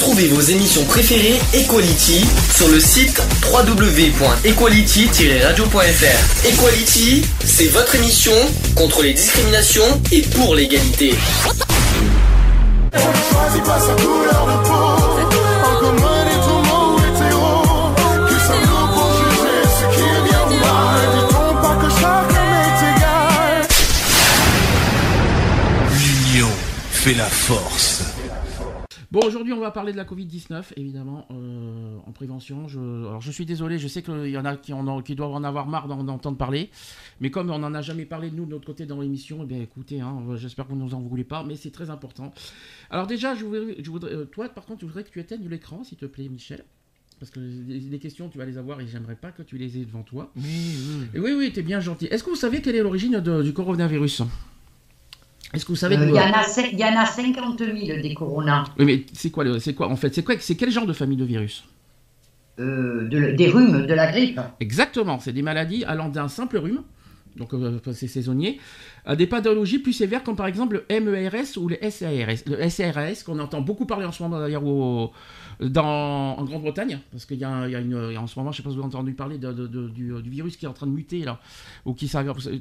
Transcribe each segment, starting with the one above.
Retrouvez vos émissions préférées Equality sur le site www.equality-radio.fr. Equality, c'est votre émission contre les discriminations et pour l'égalité. L'union fait la force. Bon, aujourd'hui, on va parler de la Covid-19, évidemment, euh, en prévention. Je, alors, je suis désolé, je sais qu'il y en a qui, en ont- qui doivent en avoir marre d'en d'entendre parler. Mais comme on n'en a jamais parlé de nous de notre côté dans l'émission, eh bien, écoutez, hein, j'espère que vous ne nous en voulez pas, mais c'est très important. Alors, déjà, je voudrais, je voudrais- euh, toi, par contre, je voudrais que tu éteignes l'écran, s'il te plaît, Michel. Parce que les, questions, tu vas les avoir et j'aimerais pas que tu les aies devant toi. Et oui, oui, t'es bien gentil. Est-ce que vous savez quelle est l'origine du coronavirus? Est-ce que vous savez Euh, Il y, en a cin- il y en a 50 000 des coronas. Oui, mais c'est quoi, c'est quoi en fait C'est quoi C'est quel genre de famille de virus? Euh, de- des rhumes, de la grippe. Exactement, c'est des maladies allant d'un simple rhume, donc euh, c'est saisonnier, à des pathologies plus sévères comme par exemple le MERS ou le SARS. Le SARS qu'on entend beaucoup parler en ce moment d'ailleurs au- dans, en Grande-Bretagne, parce qu'il y, y a une, en ce moment, je ne sais pas si vous avez entendu parler de- de- de- du, du virus qui est en train de muter là, ou qui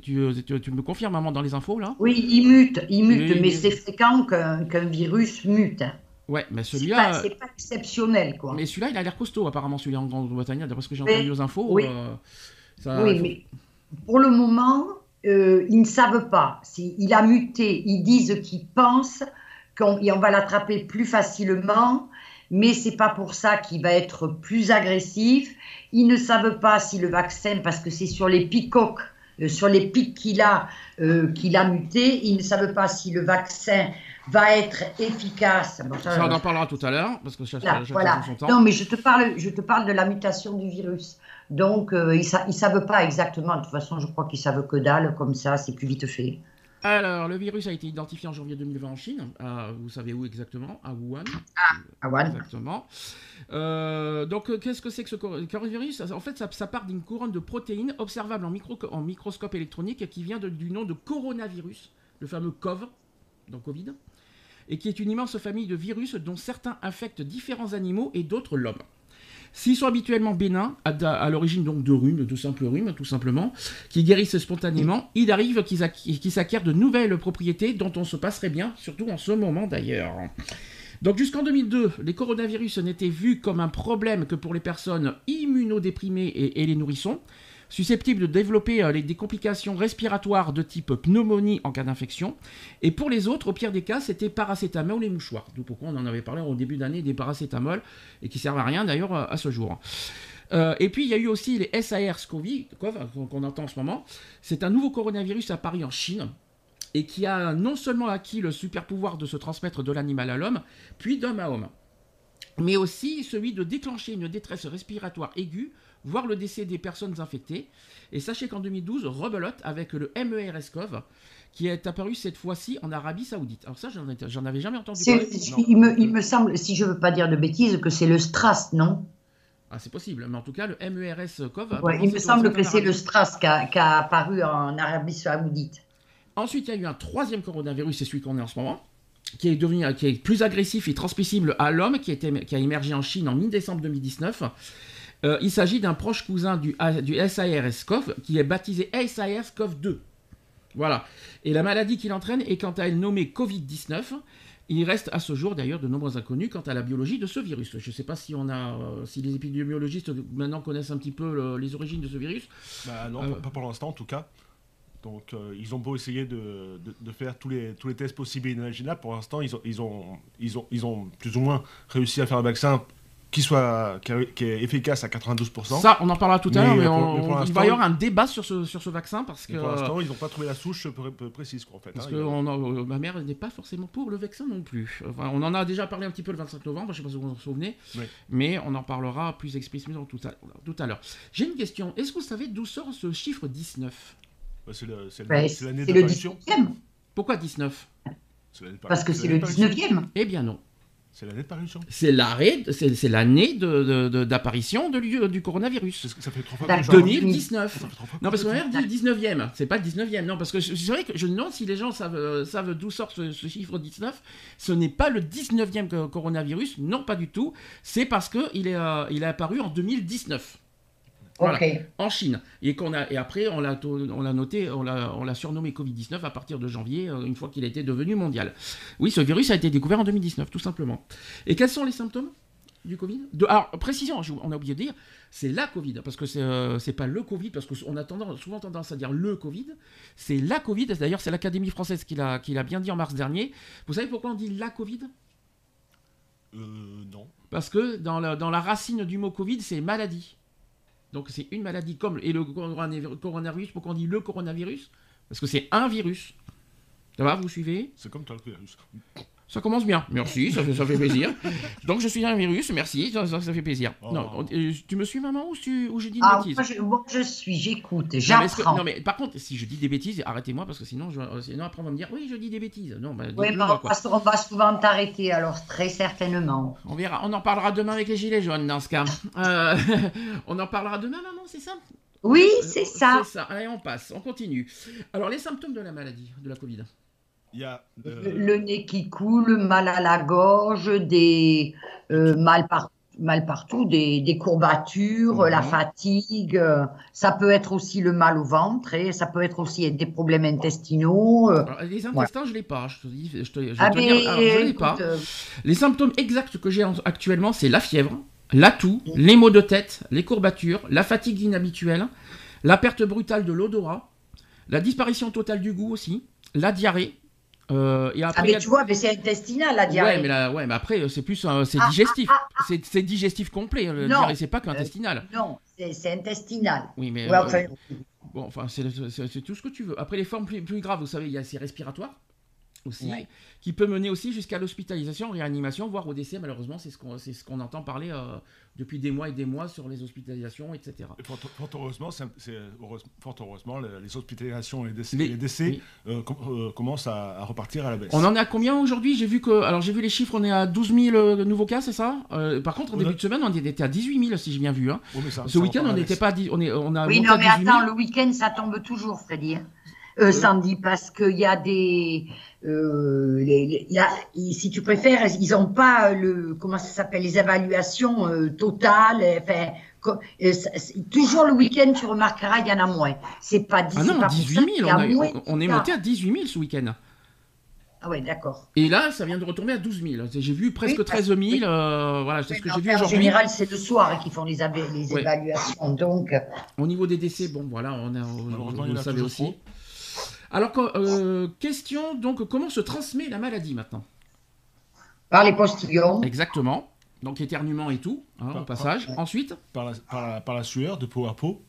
tu, tu, tu me confirmes maman dans les infos là? Oui, il mute, il mute, mais c'est fréquent qu'un virus mute. Ouais, mais celui-là... c'est pas exceptionnel, quoi. Mais celui-là, il a l'air costaud apparemment, celui-là en Grande-Bretagne, d'après ce que j'ai entendu aux infos. oui. euh, ça- oui, mais pour le moment, euh, ils ne savent pas. Il a muté, ils disent qu'ils pensent qu'on on va l'attraper plus facilement, mais c'est pas pour ça qu'il va être plus agressif. Ils ne savent pas si le vaccin, parce que c'est sur les picoques, euh, sur les pics qu'il a, euh, qu'il a muté, ils ne savent pas si le vaccin va être efficace. Bon, ça, Ça, on en parlera tout à l'heure, parce que ça- voilà. ça son temps. Non, mais je te parle, je te parle de la mutation du virus. Donc, euh, ils ne savent pas exactement. De toute façon, je crois qu'ils savent que dalle, comme ça, c'est plus vite fait. Alors, le virus a été identifié en janvier 2020 en Chine. à- vous savez où exactement? À Wuhan. Ah, voilà. Exactement. Euh, donc, euh, qu'est-ce que c'est que ce cor- coronavirus? En fait, ça, ça part d'une couronne de protéines observable en, micro- en microscope électronique qui vient de- du nom de coronavirus, le fameux COV, donc Covid, et qui est une immense famille de virus dont certains infectent différents animaux et d'autres l'homme. S'ils sont habituellement bénins, à, à l'origine donc de rhumes, de simples rhumes tout simplement, qui guérissent spontanément, il arrive qu'ils acqui- qu'ils s'acquièrent de nouvelles propriétés dont on se passerait bien, surtout en ce moment d'ailleurs. Donc jusqu'en 2002, les coronavirus n'étaient vus comme un problème que pour les personnes immunodéprimées et, et les nourrissons, susceptibles de développer euh, des complications respiratoires de type pneumonie en cas d'infection. Et pour les autres, au pire des cas, c'était paracétamol ou les mouchoirs. D'où pourquoi on en avait parlé au début d'année des paracétamol, et qui servent à rien d'ailleurs euh, à ce jour. Euh, et puis il y a eu aussi les SARS-CoV qu'on qu'on entend en ce moment. C'est un nouveau coronavirus apparu en Chine et qui a non seulement acquis le super pouvoir de se transmettre de l'animal à l'homme, puis d'homme à homme, mais aussi celui de déclencher une détresse respiratoire aiguë, voire le décès des personnes infectées. Et sachez qu'en 2012, rebelote avec le MERS-CoV, qui est apparu cette fois-ci en Arabie Saoudite. Alors ça, j'en ai- j'en avais jamais entendu parler. Il, me, il me semble, si je ne veux pas dire de bêtises, que c'est le Stras, non? Ah, c'est possible, mais en tout cas, le MERS-CoV... Ouais, Il me semble que c'est le Stras qui a, qui a apparu en Arabie Saoudite. Ensuite, il y a eu un troisième coronavirus, c'est celui qu'on est en ce moment, qui est devenu qui est plus agressif et transmissible à l'homme, qui, était- qui a émergé en Chine en mi-décembre 2019. Euh, il s'agit d'un proche cousin du, du SARS-CoV, qui est baptisé SARS-CoV-2. Voilà. Et la maladie qu'il entraîne est quant à elle nommée Covid-19. Il reste à ce jour d'ailleurs de nombreux inconnus quant à la biologie de ce virus. Je ne sais pas si on a, euh, si les épidémiologistes maintenant connaissent un petit peu le- les origines de ce virus. Bah non, Euh, pas- pour l'instant en tout cas. Donc euh, ils ont beau essayer de, de- de faire tous les, tous les tests possibles et imaginables, pour l'instant ils ont, ils, ont, ils, ont, ils ont plus ou moins réussi à faire un vaccin qui, soit, qui, est efficace à 92%. Ça, on en parlera tout à l'heure, Mais mais, pour- on- mais il va y avoir un débat sur ce, sur ce vaccin parce que, pour l'instant, ils n'ont pas trouvé la souche pré- pré- précise quoi, en fait. parce hein. que on en- euh, ma mère n'est pas forcément pour le vaccin non plus. Enfin, on en a déjà parlé un petit peu le 25 novembre, je ne sais pas si vous vous en souvenez, Oui. mais on en parlera plus explicitement tout à, tout à l'heure. J'ai une question, est-ce que vous savez d'où sort ce chiffre 19 bah, c'est le- c'est Ouais, l'année le d'apparition. 19e, Pourquoi 19 C'est l'année parce que c'est le d'apparition. 19e. Eh bien non. C'est l'année de parution. C'est l'arrêt, c'est c'est l'année de- de- de- d'apparition de, l'u- du coronavirus. Ça fait trois fois D'accord. que j'en- 2019. Ça fait trois fois Non, parce qu'on a dit 19e, c'est pas le 19e, non, parce que je- c'est vrai que je me demande si les gens savent, euh, savent d'où sort ce, ce chiffre 19. Ce n'est pas le 19e co- coronavirus, non, pas du tout. C'est parce qu'il est, euh, il est apparu en 2019. Voilà. En Chine et qu'on a et après on l'a on l'a noté on l'a on l'a surnommé Covid 19 à partir de janvier euh, une fois qu'il a été devenu mondial. Oui, ce virus a été découvert en 2019 tout simplement. Et quels sont les symptômes du Covid? De, Alors précision, on a oublié de dire, c'est la Covid parce que c'est euh, c'est pas le Covid parce qu'on a tendance, souvent tendance à dire le Covid, c'est la Covid. D'ailleurs, c'est l'Académie française qui l'a qui l'a bien dit en mars dernier. Vous savez pourquoi on dit la Covid? Euh, non. parce que dans la, dans la racine du mot Covid, c'est maladie. Donc c'est une maladie comme et le coronavirus, pourquoi on dit le coronavirus? Parce que c'est un virus. Ça va, vous suivez? C'est comme toi le virus. Ça commence bien. Merci, ça, fait- ça fait plaisir. Donc je suis un virus, merci, ça, ça- ça fait plaisir. Oh. Non, on- euh, tu me suis maman ou, tu- ou j'ai dit une Ah, bêtise moi, je, moi, je suis, j'écoute, j'apprends. non, mais par contre, si je dis des bêtises, arrêtez-moi parce que sinon, je, euh, sinon après on va me dire oui, je dis des bêtises. Non, bah, Oui, on va, on va souvent t'arrêter, alors très certainement. On verra, on en parlera demain avec les gilets jaunes dans ce cas. Euh, on en parlera demain, maman, c'est ça? Oui, c'est ça. C'est ça. Allez, on passe, on continue. Alors, les symptômes de la maladie, de la Covid. Il y a. Le, euh, le nez qui coule, mal à la gorge, des euh, mal, par- mal partout, des, des courbatures, Mhm. la fatigue. euh, ça peut être aussi le mal au ventre et ça peut être aussi des problèmes intestinaux. Alors, les intestins, je l'ai pas. Je te dis, je te, je Ah, te mais dire, alors, je écoute, pas. Les symptômes exacts que j'ai en- actuellement, c'est la fièvre, la toux, les maux de tête, les courbatures, la fatigue inhabituelle, la perte brutale de l'odorat, la disparition totale du goût aussi, la diarrhée. Euh, et ah, après, mais a- tu vois, mais c'est intestinal la diarrhée. Ouais, mais, là, ouais, mais après, euh, c'est plus euh, c'est Ah, digestif. C'est c'est digestif complet. Le Non. diarrhée, c'est pas qu'intestinal. Non, c'est intestinal. Oui, mais Ouais, euh, enfin, bon, enfin, c'est tout ce que tu veux. Après, les formes plus, plus graves, vous savez, il y a ces respiratoires aussi, Ouais. qui peut mener aussi jusqu'à l'hospitalisation, réanimation, voire au décès. Malheureusement, c'est ce qu'on ce qu'on entend parler euh, depuis des mois et des mois sur les hospitalisations, etc. et fort, fort heureusement, c'est- c'est- heureuse- fort heureusement, les, les hospitalisations et les décès, Les- les décès oui. euh, com- euh, commencent à, à repartir à la baisse. On en est à combien aujourd'hui? J'ai vu que, alors j'ai vu les chiffres, on est à 12 000 euh, nouveaux cas, c'est ça? Euh, Par contre, Ouais. début de semaine, on était à 18 000, si j'ai bien vu. hein. Oh, mais ça- Ce ça week-end, on n'était pas à 10, on, est, on a Oui, non, mais 18 000. attends, le week-end, ça tombe toujours, Freddy. Euh, Sandy, parce qu'il y a des. euh, les- les- il y a- ils- si tu préfères, ils n'ont pas le. Comment ça s'appelle Les évaluations euh, totales. euh, Enfin, euh, toujours le week-end, tu remarqueras, il y en a moins. C'est pas 10 Ah c'est non, pas pour 18 ça 000, qu'il y on, a a- moins on- on est de monté à 18 000 ce week-end. Ah ouais, d'accord. Et là, ça vient de retomber à 12 000. J'ai vu presque Oui, 13 000. oui. euh, voilà, c'est Oui, ce que j'ai vu enfin, En aujourd'hui. général, c'est le soir qu'ils font les, ava- les Ouais. évaluations. Donc, Au niveau des décès, bon, voilà, on a, vous en le toujours aussi. trop. Alors, euh, question, donc, comment se transmet la maladie maintenant? Par les postillons. Exactement. Donc, éternuement et tout, hein, Par- au passage. par- Ensuite, Par la, par, la, par la sueur, de peau à peau.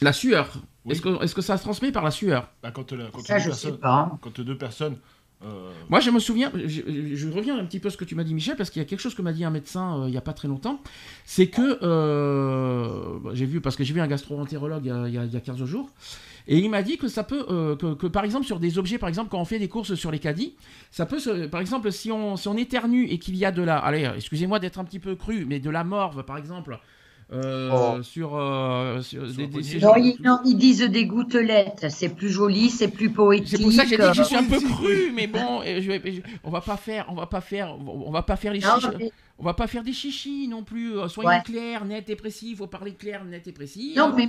la sueur. Oui. Est-ce que, est que ça se transmet par la sueur? Bah, quand, la- quand Ça, deux je sais personnes, pas. quand deux personnes euh, Moi, je me souviens, je, je reviens un petit peu à ce que tu m'as dit, Michel, parce qu'il y a quelque chose que m'a dit un médecin euh, il n'y a pas très longtemps. C'est que, euh, j'ai vu, parce que j'ai vu un gastro-entérologue il y a- il y, a, il y a 15 jours, et il m'a dit que ça peut, euh, que, par exemple, sur des objets, par exemple, quand on fait des courses sur les caddies, ça peut, se, par exemple, si on, si on éternue et qu'il y a de la, allez, excusez-moi d'être un petit peu cru, mais de la morve, par exemple, euh, sur, euh, sur Sur des, des- Non ils, non, ils disent des gouttelettes. C'est plus joli, c'est plus poétique. C'est pour ça que j'ai dit que je suis un peu Politique. cru, mais bon, euh, je vais- je- on va pas faire, on va pas faire, on va pas faire les Non, chichis. mais- On va pas faire des chichis non plus. Soyons Ouais. clairs, net et précis. Il faut parler clair, net et précis. Non, mais,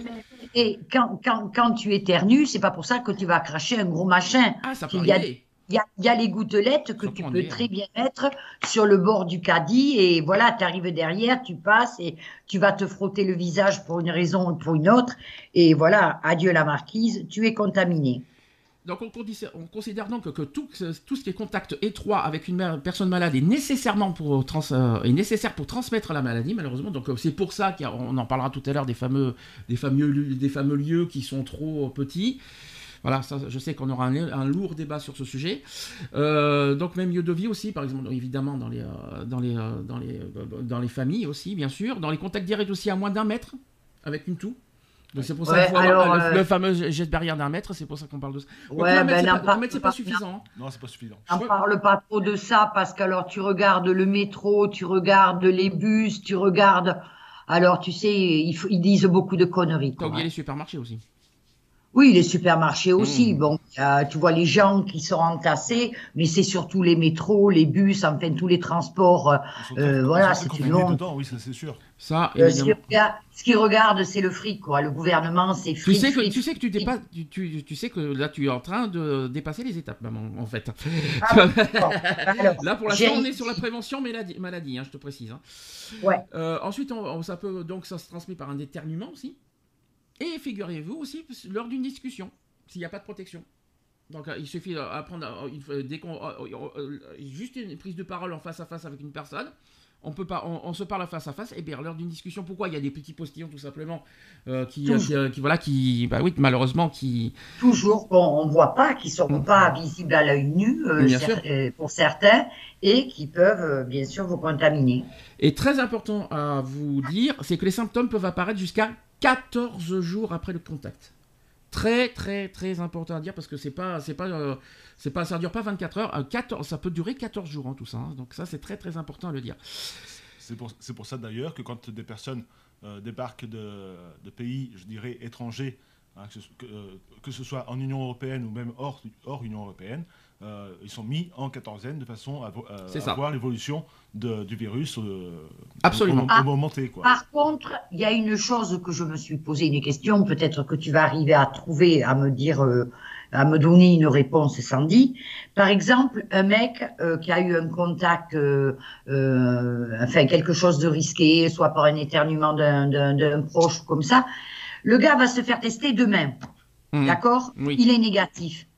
et quand, quand, quand tu éternues, c'est pas pour ça que tu vas cracher un gros machin. Ah, ça peut arriver. Il y a, il y a les gouttelettes que tu peux très bien mettre sur le bord du caddie et voilà, tu arrives derrière, tu passes et tu vas te frotter le visage pour une raison ou pour une autre et voilà, adieu la marquise, tu es contaminé. Donc on, considère- on considère donc que tout, tout ce qui est contact étroit avec une personne malade est nécessairement pour trans, euh, est nécessaire pour transmettre la maladie malheureusement. Donc euh, c'est pour ça qu'on en parlera tout à l'heure des fameux des fameux lieux- des fameux lieux qui sont trop petits. Voilà, ça, je sais qu'on aura un, un lourd débat sur ce sujet. Euh, donc même lieu de vie aussi, par exemple, évidemment dans les, euh, dans les, euh, dans les, euh, dans les familles aussi, bien sûr. Dans les contacts directs aussi à moins d'un mètre avec une toux. Donc c'est pour ça qu'il faut avoir le, le, fameux geste barrière d'un mètre, c'est pour ça qu'on parle de ça. Ouais, un mètre, ben, pas, c'est pas suffisant. Hein. Non, c'est pas suffisant. On parle pas trop de ça parce qu'alors tu regardes le métro, tu regardes les bus, tu regardes. Alors tu sais, ils, ils disent beaucoup de conneries. T'as oublié les supermarchés aussi. Oui, les supermarchés aussi. Mmh. Bon, tu vois les gens qui sont entassés, mais c'est surtout les métros, les bus, enfin tous les transports. Euh, voilà, c'est une longue. Oui, ça c'est sûr. Ça, euh, ce qu'ils regardent, c'est le fric, quoi. Le gouvernement, c'est fric. Tu sais que tu sais que tu, pas, tu, tu, sais que là, tu es en train de dépasser les étapes, maman, en fait. Ah, là, pour l'instant, on est sur la prévention maladie, maladie hein, je te précise. Hein. Ouais. Euh, ensuite, on, ça peut donc ça se transmet par un éternuement aussi. Et figurez-vous aussi, lors d'une discussion, s'il n'y a pas de protection. Donc euh, il suffit d'apprendre, euh, dès qu'on, euh, juste une prise de parole en face à face avec une personne, on peut pas, on, se parle face à face, et bien lors d'une discussion, pourquoi? Il y a des petits postillons tout simplement qui, qui, voilà, qui, bah oui, malheureusement qui. Toujours, bon, on voit pas, qui sont mm. pas visibles à l'œil nu pour certains, et qui peuvent bien sûr vous contaminer. Et très important à vous dire, c'est que les symptômes peuvent apparaître jusqu'à 14 jours après le contact. Très très très important à dire parce que c'est pas c'est pas euh, c'est pas ça dure pas 24 heures, 14 ça peut durer 14 jours en hein, tout ça. Hein. donc ça c'est très très important à le dire. C'est pour, pour, ça d'ailleurs que quand des personnes euh, débarquent de, pays, je dirais étrangers, hein, que, ce, euh, que, ce, soit en Union européenne ou même hors, hors Union européenne, euh, ils sont mis en quatorzaine de façon à, voir l'évolution du virus euh, Absolument. Au, moment quoi. Par contre, il y a une chose que je me suis posé une question, peut-être que tu vas arriver à trouver, à me dire, euh, à me donner une réponse, Sandy. Par exemple, un mec qui a eu un contact, enfin quelque chose de risqué, soit par un éternuement d'un proche ou comme ça, le gars va se faire tester demain. Mmh. D'accord? Il est négatif.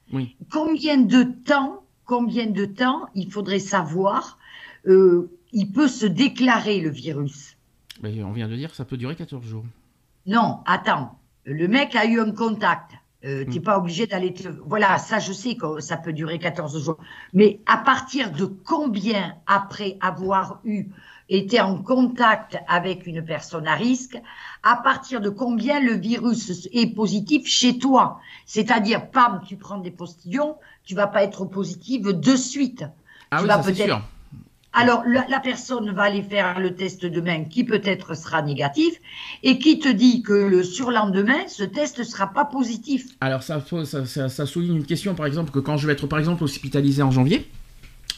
Combien de temps, combien de temps il faudrait savoir, euh, il peut se déclarer le virus? On vient de dire que ça peut durer 14 jours. Non, attends. Le mec a eu un contact. Euh, tu n'es hmm. pas obligé d'aller te... Voilà, ça je sais que ça peut durer 14 jours. Mais à partir de combien après avoir eu été en contact avec une personne à risque, à partir de combien le virus est positif chez toi. C'est-à-dire, pam, tu prends des postillons, tu vas pas être positif de suite. Ah tu oui, vas peut-être. Alors, la, personne va aller faire le test demain qui peut-être sera négatif et qui te dit que le surlendemain, ce test ne sera pas positif. Alors, ça, ça, ça, souligne une question, par exemple, que quand je vais être, par exemple, hospitalisé en janvier,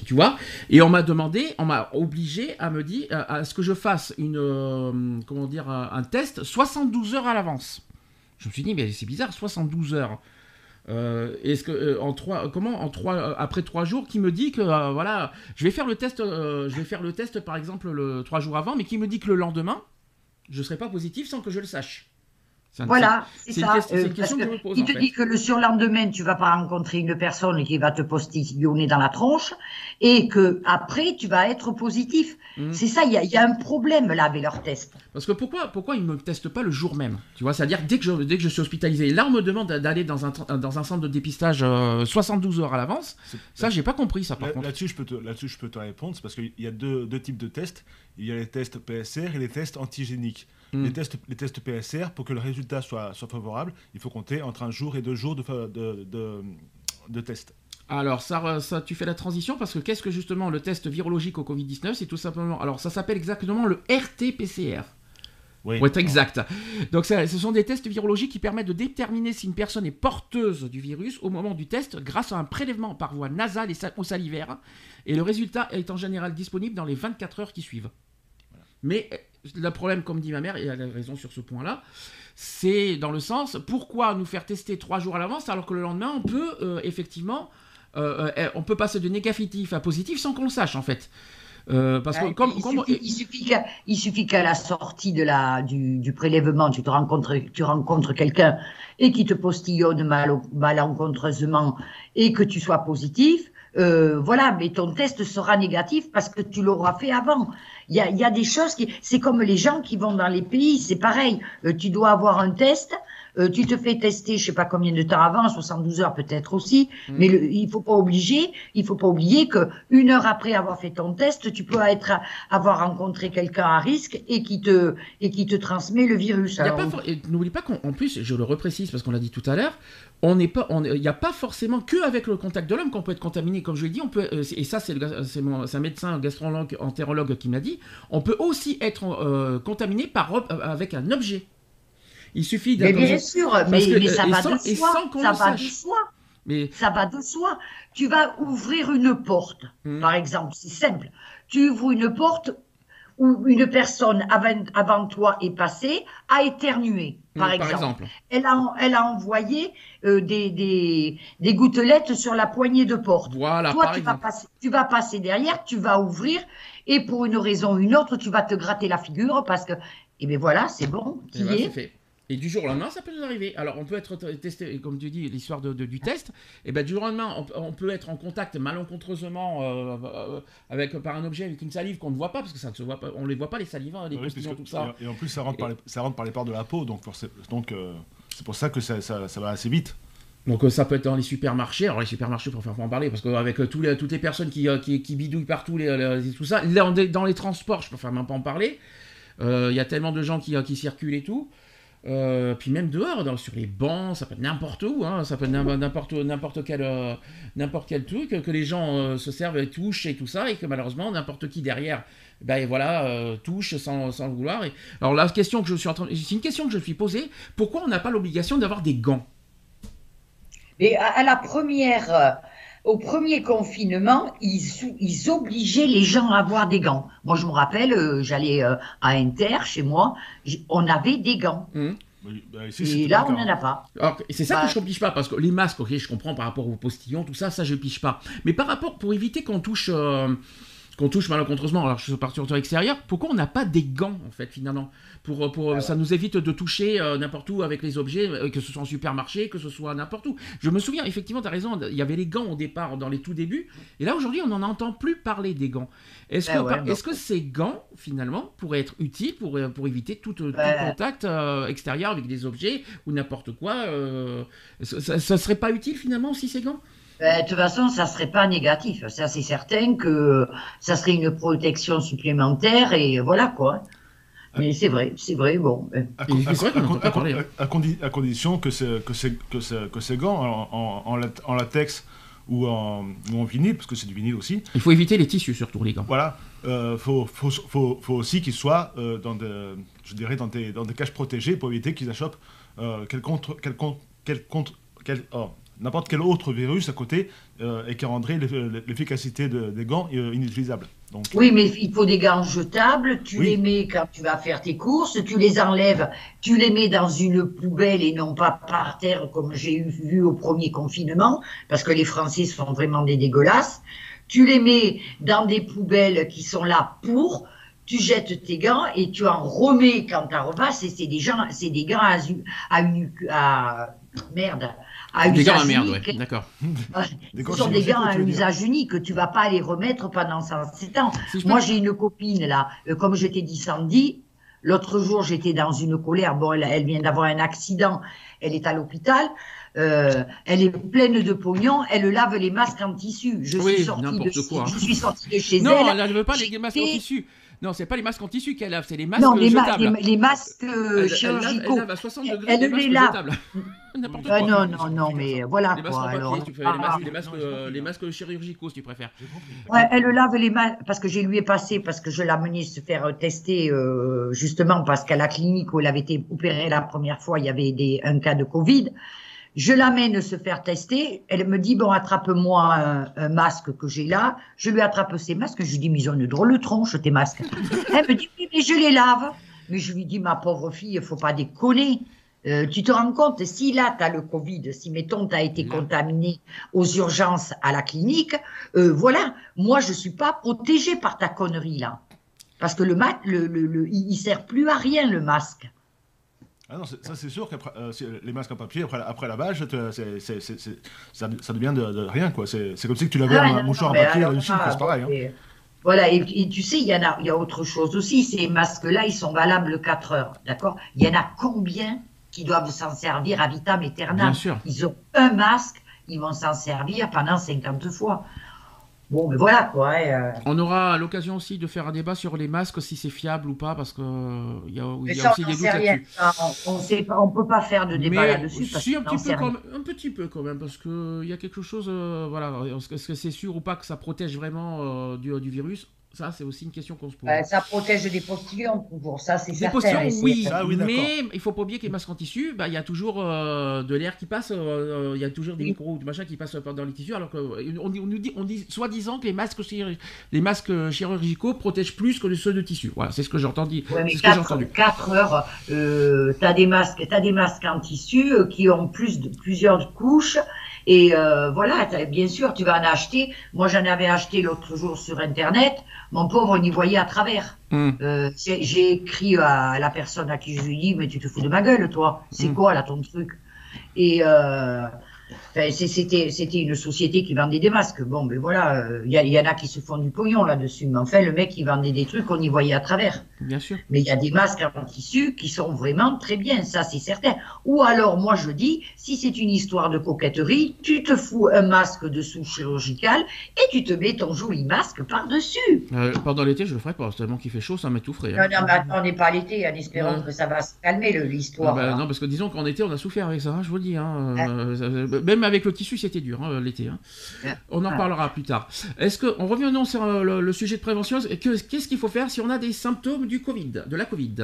tu vois Et on m'a demandé, on m'a obligé à me dire, à, ce que je fasse une, euh, comment un, test 72 heures à l'avance. Je me suis dit, mais c'est bizarre, 72 heures. Euh, est-ce que euh, comment en trois, après trois jours, qui me dit que voilà, je vais faire le test, je vais faire le test par exemple le trois jours avant, mais qui me dit que le lendemain, je serai pas positif sans que je le sache. Voilà, c'est ça. Euh, il te dit que le surlendemain, tu vas pas rencontrer une personne qui va te postillonner dans la tronche et que après, tu vas être positif. Hmm. C'est ça, il y, a un problème là avec leur test. Parce que pourquoi, pourquoi ils me testent pas le jour même Tu vois, c'est-à-dire dès que je, dès que je suis hospitalisé. Là, on me demande d'aller dans un, dans un centre de dépistage 72 euh, heures à l'avance. Ça, j'ai pas compris ça. Par là, Là-dessus, je peux te, là-dessus, je peux te répondre, parce qu'il y a deux, deux types de tests. Il y a les tests PSR et les tests antigéniques. Les, hmm. tests, les tests PSR, pour que le résultat soit, soit favorable, il faut compter entre un jour et deux jours de, de, de, de test. Alors, ça, ça, tu fais la transition parce que qu'est-ce que justement le test virologique au Covid-19 C'est tout simplement. Alors, ça s'appelle exactement le RT-PCR. Oui. Pour être exact. Donc, ce sont des tests virologiques qui permettent de déterminer si une personne est porteuse du virus au moment du test grâce à un prélèvement par voie nasale et ou salivaire. Et le résultat est en général disponible dans les 24 heures qui suivent. Mais le problème, comme dit ma mère, et elle a raison sur ce point-là, c'est dans le sens pourquoi nous faire tester trois jours à l'avance alors que le lendemain on peut euh, effectivement euh, euh, on peut passer de négatif à positif sans qu'on le sache en fait. parce que comme, il, suffit, qu'à la sortie de la, du, prélèvement, tu, te rencontres, tu rencontres quelqu'un et qui te postillonne mal, malencontreusement et que tu sois positif, voilà, mais ton test sera négatif parce que tu l'auras fait avant. Il y a, des choses qui, c'est comme les gens qui vont dans les pays, c'est pareil. Euh, tu dois avoir un test euh, tu te fais tester, je sais pas combien de temps avant, 72 heures peut-être aussi, Mm. mais le, il faut pas obliger, il faut pas oublier que une heure après avoir fait ton test, tu peux être avoir rencontré quelqu'un à risque et qui te et qui te transmet le virus. Alors, pas N'oublie pas qu'en en plus, je le reprécise parce qu'on l'a dit tout à l'heure, on n'est pas, il n'y a pas forcément que avec le contact de l'homme qu'on peut être contaminé. Comme je l'ai dit, on peut, euh, et ça c'est c'est un médecin gastrologue, entérologue qui m'a dit, on peut aussi être euh, contaminé par euh, avec un objet. Il suffit mais d'un- bien sûr, mais, que, mais ça euh, va sans- de soi, ça va de soi. mais Ça va de soi. Tu vas ouvrir une porte, Hmm. par exemple, c'est simple. Tu ouvres une porte où une personne avant, avant toi est passée, a éternué, par, par exemple. exemple. Elle, a, elle a envoyé euh, des, des, des gouttelettes sur la poignée de porte. Voilà, Toi, par tu vas, passer, tu vas passer derrière, tu vas ouvrir, et pour une raison ou une autre, tu vas te gratter la figure parce que, eh bien voilà, c'est bon, est. fait. Et du jour au lendemain, ça peut nous arriver. Alors, on peut être testé, comme tu dis, l'histoire de, de- du test. Et ben, du jour au lendemain, on, on peut être en contact malencontreusement euh, euh, avec par un objet avec une salive qu'on ne voit pas parce que ça ne se voit pas. On les voit pas les hein, les Oui, postillons, tout ça. Et, en plus, ça rentre, par les, ça rentre par les pores de la peau, donc forcément- donc euh, c'est pour ça que ça, ça- ça va assez vite. Donc, euh, ça peut être dans les supermarchés. Alors, les supermarchés, pour faire en parler, parce qu'avec euh, toutes les personnes qui, euh, qui, qui bidouillent partout, les, les- tout ça, dans les transports, je peux même pas en parler. Euh, Il y a tellement de gens qui, qui circulent et tout. Euh, puis même dehors, sur les bancs, ça peut être n'importe où, hein, ça peut être n'im- n'importe n'importe quel euh, n'importe quel truc que les gens euh, se servent, et touchent et tout ça, et que malheureusement n'importe qui derrière, ben voilà, touche sans, sans le vouloir. Alors la question que je suis en train, c'est une question que je me suis posée. Pourquoi on n'a pas l'obligation d'avoir des gants? Et à, la première, au premier confinement, ils, obligeaient les gens à avoir des gants. Moi, je me rappelle, euh, j'allais euh, à Inter, chez moi, on avait des gants. Oui, bah, ici, Et là, on n'en a pas. C'est ça Bah. que je ne pige pas, parce que les masques, ok, je comprends par rapport aux postillons, tout ça, ça je pige pas. Mais par rapport, pour éviter qu'on touche, euh, qu'on touche malencontreusement, alors je suis parti sur l'extérieur, pourquoi on n'a pas des gants, en fait, finalement? Pour, pour, Ça nous évite de toucher euh, n'importe où avec les objets, euh, que ce soit en supermarché, que ce soit n'importe où. Je me souviens, effectivement, tu as raison, il y avait les gants au départ, dans les tout débuts, et là, aujourd'hui, on n'en entend plus parler des gants. Est-ce que, Ah ouais, bah. est-ce que ces gants, finalement, pourraient être utiles pour, euh, pour éviter tout, tout contact euh, extérieur avec des objets ou n'importe quoi ça, ça- ça serait pas utile finalement aussi ces gants? Ben, de toute façon, ça serait pas négatif. Ça, c'est certain que ça serait une protection supplémentaire et voilà quoi. Mais c'est vrai, c'est vrai. Bon, À, condition que, c'est- que, c'est- que, c'est- que ces gants en, en- en lat- en latex ou en, ou en vinyle, parce que c'est du vinyle aussi, Il faut éviter les tissus surtout les gants. voilà, euh, faut, faut, faut, faut aussi qu'ils soient euh, dans, des, je dirais dans, des, dans des caches protégées pour éviter qu'ils achoppent euh, quel contre, quel contre, quel contre, quel, oh, n'importe quel autre virus à côté euh, et qui rendrait l'eff- l'efficacité de- des gants euh, inutilisable. Donc, oui, mais il faut des gants jetables. Tu Oui. les mets quand tu vas faire tes courses. Tu les enlèves. Tu les mets dans une poubelle et non pas par terre comme j'ai vu au premier confinement, parce que les Français sont vraiment des dégueulasses. Tu les mets dans des poubelles qui sont là pour. Tu jettes tes gants et tu en remets quand tu repasses. Et c'est des gens, c'est des gants à, merde, à Des gants à usage merde, unique. ouais. D'accord. Ce sont des gants à usage unique. Tu vas pas les remettre pendant 107 ans. Si Moi, j'ai une copine là, euh, comme je t'ai dit samedi. L'autre jour, j'étais dans une colère. Bon, elle, elle vient d'avoir un accident. Elle est à l'hôpital. Euh, elle est pleine de pognon. Elle lave les masques en tissu. Je Oui, suis sortie de, n'importe quoi. je suis sortie de chez Non, elle. elle ne veut pas les masques en tissu. Non, c'est pas les masques en tissu qu'elle lave, c'est les masques Non, les, ma- jetables. les, les masques Elle- euh, elle lave- elle chirurgicaux. lave à 60 Elle- degrés elle les masques lave. jetables. N'importe Ah quoi. non, non, non, mais voilà Les masques quoi. papier, les Ah, masques, les masques, Non, j'ai euh, compris, les masques chirurgicaux, si tu préfères. Ouais, elle lave les mains parce que je lui ai passé parce que je l'ai amenée se faire tester euh, justement parce qu'à la clinique où elle avait été opérée la première fois, il y avait des, un cas de Covid. Je l'amène se faire tester. Elle me dit bon attrape-moi un, un masque que j'ai là. Je lui attrape ses masques. Je lui dis mais ils ont une drôle de tronche tes masques. elle me dit oui mais je les lave. Mais je lui dis ma pauvre fille, il faut pas déconner. Euh, tu te rends compte, si là, tu as le Covid, si, mettons, tu as été contaminé aux urgences à la clinique, euh, voilà, moi, je suis pas protégée par ta connerie, là. Parce que le masque, le, le, le- il il sert plus à rien, le masque. Ah non, ça c'est sûr qu'après euh, les masques en papier, après, après c'est- c'est- ça, ça devient de, de rien quoi. C'est comme si tu lavais Ah, un mouchoir en papier à alors, une Chine, c'est pareil. hein. Voilà, et, et tu sais, il y en a, il y a autre chose aussi. Ces masques-là, ils sont valables 4 heures, d'accord? Il y en a combien qui doivent s'en servir à vitam aeternam? Bien sûr. Ils ont un masque, ils vont s'en servir pendant 50 fois. Bon, mais voilà quoi. euh. On aura l'occasion aussi de faire un débat sur les masques, si c'est fiable ou pas, parce que euh, il y a, y a ça, aussi on des doutes là-dessus. On ne peut pas faire de débat là-dessus. si un petit, peu quand même, un petit peu quand même, parce que il y a quelque chose, euh, voilà, est-ce que c'est sûr ou pas que ça protège vraiment euh, du, du virus? Ça, c'est aussi une question qu'on se pose. Euh, ça protège des postillons, toujours. Ça, c'est Des certain. postillons, oui, Ça, oui, mais il faut pas oublier que les masques en tissu, bah, il y a toujours euh, de l'air qui passe, euh, euh, il y a toujours des Oui. micros ou du machin qui passent dans les tissus, alors qu'on on, dit- on nous dit, on dit soi-disant que les masques, les masques chirurgicaux protègent plus que ceux de tissu. Voilà, c'est ce que j'ai entendu. Ouais, ce que j'ai 4, entendu. heures, euh, tu as des masques, t'as des masques en tissu qui ont plus de, plusieurs couches. Et euh, voilà, bien sûr, tu vas en acheter. Moi, j'en avais acheté l'autre jour sur Internet. Mon pauvre, on y voyait à travers. Hum. Euh, j'ai écrit à la personne à qui je lui dit, mais tu te fous de ma gueule, toi. C'est Mm. quoi, là, ton truc? Et euh, enfin, c'était c'était une société qui vendait des masques. Bon, mais voilà, il y, a- y en a qui se font du pognon là-dessus. Mais enfin, le mec, il vendait des trucs, on y voyait à travers. Bien sûr. Mais il y a des masques en tissu qui sont vraiment très bien, ça c'est certain. Ou alors, moi je dis, si c'est une histoire de coquetterie, tu te fous un masque dessous chirurgical et tu te mets ton joli masque par-dessus. Euh, pendant l'été, je le ferai pas, tellement qu'il fait chaud, ça m'étoufferait. Non, hein. non, mais attends, on n'est pas à l'été, en espérant Ouais. que ça va se calmer le- Ah l'histoire. bah, là. non, parce que disons qu'en été, on a souffert avec ça, hein, je vous le dis. hein, euh, même avec le tissu, c'était dur, hein, l'été. hein. On en parlera plus tard. Est-ce que, on revient non sur euh, le, le sujet de prévention. Que- Qu'est-ce qu'il faut faire si on a des symptômes du Covid, de la Covid?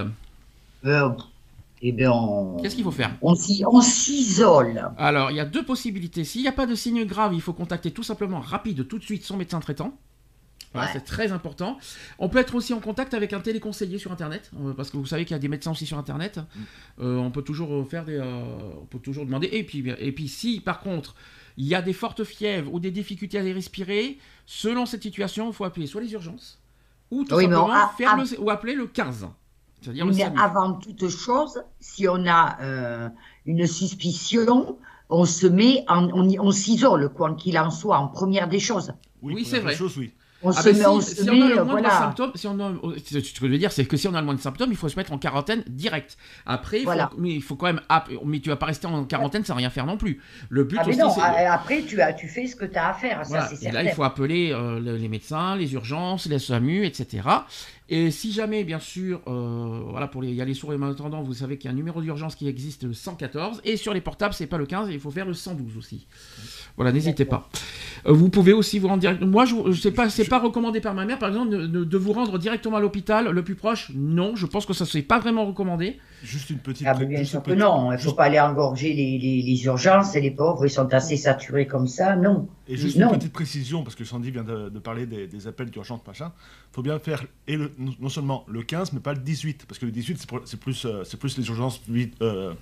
Euh, eh bien, on, Qu'est-ce qu'il faut faire? on s'isole. Alors, il y a deux possibilités. S'il n'y a pas de signes graves, il faut contacter tout simplement, rapide, tout de suite, son médecin traitant. Voilà, Ouais. c'est très important. On peut être aussi en contact avec un téléconseiller sur Internet, euh, parce que vous savez qu'il y a des médecins aussi sur Internet. Mm. Euh, on peut toujours euh, faire des, euh, on peut toujours demander. Et puis, et puis, si par contre il y a des fortes fièvres ou des difficultés à les respirer, selon cette situation, il faut appeler soit les urgences ou tout Oui, mais simplement on- faire le, ou appeler le 15. C'est-à-dire le Mais avant toute chose, si on a euh, une suspicion, on se met, en, on, s'isole, quoi qu'il en soit, en première des choses. Oui, c'est vrai. Chose, oui. On Ah se ben met, si, on se si on a le euh, moindre voilà. symptôme, si on a, ce que je veux dire, c'est que si on a le moindre symptôme, il faut se mettre en quarantaine direct. Après, il faut- Voilà. mais il faut quand même, ah, mais tu vas pas rester en quarantaine sans rien faire non plus. Le but Ah, mais aussi, non, c'est a- après, tu, as, tu fais ce que tu as à faire, voilà. ça c'est Et certain. là, il faut appeler euh, le- les médecins, les urgences, les SAMU, etc. Et si jamais, bien sûr, euh, voilà, pour les, il y a les sourds et malentendants, vous savez qu'il y a un numéro d'urgence qui existe, le 114, et sur les portables, c'est pas le 15, il faut faire le 112 aussi. Voilà, n'hésitez pas. Euh, vous pouvez aussi vous rendre direct. Moi, je, je sais pas, c'est pas recommandé par ma mère, par exemple, de vous rendre directement à l'hôpital le plus proche. Non, je pense que ça c'est pas vraiment recommandé. Juste une petite. Ah, mais bien sûr que petite- non, il ne faut juste- pas aller engorger les, les, les urgences et les pauvres, ils sont assez saturés comme ça, non. Et juste Non. une petite précision, parce que Sandy vient de, de parler des, des appels d'urgence, machin. Il faut bien faire et le, non- seulement le 15, mais pas le 18. Parce que le 18, c'est plus, euh, c'est plus les urgences. euh,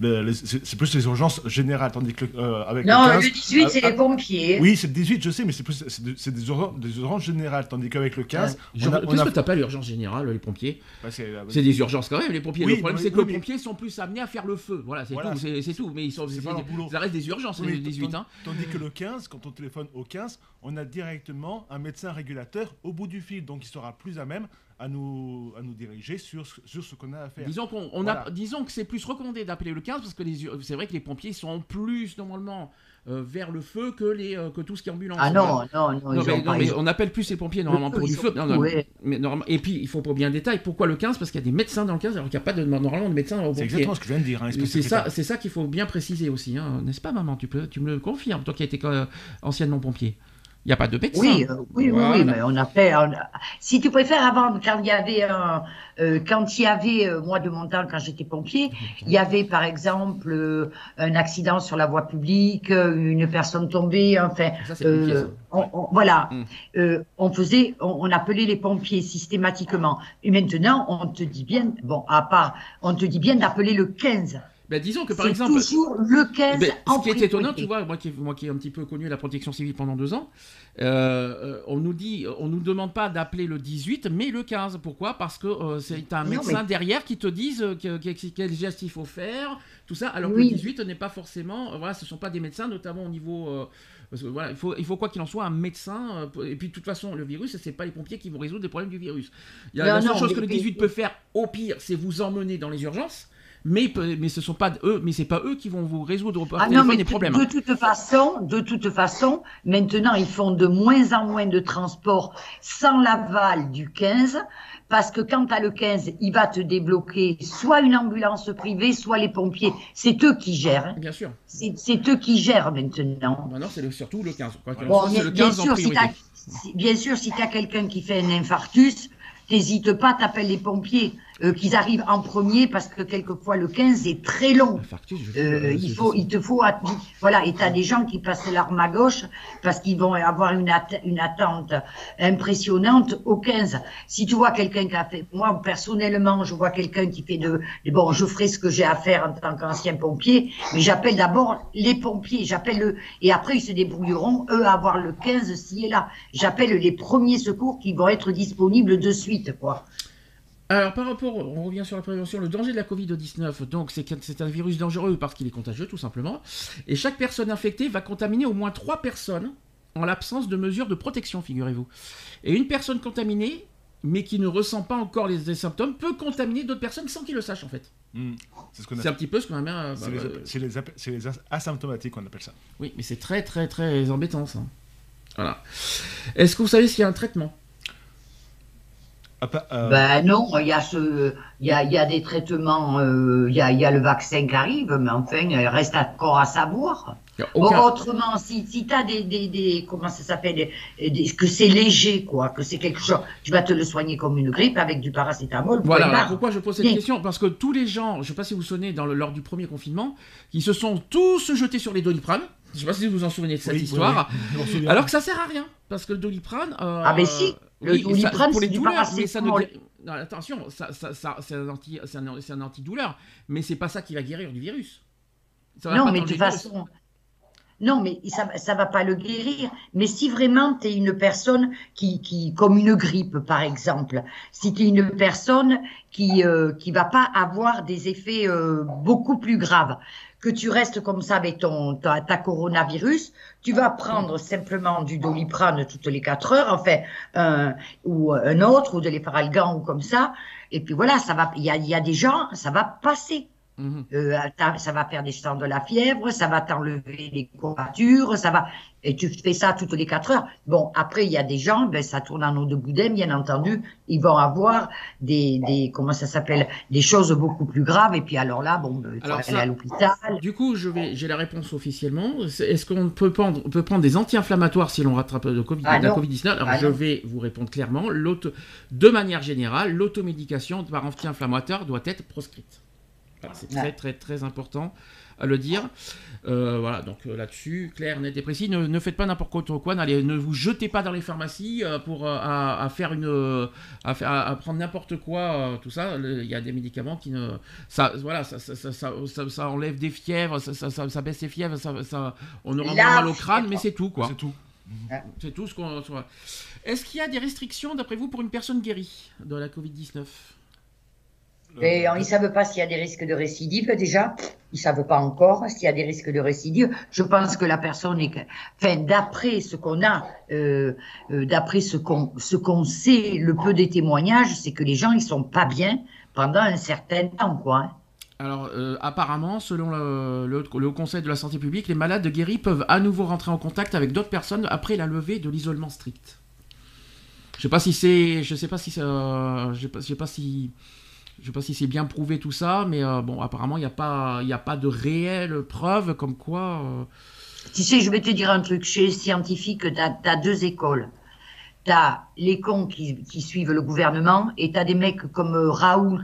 c'est c'est plus les urgences générales, tandis que euh, avec Non, le 15. le 18, c'est ah, les pompiers. Oui, c'est le 18, je sais, mais c'est plus c'est de- c'est des, urgences, des urgences générales, tandis qu'avec le 15, Je- on a, on a- que t'appelles l'urgence générale, les pompiers bah, c'est- euh, C'est des urgences quand même, les pompiers. Oui, le problème, c'est que oui, les mais- pompiers sont plus amenés à faire le feu. Voilà, c'est Voilà, tout. C'est c'est tout. Mais ils sont, c'est c'est- pas leur boulot. ça reste des urgences, Oui, les 18. tandis- Hein. Tandis que le 15, quand on téléphone au 15, on a directement un médecin régulateur au bout du fil, donc il sera plus à même à nous, à nous diriger sur, ce- sur ce qu'on a à faire. Disons, qu'on, on Voilà. a, disons que c'est plus recommandé d'appeler le 15 parce que les, c'est vrai que les pompiers sont plus normalement euh, vers le feu que, les, euh, que tout ce qui est ambulance. Ah non, non, non, Non, mais, non, pas- mais on appelle plus les pompiers normalement pour du feu. Non, non, ouais. mais normal- et puis il faut pas bien détail. Pourquoi le 15 Parce qu'il y a des médecins dans le 15 alors qu'il n'y a pas de, normalement de médecins au C'est pompiers. exactement ce que je viens de dire. hein, C'est ça, c'est ça qu'il faut bien préciser aussi, hein. n'est-ce pas, maman? Tu peux, tu me le confirmes, toi qui as été euh, anciennement pompier. Il n'y a pas de médecin. Oui, euh, oui, oui, Voilà. oui, mais on a fait. on a- Si tu préfères, avant, quand il y avait un, euh, quand il y avait, euh, moi de mon temps, quand j'étais pompier, il y avait par exemple euh, un accident sur la voie publique, euh, une personne tombée, enfin, Ça, euh, on- on- voilà, Mm. Euh, on faisait, on appelait les pompiers systématiquement. Et maintenant, on te dit bien, bon, à part, on te dit bien d'appeler le 15. Ben, disons que par exemple, toujours le 15 Ben, en ce qui est étonnant, tu vois, moi qui, moi qui ai un petit peu connu la protection civile pendant deux ans, euh, euh, on nous dit, on nous demande pas d'appeler le 18, mais le 15. Pourquoi? Parce que euh, c'est un Non, médecin mais- derrière qui te dise euh, que, que- quel geste il faut faire, tout ça, alors que le 18 n'est pas forcément, voilà, ce sont pas des médecins, notamment au niveau, euh, parce que, voilà, il faut, il faut quoi qu'il en soit un médecin. et puis de toute façon, le virus, c'est pas les pompiers qui vont résoudre les problèmes du virus. Il y a Non, la seule non, chose mais- que le mais- 18 peut faire, au pire, c'est vous emmener dans les urgences. Mais, mais ce sont pas eux, mais c'est pas eux qui vont vous résoudre par Ah non, téléphone mais les problèmes. de toute façon, de toute façon, maintenant ils font de moins en moins de transports sans l'aval du 15, parce que quand tu as le 15, il va te débloquer soit une ambulance privée, soit les pompiers. C'est eux qui gèrent. hein. Bien sûr. C'est eux qui gèrent maintenant. Maintenant, c'est surtout le 15. Quoi qu'il en Bon, soit, bien, c'est le bien 15 en sûr, si bien sûr, tu as quelqu'un qui fait un infarctus, n'hésite pas, t'appelles les pompiers, euh, qu'ils arrivent en premier, parce que quelquefois le 15 est très long. Infarctus, je- Euh, je- il faut, il te faut, voilà, et t'as des gens qui passent l'arme à gauche parce qu'ils vont avoir une, att- une attente impressionnante au 15. Si tu vois quelqu'un qui a fait, moi personnellement, je vois quelqu'un qui fait de, bon, je ferai ce que j'ai à faire en tant qu'ancien pompier, mais j'appelle d'abord les pompiers, j'appelle le, et après ils se débrouilleront eux à avoir le 15 s'il est là. J'appelle les premiers secours qui vont être disponibles de suite, quoi. Alors, par rapport, on revient sur la prévention, le danger de la Covid-19, donc c'est que c'est un virus dangereux parce qu'il est contagieux, tout simplement. Et chaque personne infectée va contaminer au moins trois personnes en l'absence de mesures de protection, figurez-vous. Et une personne contaminée, mais qui ne ressent pas encore les, les symptômes, peut contaminer d'autres personnes sans qu'ils le sachent, en fait. Hmm. C'est ce un appelle. petit peu ce qu'on a. euh, C'est bah, les, euh, c'est les asymptomatiques qu'on appelle ça. oui, mais c'est très, très, très embêtant, ça. Voilà. Est-ce que vous savez s'il y a un traitement? Euh, Ben non, il y a ce, il y a, il y a des traitements, euh, il y a, il y a le vaccin qui arrive, mais enfin, il reste encore à savoir. Aucun- Autrement, si, si t'as des, des, des, comment ça s'appelle, des- des- que c'est léger, quoi, que c'est quelque chose, tu vas te le soigner comme une grippe avec du paracétamol. Voilà, alors pourquoi je pose cette question? Parce que tous les gens, je ne sais pas si vous vous souvenez, dans le- lors du premier confinement, qui se sont tous jetés sur les doliprane. Je ne sais pas si vous vous en souvenez de cette oui, histoire. oui. Alors que ça sert à rien. Parce que le doliprane. euh, Ah, mais si, le oui, Doliprane, pour les douleurs, mais ça ne non, attention, ça, ça- ça- c'est un, anti, c'est un, c'est un antidouleur, mais c'est pas ça qui va guérir du virus. Ça Non, mais de toute façon. Non, mais ça, ça va pas le guérir. Mais si vraiment tu es une personne qui, qui, comme une grippe par exemple, si tu es une personne qui euh, qui va pas avoir des effets euh, beaucoup plus graves, que tu restes comme ça avec ton ta, ta coronavirus, tu vas prendre simplement du doliprane toutes les quatre heures, enfin, ou un autre, ou de l'effaralgan ou comme ça, et puis voilà, ça va. Il y a, il y a des gens, ça va passer. Mhm. Euh, ça va faire descendre de la fièvre, ça va t'enlever les courbatures, ça va et tu fais ça toutes les quatre heures. Bon, après il y a des gens, ben ça tourne en eau de boudin, bien entendu, ils vont avoir des, des comment ça s'appelle, des choses beaucoup plus graves et puis alors là, bon, ben, Alors aller à l'hôpital. Du coup, je vais, j'ai la réponse officiellement. Est-ce qu'on peut prendre, on peut prendre des anti-inflammatoires si l'on rattrape le COVID, Ah la non. Covid-19 Alors, Ah je non. vais vous répondre clairement. L'auto- de manière générale, l'automédication par anti-inflammatoire doit être proscrite. Voilà, c'est Ouais. très, très, très important à le dire. Euh, voilà, donc euh, là-dessus, clair, net et précis. Ne, ne faites pas n'importe quoi. n'allez- ne vous jetez pas dans les pharmacies euh, pour euh, à, à faire une, à, faire- à- à prendre n'importe quoi, euh, tout ça. Il y a des médicaments qui ne, ça, voilà, ça, ça, ça, ça- ça- ça enlève des fièvres, ça, ça, ça- ça baisse les fièvres, ça, ça- on aura moins mal au crâne, mais c'est tout, quoi. C'est tout. C'est tout ce qu'on. Est-ce qu'il y a des restrictions, d'après vous, pour une personne guérie de la Covid-19 Et ils savent pas s'il y a des risques de récidive déjà. Ils savent pas encore s'il y a des risques de récidive. Je pense que la personne est, enfin, d'après ce qu'on a, euh, euh, d'après ce qu'on, ce qu'on sait, le peu des témoignages, c'est que les gens ils sont pas bien pendant un certain temps, quoi. hein. Alors, euh, apparemment, selon le, le- le Haut Conseil de la Santé publique, les malades guéris peuvent à nouveau rentrer en contact avec d'autres personnes après la levée de l'isolement strict. Je sais pas si c'est, je sais pas si ça, je sais pas, je sais pas si, je sais pas si c'est bien prouvé tout ça, mais euh, bon, apparemment, il n'y a pas, a pas de réelles preuves comme quoi. euh, Tu sais, je vais te dire un truc. Chez les scientifiques, tu as, deux écoles. Tu as les cons qui, qui suivent le gouvernement et tu as des mecs comme euh, Raoult,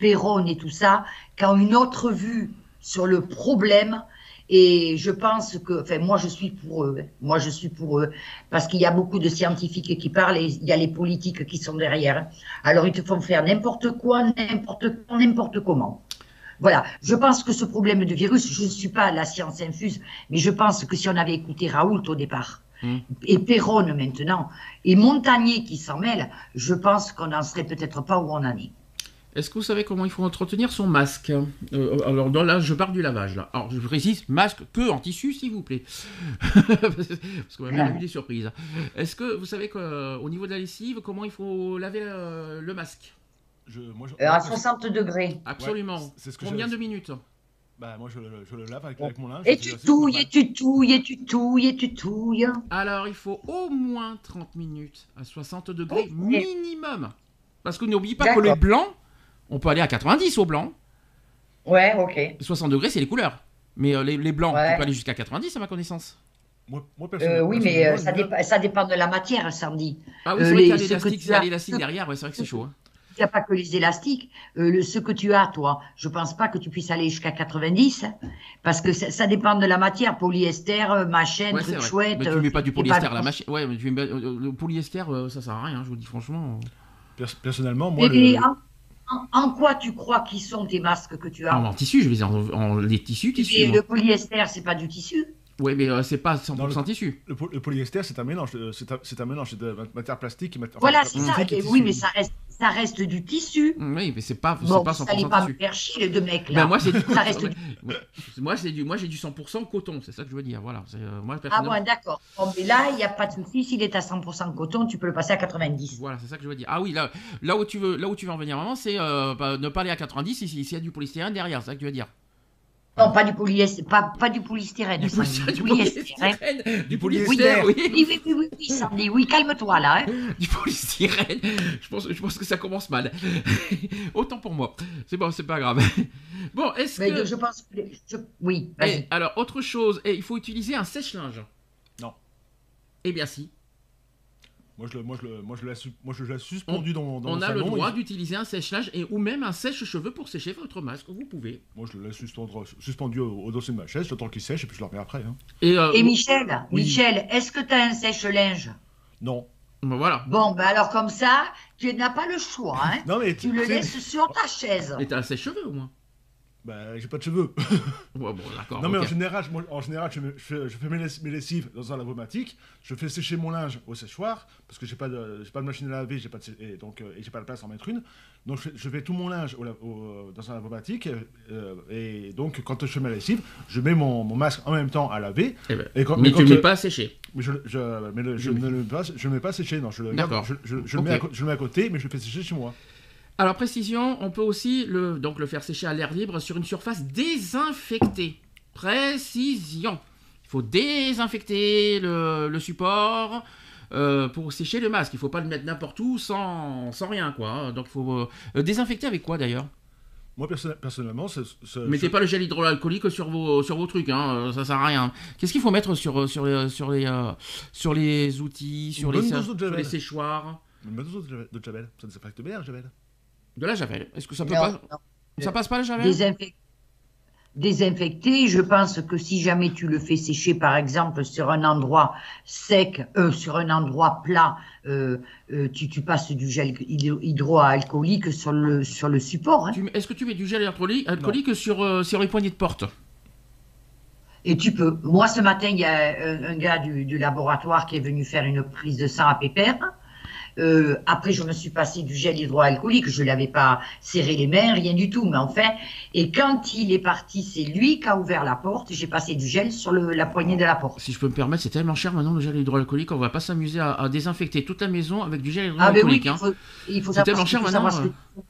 Perron et tout ça qui ont une autre vue sur le problème. Et je pense que, enfin, moi, je suis pour eux. hein. Moi, je suis pour eux. Parce qu'il y a beaucoup de scientifiques qui parlent et il y a les politiques qui sont derrière. hein. Alors, ils te font faire n'importe quoi, n'importe quand, n'importe comment. Voilà. Je pense que ce problème de virus, je ne suis pas la science infuse, mais je pense que si on avait écouté Raoult au départ, Mm. et Perron maintenant, et Montagnier qui s'en mêle, je pense qu'on n'en serait peut-être pas où on en est. Est-ce que vous savez comment il faut entretenir son masque Euh, Alors dans là, je parle du lavage. Là. Alors je précise, masque que en tissu, s'il vous plaît, parce qu'on va bien eu des surprises. Est-ce que vous savez qu'au niveau de la lessive, comment il faut laver euh, le masque? Je, moi, je- Euh, à moi, 60 degrés. Absolument. Ouais, c'est ce que Combien je- de minutes? Bah, moi, je, le- je le lave avec, avec mon linge. Et tu touilles, et tu touilles, et tu touilles, et tu touilles. Alors, il faut au moins 30 minutes à 60 degrés minimum. Parce que n'oublie pas que le blanc, on peut aller à 90 au blanc. Ouais, ok. 60 degrés, c'est les couleurs. Mais euh, les, les blancs, Ouais. tu peux aller jusqu'à 90 à ma connaissance. Moi, moi, Euh, personnellement- oui, mais euh, ça, dépa- dépend de la matière, Sandy. Ah oui, Euh, c'est vrai qu'il y a l'élastique, tu il y a as- l'élastique ce- derrière, ouais, c'est vrai que c'est chaud. hein. Il n'y a pas que les élastiques. Euh, le- ce que tu as, toi, je pense pas que tu puisses aller jusqu'à 90, hein, parce que ça, ça dépend de la matière, polyester, machin, Ouais, truc chouette. Mais tu euh, mets pas du polyester pas- la machine. Ouais, mais tu mets euh, le polyester, euh, ça sert à rien, je vous dis franchement. Pers- personnellement, moi, Et, le- en, en- en quoi tu crois qu'ils sont tes masques que tu as en tissu, je les ai en, en- les tissus, tissus. Et moi. le polyester, c'est pas du tissu. Ouais, mais euh, c'est pas 100% Dans le- tissu. le, po- le polyester, c'est un mélange, de- c'est un, c'est un mélange de mat- matière plastique et matière. Voilà, enfin, c'est ça. et Et tissu. oui, mais ça reste, ça reste du tissu. Oui, mais c'est pas, c'est Bon, pas vous allez 100% pas me tissu. faire chier, les deux mecs Ben, là. moi, c'est du Ça reste Ouais. du- Ouais. Moi, c'est du, moi, j'ai du 100% coton, c'est ça que je veux dire. Voilà. c'est, euh, moi, Ah bon, d'accord. Bon, mais là, il n'y a pas de souci. S'il est à 100% coton, tu peux le passer à 90. Voilà, c'est ça que je veux dire. Ah oui, là, là où tu veux, là où tu veux en venir vraiment, c'est euh, bah, ne pas aller à 90 si- si- s'il y a du polystyrène derrière, c'est ça que tu veux dire. Non, pas du polyester, pas, pas du polystyrène. Du polystyrène, du hein. polystyrène, du polyester. polyester, oui, Oui, oui, oui, oui, oui, Sandy, oui, calme-toi là. Hein. du polystyrène. Je pense, je pense que ça commence mal. Autant pour moi. C'est bon, c'est pas grave. Bon, est-ce Mais que je pense que. je- Oui, vas-y. alors, autre chose, et il faut utiliser un sèche-linge. Non. Eh bien si. Moi, je le, moi, je le, moi, je le laisse, moi, je le laisse suspendu dans, dans On mon a le salon, droit et- d'utiliser un sèche-linge et ou même un sèche-cheveux pour sécher votre masque. Vous pouvez. Moi, je le laisse suspendre- suspendu au, au dossier de ma chaise, le temps qu'il sèche, et puis je le remets après. hein. Et, euh, Et Michel, oui. Michel, est-ce que tu as un sèche-linge? Non. ben voilà. Bon, ben alors comme ça, tu n'as pas le choix. Hein. Non, mais Tu le c'est- laisses sur ta chaise. Et t'as un sèche-cheveux au moins. Bah, j'ai pas de cheveux. Ouais, bon, d'accord. non, mais en général, je, en général, je, me- je- je fais mes, less- mes lessives dans un lavomatique. Je fais sécher mon linge au séchoir parce que j'ai pas de, pas de machine à laver, j'ai pas de, et donc euh, et j'ai pas la place d'en mettre une. Donc je, je fais tout mon linge au la- au- dans un lavomatique euh, et donc quand je fais ma lessive, je mets mon, mon masque en même temps à laver. Eh ben, Et quand, mais quand, tu ne mets pas à sécher. mais je, je, mais le- je ne le mets pas, je le mets pas sécher, non, je le garde, je, je- je le Ok. mets à, je le mets à côté, mais je le fais sécher chez moi. Alors précision, on peut aussi le, donc le faire sécher à l'air libre sur une surface désinfectée. Précision. Il faut désinfecter le, le support euh, pour sécher le masque. Il ne faut pas le mettre n'importe où sans, sans rien quoi. hein. Donc il faut euh, désinfecter avec quoi d'ailleurs? Moi perso- personnellement, c'est, c'est- Mettez je- pas le gel hydroalcoolique sur vos, sur vos trucs, hein, euh, ça sert à rien. Qu'est-ce qu'il faut mettre sur, sur, les, sur, les, euh, sur les outils, sur, Une les, sur les séchoirs? Autres de, Javel, ça désinfecte bien, Javel. De la javel. Est-ce que ça peut Non, pas non. Ça passe pas la javel Désinfec- Désinfecter, je pense que si jamais tu le fais sécher, par exemple, sur un endroit sec, euh, sur un endroit plat, euh, euh, tu, tu passes du gel hydro- hydroalcoolique sur le, sur le support. hein. Est-ce que tu mets du gel alcoolique, sur, sur les poignées de porte? Et tu peux. Moi, ce matin, il y a un, un gars du, du laboratoire qui est venu faire une prise de sang à Pépère. Euh, après, je me suis passé du gel hydroalcoolique. Je ne l'avais pas serré les mains, rien du tout. Mais enfin, et quand il est parti, c'est lui qui a ouvert la porte. J'ai passé du gel sur le, la poignée de la porte. Si je peux me permettre, c'est tellement cher maintenant le gel hydroalcoolique, on va pas s'amuser à, à désinfecter toute la maison avec du gel Ah, oui, hydroalcoolique. il hein. faut, il faut C'est tellement cher il maintenant, que-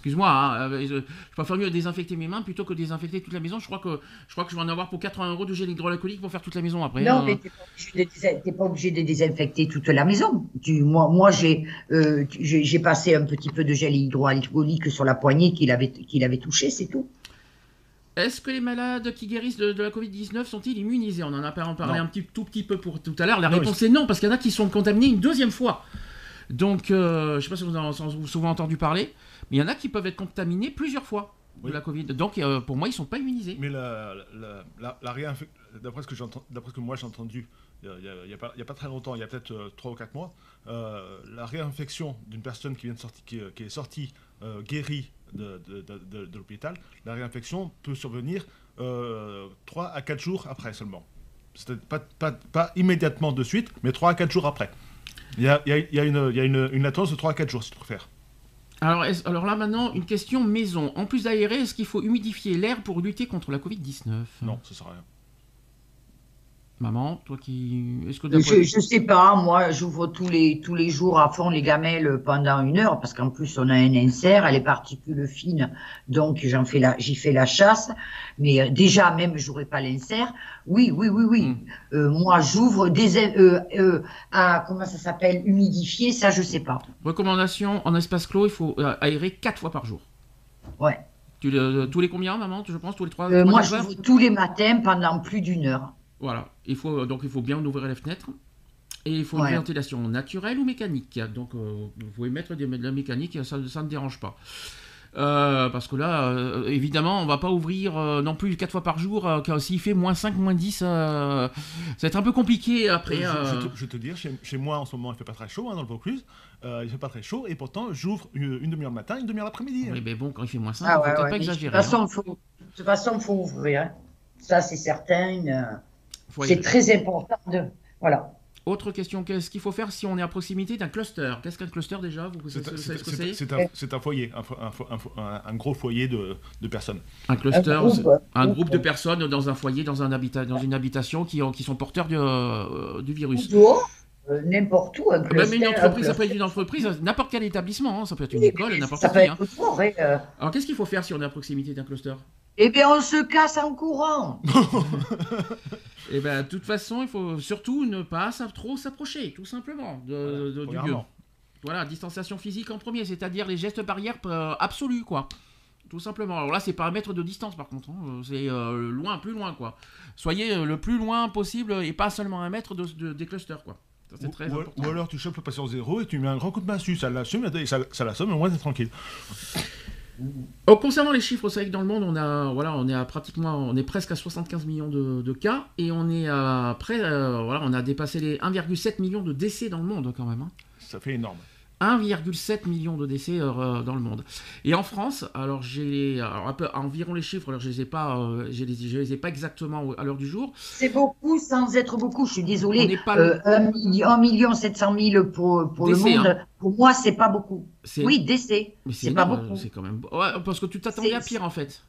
Excuse-moi, hein, euh, je, je préfère mieux désinfecter mes mains plutôt que désinfecter toute la maison. Je crois que je crois que je vais en avoir pour 80 euros de gel hydroalcoolique pour faire toute la maison après. Non, hein. mais t'es pas, obligé de désin- t'es pas obligé de désinfecter toute la maison. Tu, moi, moi j'ai, euh, tu- j'ai passé un petit peu de gel hydroalcoolique sur la poignée qu'il avait, qu'il avait touché, c'est tout. Est-ce que les malades qui guérissent de, de la Covid-19 sont-ils immunisés? On en a parlé Non. un petit, tout petit peu pour tout à l'heure. La Non, réponse est non, parce qu'il y en a qui sont contaminés une deuxième fois. Donc, euh, je ne sais pas si vous en avez souvent entendu parler, mais il y en a qui peuvent être contaminés plusieurs fois de Oui. la Covid. Donc, euh, pour moi, ils ne sont pas immunisés. Mais la, la, la, la réinfec- d'après ce que d'après ce que moi j'ai entendu, il n'y a, a a pas très longtemps, il y a peut-être 3 ou 4 mois, euh, la réinfection d'une personne qui, vient de sortir, qui, qui est sortie euh, guérie de, de, de- de- l'hôpital, la réinfection peut survenir 3 à 4 jours après seulement. C'est pas, pas, pas immédiatement de suite, mais 3 à 4 jours après. Il y a, il y a- une, il y une latence de 3 à 4 jours, si tu préfères. Alors, là, maintenant, une question maison. En plus d'aérer, est-ce qu'il faut humidifier l'air pour lutter contre la Covid-19 Non, ça sert à rien. Maman, toi qui. Est-ce que Je, je sais pas, moi j'ouvre tous les, tous les jours à fond les gamelles pendant une heure parce qu'en plus on a un insert, elle est particules fines, donc j'en fais la, j'y fais la chasse. Mais déjà même j'aurais pas l'insert. Oui, oui, oui, oui. Mm. Euh, moi j'ouvre des euh, euh, à comment ça s'appelle humidifié, ça je sais pas. Recommandation en espace clos, il faut aérer 4 fois par jour. Ouais. Tu tous les combien, maman Je pense tous les 3 Euh, moi j'ouvre tous les matins pendant plus d'une heure. Voilà. Il faut, donc il faut bien ouvrir les fenêtres. Et il faut Ouais. une ventilation naturelle ou mécanique. Donc euh, vous pouvez mettre des- de la mécanique, ça, ça ne dérange pas. Euh, parce que là, euh, évidemment, on va pas ouvrir euh, non plus 4 fois par jour. euh, s'il fait moins 5, moins 10, euh, ça va être un peu compliqué après. Je, euh, je te, je te dire, chez, chez moi en ce moment il fait pas très chaud hein, dans le Vaucluse, euh, il fait pas très chaud et pourtant j'ouvre une, une demi-heure le matin, une demi-heure l'après-midi. Oui, mais bon, quand il fait moins 5, Ah il faut ouais, peut-être ouais, pas exagérer. De toute façon, hein. faut, faut ouvrir. hein. Ça c'est certain. C'est très important de. Voilà. Autre question, qu'est-ce qu'il faut faire si on est à proximité d'un cluster? Qu'est-ce qu'un cluster déjà? Vous C'est savez c'est- ce que c'est- c'est c'est un, foyer, un, fo- un fo- un fo- un- un gros foyer de, de personnes. Un cluster, Un groupe, un groupe de personnes dans un foyer, dans, un habita- dans une habitation qui, ont- qui sont porteurs du, euh, du virus. euh, n'importe où. Un Même cluster, une un entreprise, ça peut être une entreprise, n'importe quel établissement, hein, ça peut être une Oui, école, n'importe qui. hein. hein, euh. Alors qu'est-ce qu'il faut faire si on est à proximité d'un cluster? Eh bien, on se casse en courant. Eh bien, de toute façon, il faut surtout ne pas trop s'approcher, tout simplement, de, Voilà, de- du lieu. Voilà, distanciation physique en premier, c'est-à-dire les gestes barrières euh, absolus, quoi. Tout simplement. Alors là, c'est pas un mètre de distance, par contre. hein. C'est euh, loin, plus loin, quoi. Soyez euh, le plus loin possible et pas seulement un mètre de, de- des clusters, quoi. Ça, Ou, très ou- important. ou alors tu chopes le patient zéro et tu mets un grand coup de main dessus, ça l'assume, et ça, ça l'assomme, et au moins t'es tranquille. Oh, concernant les chiffres, c'est vrai que dans le monde, on a, voilà, on est pratiquement, on est presque à 75 millions de, de cas et on est à près, euh, voilà, on a dépassé les 1,7 million de décès dans le monde quand même. hein. Ça fait énorme. 1,7 million de décès euh, dans le monde. Et en France, alors j'ai environ les chiffres, alors je les ai pas, euh, je les, je les ai pas exactement à l'heure du jour. C'est beaucoup sans être beaucoup. Je suis On désolée. n'est pas Euh, 1 million, 1 million 700 000 pour, pour Décès, le monde. hein. Pour moi, c'est pas beaucoup. Oui, décès. mais c'est pas beaucoup. C'est quand même, ouais, parce que tu t'attendais à pire en fait.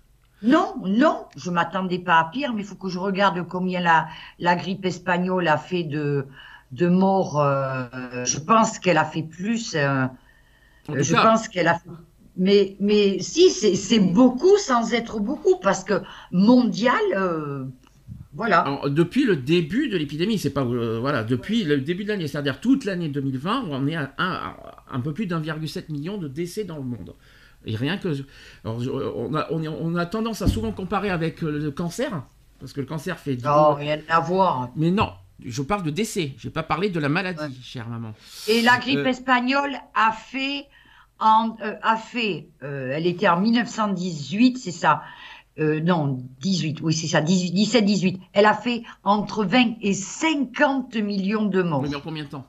Non, non, je m'attendais pas à pire, mais il faut que je regarde combien la, la grippe espagnole a fait de, de morts. euh, je pense qu'elle a fait plus. euh, je pense qu'elle a fait. Mais, mais si, c'est beaucoup sans être beaucoup, parce que mondial, euh, voilà. Alors, depuis le début de l'épidémie, c'est pas euh, voilà, depuis le début de l'année, c'est-à-dire toute l'année 2020, on est à un, à un peu plus d'1,7 million de décès dans le monde. Et rien que, alors, on a, on, a tendance à souvent comparer avec le cancer, parce que le cancer fait. du- Non, rien à voir. Mais non, je parle de décès. J'ai pas parlé de la maladie, Ouais. chère maman. Et la grippe Euh, espagnole a fait, en, euh, a fait euh, elle était en 1918, c'est ça. Non, 18, oui, c'est ça, 17-18. Elle a fait entre 20 et 50 millions de morts. Mais en combien de temps?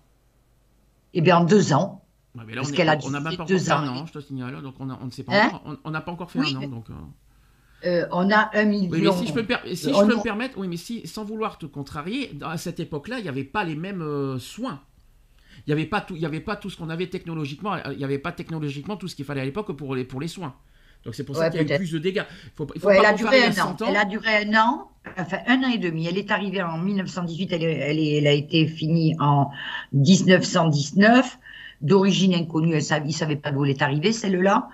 Eh bien, en deux ans. Ouais, mais là, Parce qu'elle a on même fait pas encore deux fait un an, je te signale. Donc on, a- on ne sait pas Hein? encore. On- n'a pas encore fait Oui, un an. Donc, euh, Euh, on a un million. Oui, mais si je peux me, per- si je on peux a- me permettre, oui, mais si, sans vouloir te contrarier, à cette époque-là, il n'y avait pas les mêmes euh, soins. Il n'y avait pas tout, il y avait pas tout ce qu'on avait technologiquement. Il n'y avait pas technologiquement tout ce qu'il fallait à l'époque pour les pour les soins. Donc c'est pour ça Ouais, qu'il y a eu plus de dégâts. Il faut, faut Ouais, pas elle a duré un an. 100 ans. Elle a duré un an, enfin un an et demi. Elle est arrivée en 1918, elle, est- elle, est- elle a été finie en 1919. D'origine inconnue, elle savait, il savait pas d'où elle est arrivée, celle-là.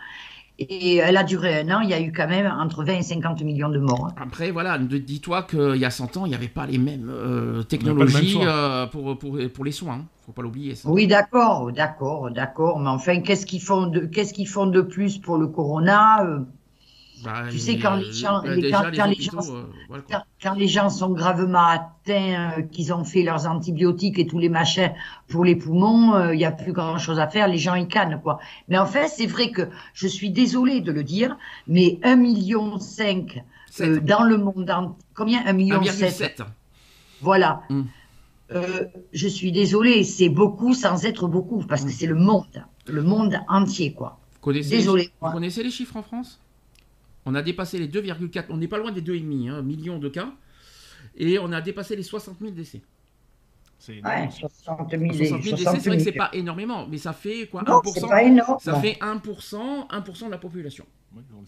Et elle a duré un an, il y a eu quand même entre 20 et 50 millions de morts. hein. Après, voilà, dis-toi qu'il y a 100 ans, il n'y avait pas les mêmes euh, même technologies euh, pour, pour, pour les soins. faut pas l'oublier. ça. Oui, d'accord, d'accord, d'accord. Mais enfin, qu'est-ce qu'ils font de, qu'est-ce qu'ils font de plus pour le corona euh, Bah, Tu sais, quand les gens- bah, les- quand- les quand les hôpitaux, gens- euh, voilà, quand, quand les gens sont gravement atteints, euh, qu'ils ont fait leurs antibiotiques et tous les machins pour les poumons, euh, il y a plus grand chose à faire, les gens y cannent, quoi. Mais en fait, c'est vrai que je suis désolée de le dire, mais 1,5 million euh, dans le monde entier, combien? 1,7 million sept 1,7. Voilà. Mm. Euh, je suis désolée, c'est beaucoup sans être beaucoup, parce que Mm. c'est le monde, le monde entier, quoi. Vous connaissez, les, vous connaissez les chiffres en France? On a dépassé les 2,4, on n'est pas loin des 2,5 hein, millions de cas, et on a dépassé les 60 000 décès. C'est. Ouais, 60 000, 60 000 décès, 60 c'est vrai que 000. c'est pas énormément, mais ça fait quoi Non, 1% c'est pas énorme. Ça fait 1%, 1% de la population.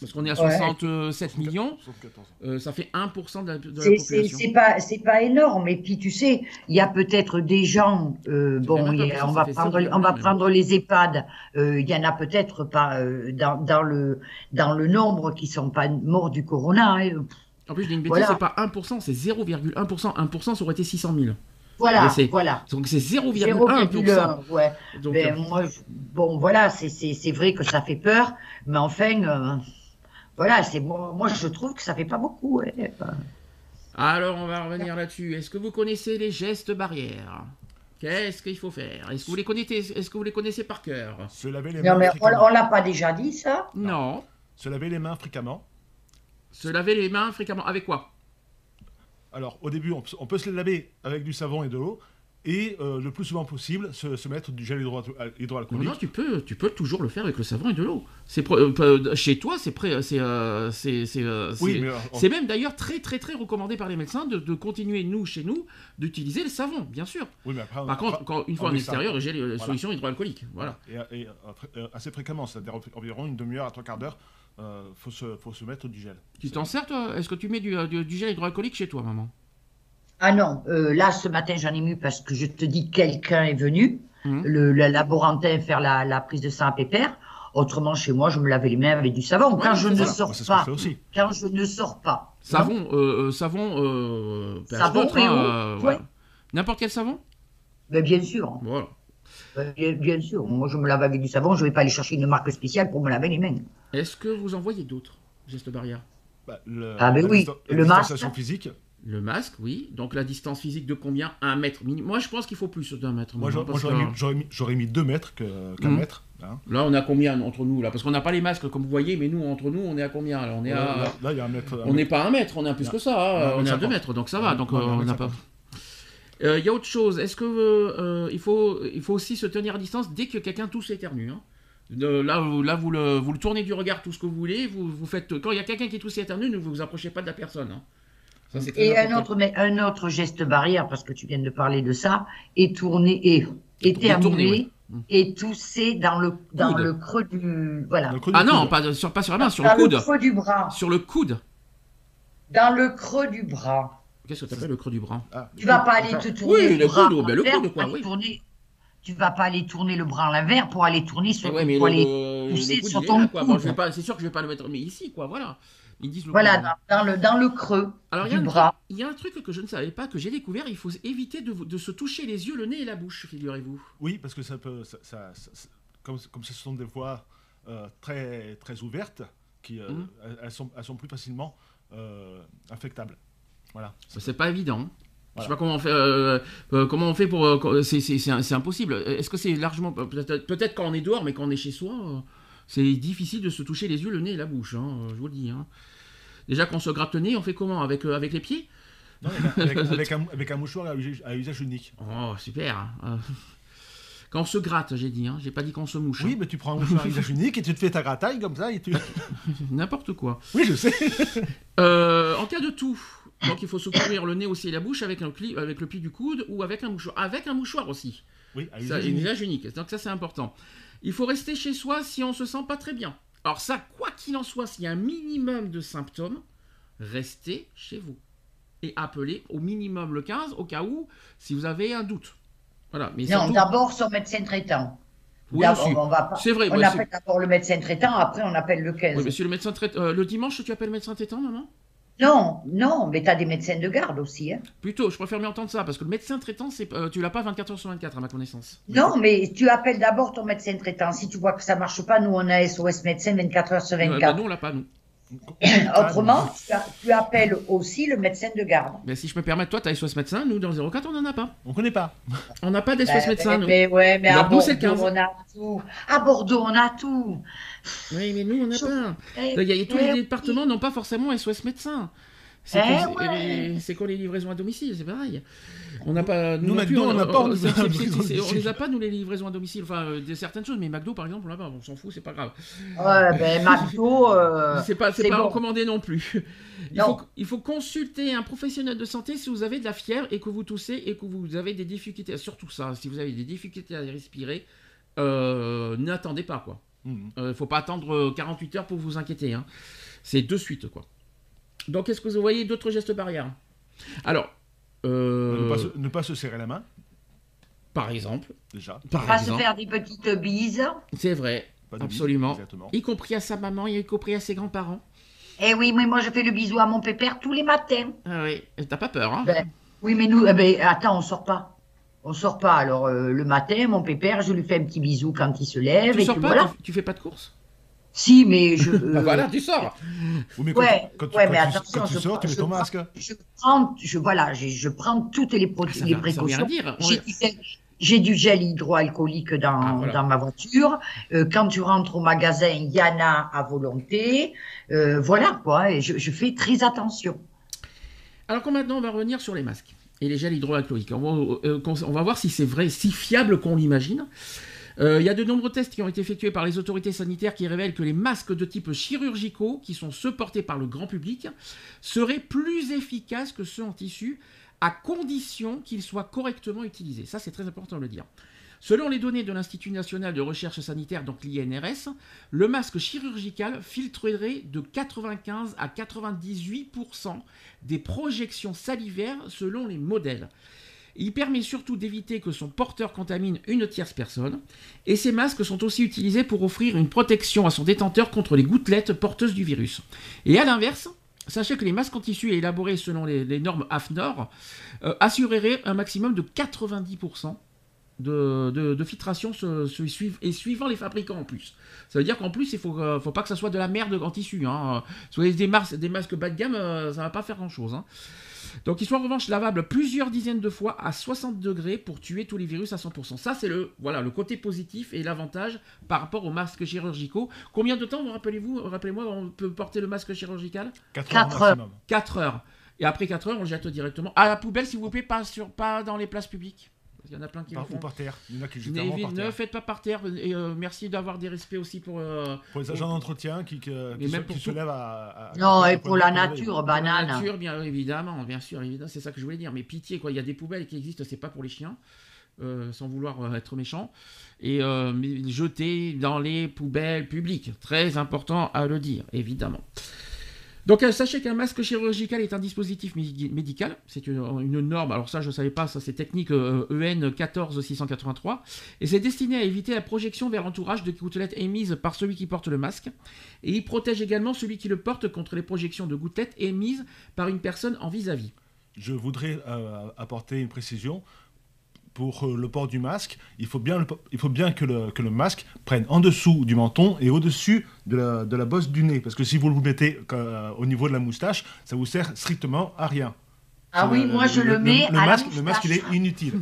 Parce qu'on est à Ouais. 67 millions, 74. euh, ça fait 1% de la, de la population. c'est pas, pas énorme. Et puis, tu sais, il y a peut-être des gens, euh, bon, y a- on, va prendre, 0,1 on va même. prendre les EHPAD. euh, Il y en a peut-être pas euh, dans, dans, le, dans le nombre qui sont pas morts du corona. hein. En plus, je dis une bêtise, Voilà. c'est pas 1%, c'est 0,1%. 1%, ça aurait été 600 000. Voilà, Mais. Donc c'est 0,1%. 0,1, ouais. Donc, Ben, euh, moi, je- bon, voilà, c'est- c'est c'est vrai que ça fait peur, mais enfin, euh, voilà, c'est moi, moi, je trouve que ça fait pas beaucoup. ouais. Alors, on va revenir là-dessus. Est-ce que vous connaissez les gestes barrières? Qu'est-ce qu'il faut faire? Est-ce que vous les connaissez Est-ce que vous les connaissez par cœur? Se laver les Non, mains mais on, fréquemment. on l'a pas déjà dit, ça? Non. Se laver les mains fréquemment. Se laver les mains fréquemment. Avec quoi? Alors, au début, on, peut- on peut se les laver avec du savon et de l'eau. Et euh, le plus souvent possible, se, se mettre du gel hydro- hydroalcoolique. non, tu peux, tu peux toujours le faire avec le savon et de l'eau. C'est euh, peu- chez toi, c'est prêt, c'est, euh, c'est, euh, oui, euh, même d'ailleurs très, très, très recommandé par les médecins de, de continuer nous, chez nous, d'utiliser le savon, bien sûr. oui, mais après, Par contre, quand, une fois en extérieur, j'ai les voilà. solutions hydroalcooliques. Voilà. Et, euh, euh, assez fréquemment, c'est-à-dire environ une demi-heure à trois quarts d'heure, euh, faut, se, faut se mettre du gel. Tu t'en sers, toi? Est-ce que tu mets du, euh, du, du gel hydroalcoolique chez toi, maman? Ah non, euh, là, ce matin, j'en ai mis parce que je te dis, quelqu'un est venu, Mhm. le, le laborantin faire la, la prise de sang à pépère. Autrement, chez moi, je me lavais les mains avec du savon. Ouais, quand je ne sors pas, aussi. quand je ne sors pas. Savon, euh, euh, savon, euh, Savon hein, euh, ouais. N'importe quel savon? Mais bien sûr, Voilà. Euh, bien, bien sûr. Moi, je me lave avec du savon. Je vais pas aller chercher une marque spéciale pour me laver les mains. Est-ce que vous en voyez d'autres gestes barrières Bah, le, Ah, ben la oui, le la masque. physique. Le masque, oui. Donc la distance physique de combien? Un mètre minimum. Moi, je pense qu'il faut plus d'un mètre. Moi, j'aurais- mis, deux mètres que- qu'un Mhm. mètre. hein. Là, on est à combien entre nous là? Parce qu'on n'a pas les masques, comme vous voyez, mais nous, entre nous, on est à combien là? On est Là, à. là, y a un mètre. un On n'est pas à un mètre, on est à plus que ça. hein. On est à deux mètres, donc ça va. Donc Non, euh, on n'a pas. Cinquante. Euh, Il y a autre chose. Est-ce que euh, il faut il faut aussi se tenir à distance dès que quelqu'un tousse éternue hein De- là, vous, là vous, le, vous le tournez du regard tout ce que vous voulez. Vous, vous faites quand il y a quelqu'un qui tousse et éternue, ne vous approchez pas de la personne. hein. Ça, Et un autre, mais un autre geste barrière, parce que tu viens de parler de ça, étourner et Détourner, éternuer oui. Mm. et tousser dans le, dans Coude. le creux du, voilà. Le creux du Ah non, coude. pas, sur, pas sur la main, sur dans le coude. creux du bras. Sur le coude. Dans le creux du bras. Qu'est-ce que tu appelles le creux du bras Ah, Tu vas pas aller te tourner Oui, le, bras coude, en ben le coude, quoi, pour aller oui. tourner. Tu vas pas aller tourner le bras en l'envers pour aller tourner sur, Ouais, mais pour le, aller- le pousser coude, sur ton. Bon, c'est sûr que je vais pas le mettre, mais ici, quoi, voilà. Ils disent le Voilà, dans, dans le, dans le creux Alors, il y, a du un bras. truc- il y a un truc que je ne savais pas, que j'ai découvert, il faut éviter de, de se toucher les yeux, le nez et la bouche, figurez-vous. Oui, parce que ça peut. Ça, ça- ça- ça- comme, comme ce sont des voies euh, très, très ouvertes, qui, euh, elles sont, elles sont plus facilement euh, affectables. Voilà. C'est pas évident. Je sais Voilà. pas comment on fait, euh, euh, comment on fait pour. euh, c'est, impossible. Est-ce que c'est largement. Peut-être, quand on est dehors, mais quand on est chez soi, c'est difficile de se toucher les yeux, le nez et la bouche, hein, je vous le dis. hein. Déjà, quand on se gratte le nez, on fait comment? Avec, avec les pieds? Non, avec, avec un, avec un mouchoir à usage, à usage unique. Oh, super. Euh, Quand on se gratte, j'ai dit, hein. j'ai pas dit qu'on se mouche. Oui, hein. mais tu prends un mouchoir à usage unique et tu te fais ta grataille comme ça. Et tu... N'importe quoi. Oui, je sais. En cas de tout, donc il faut se couvrir le nez aussi et la bouche avec, un pli, avec le pli du coude ou avec un mouchoir. Avec un mouchoir aussi. Oui, à Ça, usage un unique. usage unique. Donc ça, c'est important. Il faut rester chez soi si on se sent pas très bien. Alors ça, quoi qu'il en soit, s'il y a un minimum de symptômes, restez chez vous. Et appelez au minimum le 15 au cas où, si vous avez un doute. Voilà. Mais Non, surtout- d'abord son médecin traitant. Oui, D'abord, aussi. on va pas- C'est vrai, On ouais, appelle d'abord le médecin traitant, après on appelle le 15. Oui, monsieur le médecin traite. euh, le dimanche, tu appelles le médecin traitant, maman? Non, non, mais tu as des médecins de garde aussi. Hein. Plutôt, je préfère mieux entendre ça, parce que le médecin traitant, c'est, euh, tu l'as pas 24 heures sur 24, à ma connaissance. Non, mais tu appelles d'abord ton médecin traitant. Si tu vois que ça marche pas, nous on a SOS médecin 24 heures sur Euh, bah, 24. nous, on l'a pas, nous. Autrement, tu, a- tu appelles aussi le médecin de garde. Mais si je me permettre, toi, tu as SOS médecin, nous, dans le 04, on n'en a pas. On connaît pas. On n'a pas d'SOS Ben, médecin, nous. mais, ouais, mais à Bordeaux, 15. on a tout. À Bordeaux, on a tout. Oui, mais nous, on n'a Je- pas. Il y a- tous les départements n'ont pas forcément SOS médecin. C'est Eh que- ouais. et- c'est quoi les livraisons à domicile C'est pareil. On n'a pas. Nous, non McDo, plus, on n'a pas on- à c'est- c'est- domicile. On les a pas, nous, les livraisons à domicile. Enfin, euh, des certaines choses, mais McDo, par exemple, on l'a pas. On s'en fout, c'est pas grave. Ouais, ben, McDo, euh, c'est pas, pas bon. recommandé non plus. Il Non. faut, il faut consulter un professionnel de santé si vous avez de la fièvre et que vous toussez et que vous avez des difficultés. Surtout ça, si vous avez des difficultés à respirer, euh, n'attendez pas quoi. Il faut pas attendre euh, 48 heures pour vous inquiéter. hein. C'est de suite, quoi. Donc, est-ce que vous voyez d'autres gestes barrières? Alors, euh, Ne, pas se, ne pas se serrer la main, par exemple, déjà. par Pas se faire des petites bises. c'est vrai, Pas de bise, absolument. exactement. Y compris à sa maman, y compris à ses grands-parents. Eh oui, mais moi je fais le bisou à mon pépère tous les matins. Ah oui, et t'as pas peur, hein? Ben, oui, mais nous, eh ben, attends, on sort pas. On sort pas. Alors euh, le matin, mon pépère, je lui fais un petit bisou quand il se lève. Tu et sors puis pas voilà. tu, tu fais pas de course? Si, mais je. Bah euh, voilà, tu sors Oui, mais quand, Ouais, quand, ouais, quand mais tu, attention, quand tu je sors, prends- tu mets je ton prends- masque. Je prends, je, voilà, je, je prends toutes les, pro- Ah, ça les veut- ça veut rien précautions. dire. On- J'ai du gel- hydroalcoolique dans, Ah, voilà. dans ma voiture. Euh, quand tu rentres au magasin, il y en a à volonté. Euh, voilà quoi. Et je, je fais très attention. Alors que maintenant, on va revenir sur les masques et les gels hydroalcooliques. On va, euh, on va voir si c'est vrai, si fiable qu'on l'imagine. Euh, Il y a de nombreux tests qui ont été effectués par les autorités sanitaires qui révèlent que les masques de type chirurgicaux, qui sont ceux portés par le grand public, seraient plus efficaces que ceux en tissu, à condition qu'ils soient correctement utilisés. Ça, c'est très important de le dire. Selon les données de l'Institut national de recherche sanitaire, donc l'INRS, le masque chirurgical filtrerait de 95 à 98% des projections salivaires selon les modèles. Il permet surtout d'éviter que son porteur contamine une tierce personne. Et ces masques sont aussi utilisés pour offrir une protection à son détenteur contre les gouttelettes porteuses du virus. Et à l'inverse, sachez que les masques en tissu élaborés selon les, normes AFNOR euh, assureraient un maximum de 90% de, filtration et suivant les fabricants en plus. Ça veut dire qu'en plus, il faut, euh, faut pas que ça soit de la merde en tissu. Hein. Des, mas- des masques bas de gamme, euh, ça va pas faire grand-chose. hein. Donc ils sont en revanche lavables plusieurs dizaines de fois à 60 degrés pour tuer tous les virus à 100%. Ça c'est le voilà le côté positif et l'avantage par rapport aux masques chirurgicaux. Combien de temps, vous rappelez-vous, rappelez-moi, on peut porter le masque chirurgical 4 Quatre heures maximum. 4 heures. Et après 4 heures, on le jette directement à la poubelle, s'il vous plaît, pas, sur, pas dans les places publiques. Qu'il y en a plein qui le Par- ou font. par terre. Il y en a qui Ne, vraiment par ne terre. faites pas par terre. Et euh, merci d'avoir des respects aussi pour, euh, Pour les agents d'entretien qui, qui, Mais qui se, qui se lèvent à. à- Non, à- et pour la nature, pour la banane. nature, bien évidemment, bien sûr, évidemment, c'est ça que je voulais dire. Mais pitié, quoi. Il y a des poubelles qui existent, c'est pas pour les chiens. euh, sans vouloir être méchant, et euh, jeter dans les poubelles publiques. Très important à le dire, évidemment. Donc euh, sachez qu'un masque chirurgical est un dispositif médi- médical, c'est une, norme, alors ça je ne savais pas, ça c'est technique euh, EN 14683, et c'est destiné à éviter la projection vers l'entourage de gouttelettes émises par celui qui porte le masque, et il protège également celui qui le porte contre les projections de gouttelettes émises par une personne en vis-à-vis. Je voudrais euh, apporter une précision. Pour euh, le port du masque, il faut bien, le il faut bien que, le, que le masque prenne en dessous du menton et au-dessus de la, de la bosse du nez. Parce que si vous le mettez euh, au niveau de la moustache, ça vous sert strictement à rien. Ah oui, moi je le, mets le à masque, la le masque, il est inutile.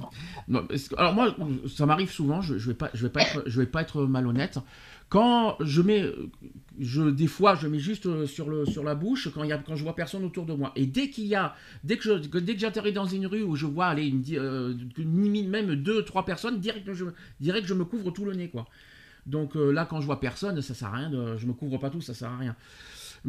Non, alors moi, ça m'arrive souvent, je, je vais pas, je vais pas être, je vais pas être malhonnête. Quand je mets, je, des fois, je mets juste euh, sur, le, sur la bouche quand, y quand je vois personne autour de moi. Et dès qu'il y a, dès que, je, dès que j'atterris dans une rue où je vois aller une, euh, même deux, trois personnes, direct je, direct je me couvre tout le nez, quoi. Donc euh, là, quand je vois personne, ça sert à rien. De, je me couvre pas tout, ça sert à rien.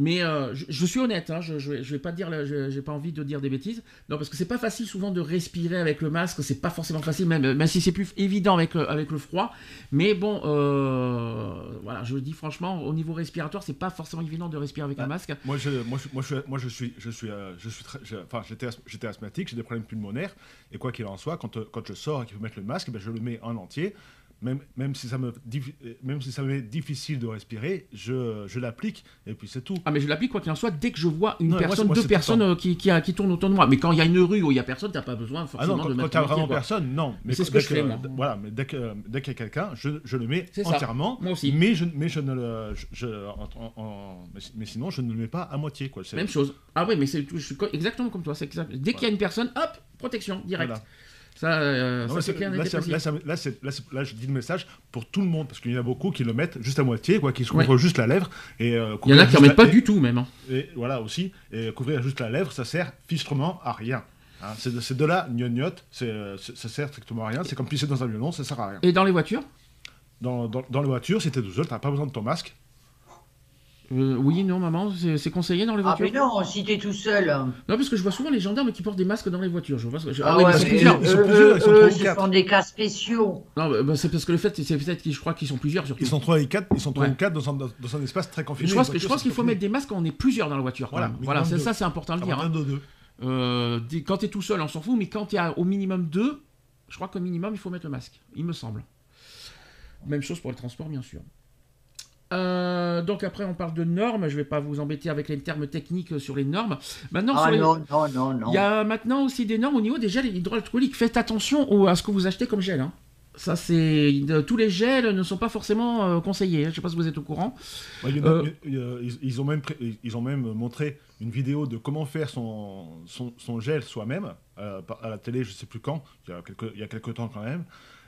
Mais euh, je, je suis honnête, hein, je, je, je vais pas dire, j'ai pas envie de dire des bêtises. Non, parce que c'est pas facile souvent de respirer avec le masque, c'est pas forcément facile, même, même si c'est plus évident avec, euh, avec le froid. Mais bon, euh, voilà, je le dis franchement, au niveau respiratoire, c'est pas forcément évident de respirer avec un Ah. masque. Moi, je, moi, moi, je, moi, je suis, je suis, euh, je suis très, enfin, j'étais, j'étais asthmatique, j'ai des problèmes pulmonaires, et quoi qu'il en soit, quand, euh, quand je sors et qu'il faut mettre le masque, ben, je le mets en entier. Même, même, si ça me, euh, même si ça m'est difficile de respirer, je, je l'applique, et puis c'est tout. Ah, mais je l'applique quoi qu'il en soit dès que je vois une Non, mais moi, personne, moi, deux personnes euh, qui, qui, qui tournent autour de moi. Mais quand il y a une rue où il y a personne, t'as pas besoin Ah forcément non, quand, de quand mettre t'as le entier, vraiment quoi. personne, non. Mais c'est ce dès que je fais, moi. Voilà, mais dès que- dès qu'il y a quelqu'un, je, je le mets ça. entièrement. Moi aussi. Mais je, mais je ne le, je- en- en- en- mais, sinon, je ne le mets pas à moitié, quoi. Même chose. Ah oui, mais c'est je suis co- exactement comme toi. c'est exact- Dès qu'il y a une personne, hop, protection, direct. Voilà. Ça, euh, Non, ça mais c'est c'est- clair, net là, là, ça- là, là, là, je dis le message pour tout le monde, parce qu'il y en a beaucoup qui le mettent juste à moitié, quoi, qui se Ouais. couvrent juste la lèvre. Et, euh, Il y en a qui en juste mettent la- pas et- du tout même. hein. Et voilà aussi, et couvrir juste la lèvre, ça sert fichtrement à rien. Hein, c'est de, de la gnognotte, ça sert strictement à rien. C'est comme pisser dans un violon, ça sert à rien. Et dans les voitures? Dans, dans, dans les voitures, si t'es tout seul, t'as pas besoin de ton masque. Euh, oui, non, maman, c'est conseillé dans les Ah, voitures mais non, si t'es tout seul. Non, parce que je vois souvent les gendarmes qui portent des masques dans les voitures. Je vois, je- Ah oui, ouais, mais c'est mais plusieurs. ils sont eux, plusieurs, ils sont eux, trois ou quatre. sont des cas spéciaux. Non, bah, bah, c'est parce que le fait, c'est peut-être qu'ils- je crois qu'ils sont plusieurs surtout. Ils sont 3 et 4, ils sont 3 Ouais. ou 4 dans un, dans un espace très confiné. je pense, que- je pense qu'il faut mettre des masques quand on est plusieurs dans la voiture. Voilà, voilà c'est ça, c'est important de À le dire. hein. de deux. Euh, quand tu es tout seul, on s'en fout, mais quand a au minimum deux, je crois qu'au minimum, il faut mettre le masque, il me semble. Même chose pour le transport, bien sûr. Euh, donc après, on parle de normes. Je vais pas vous embêter avec les termes techniques sur les normes. Maintenant, Ah sur les- non, non, non, non. il y a maintenant aussi des normes au niveau des gels hydroalcooliques. Faites attention au- à ce que vous achetez comme gel. hein. Ça, c'est tous les gels ne sont pas forcément euh, conseillés. Je sais pas si vous êtes au courant. Ouais, a- Euh, a- ils, ils ont même, pré- ils ont même montré une vidéo de comment faire son, son, son gel soi-même euh, à la télé, je sais plus quand, il y a quelques, il y a quelques temps quand même.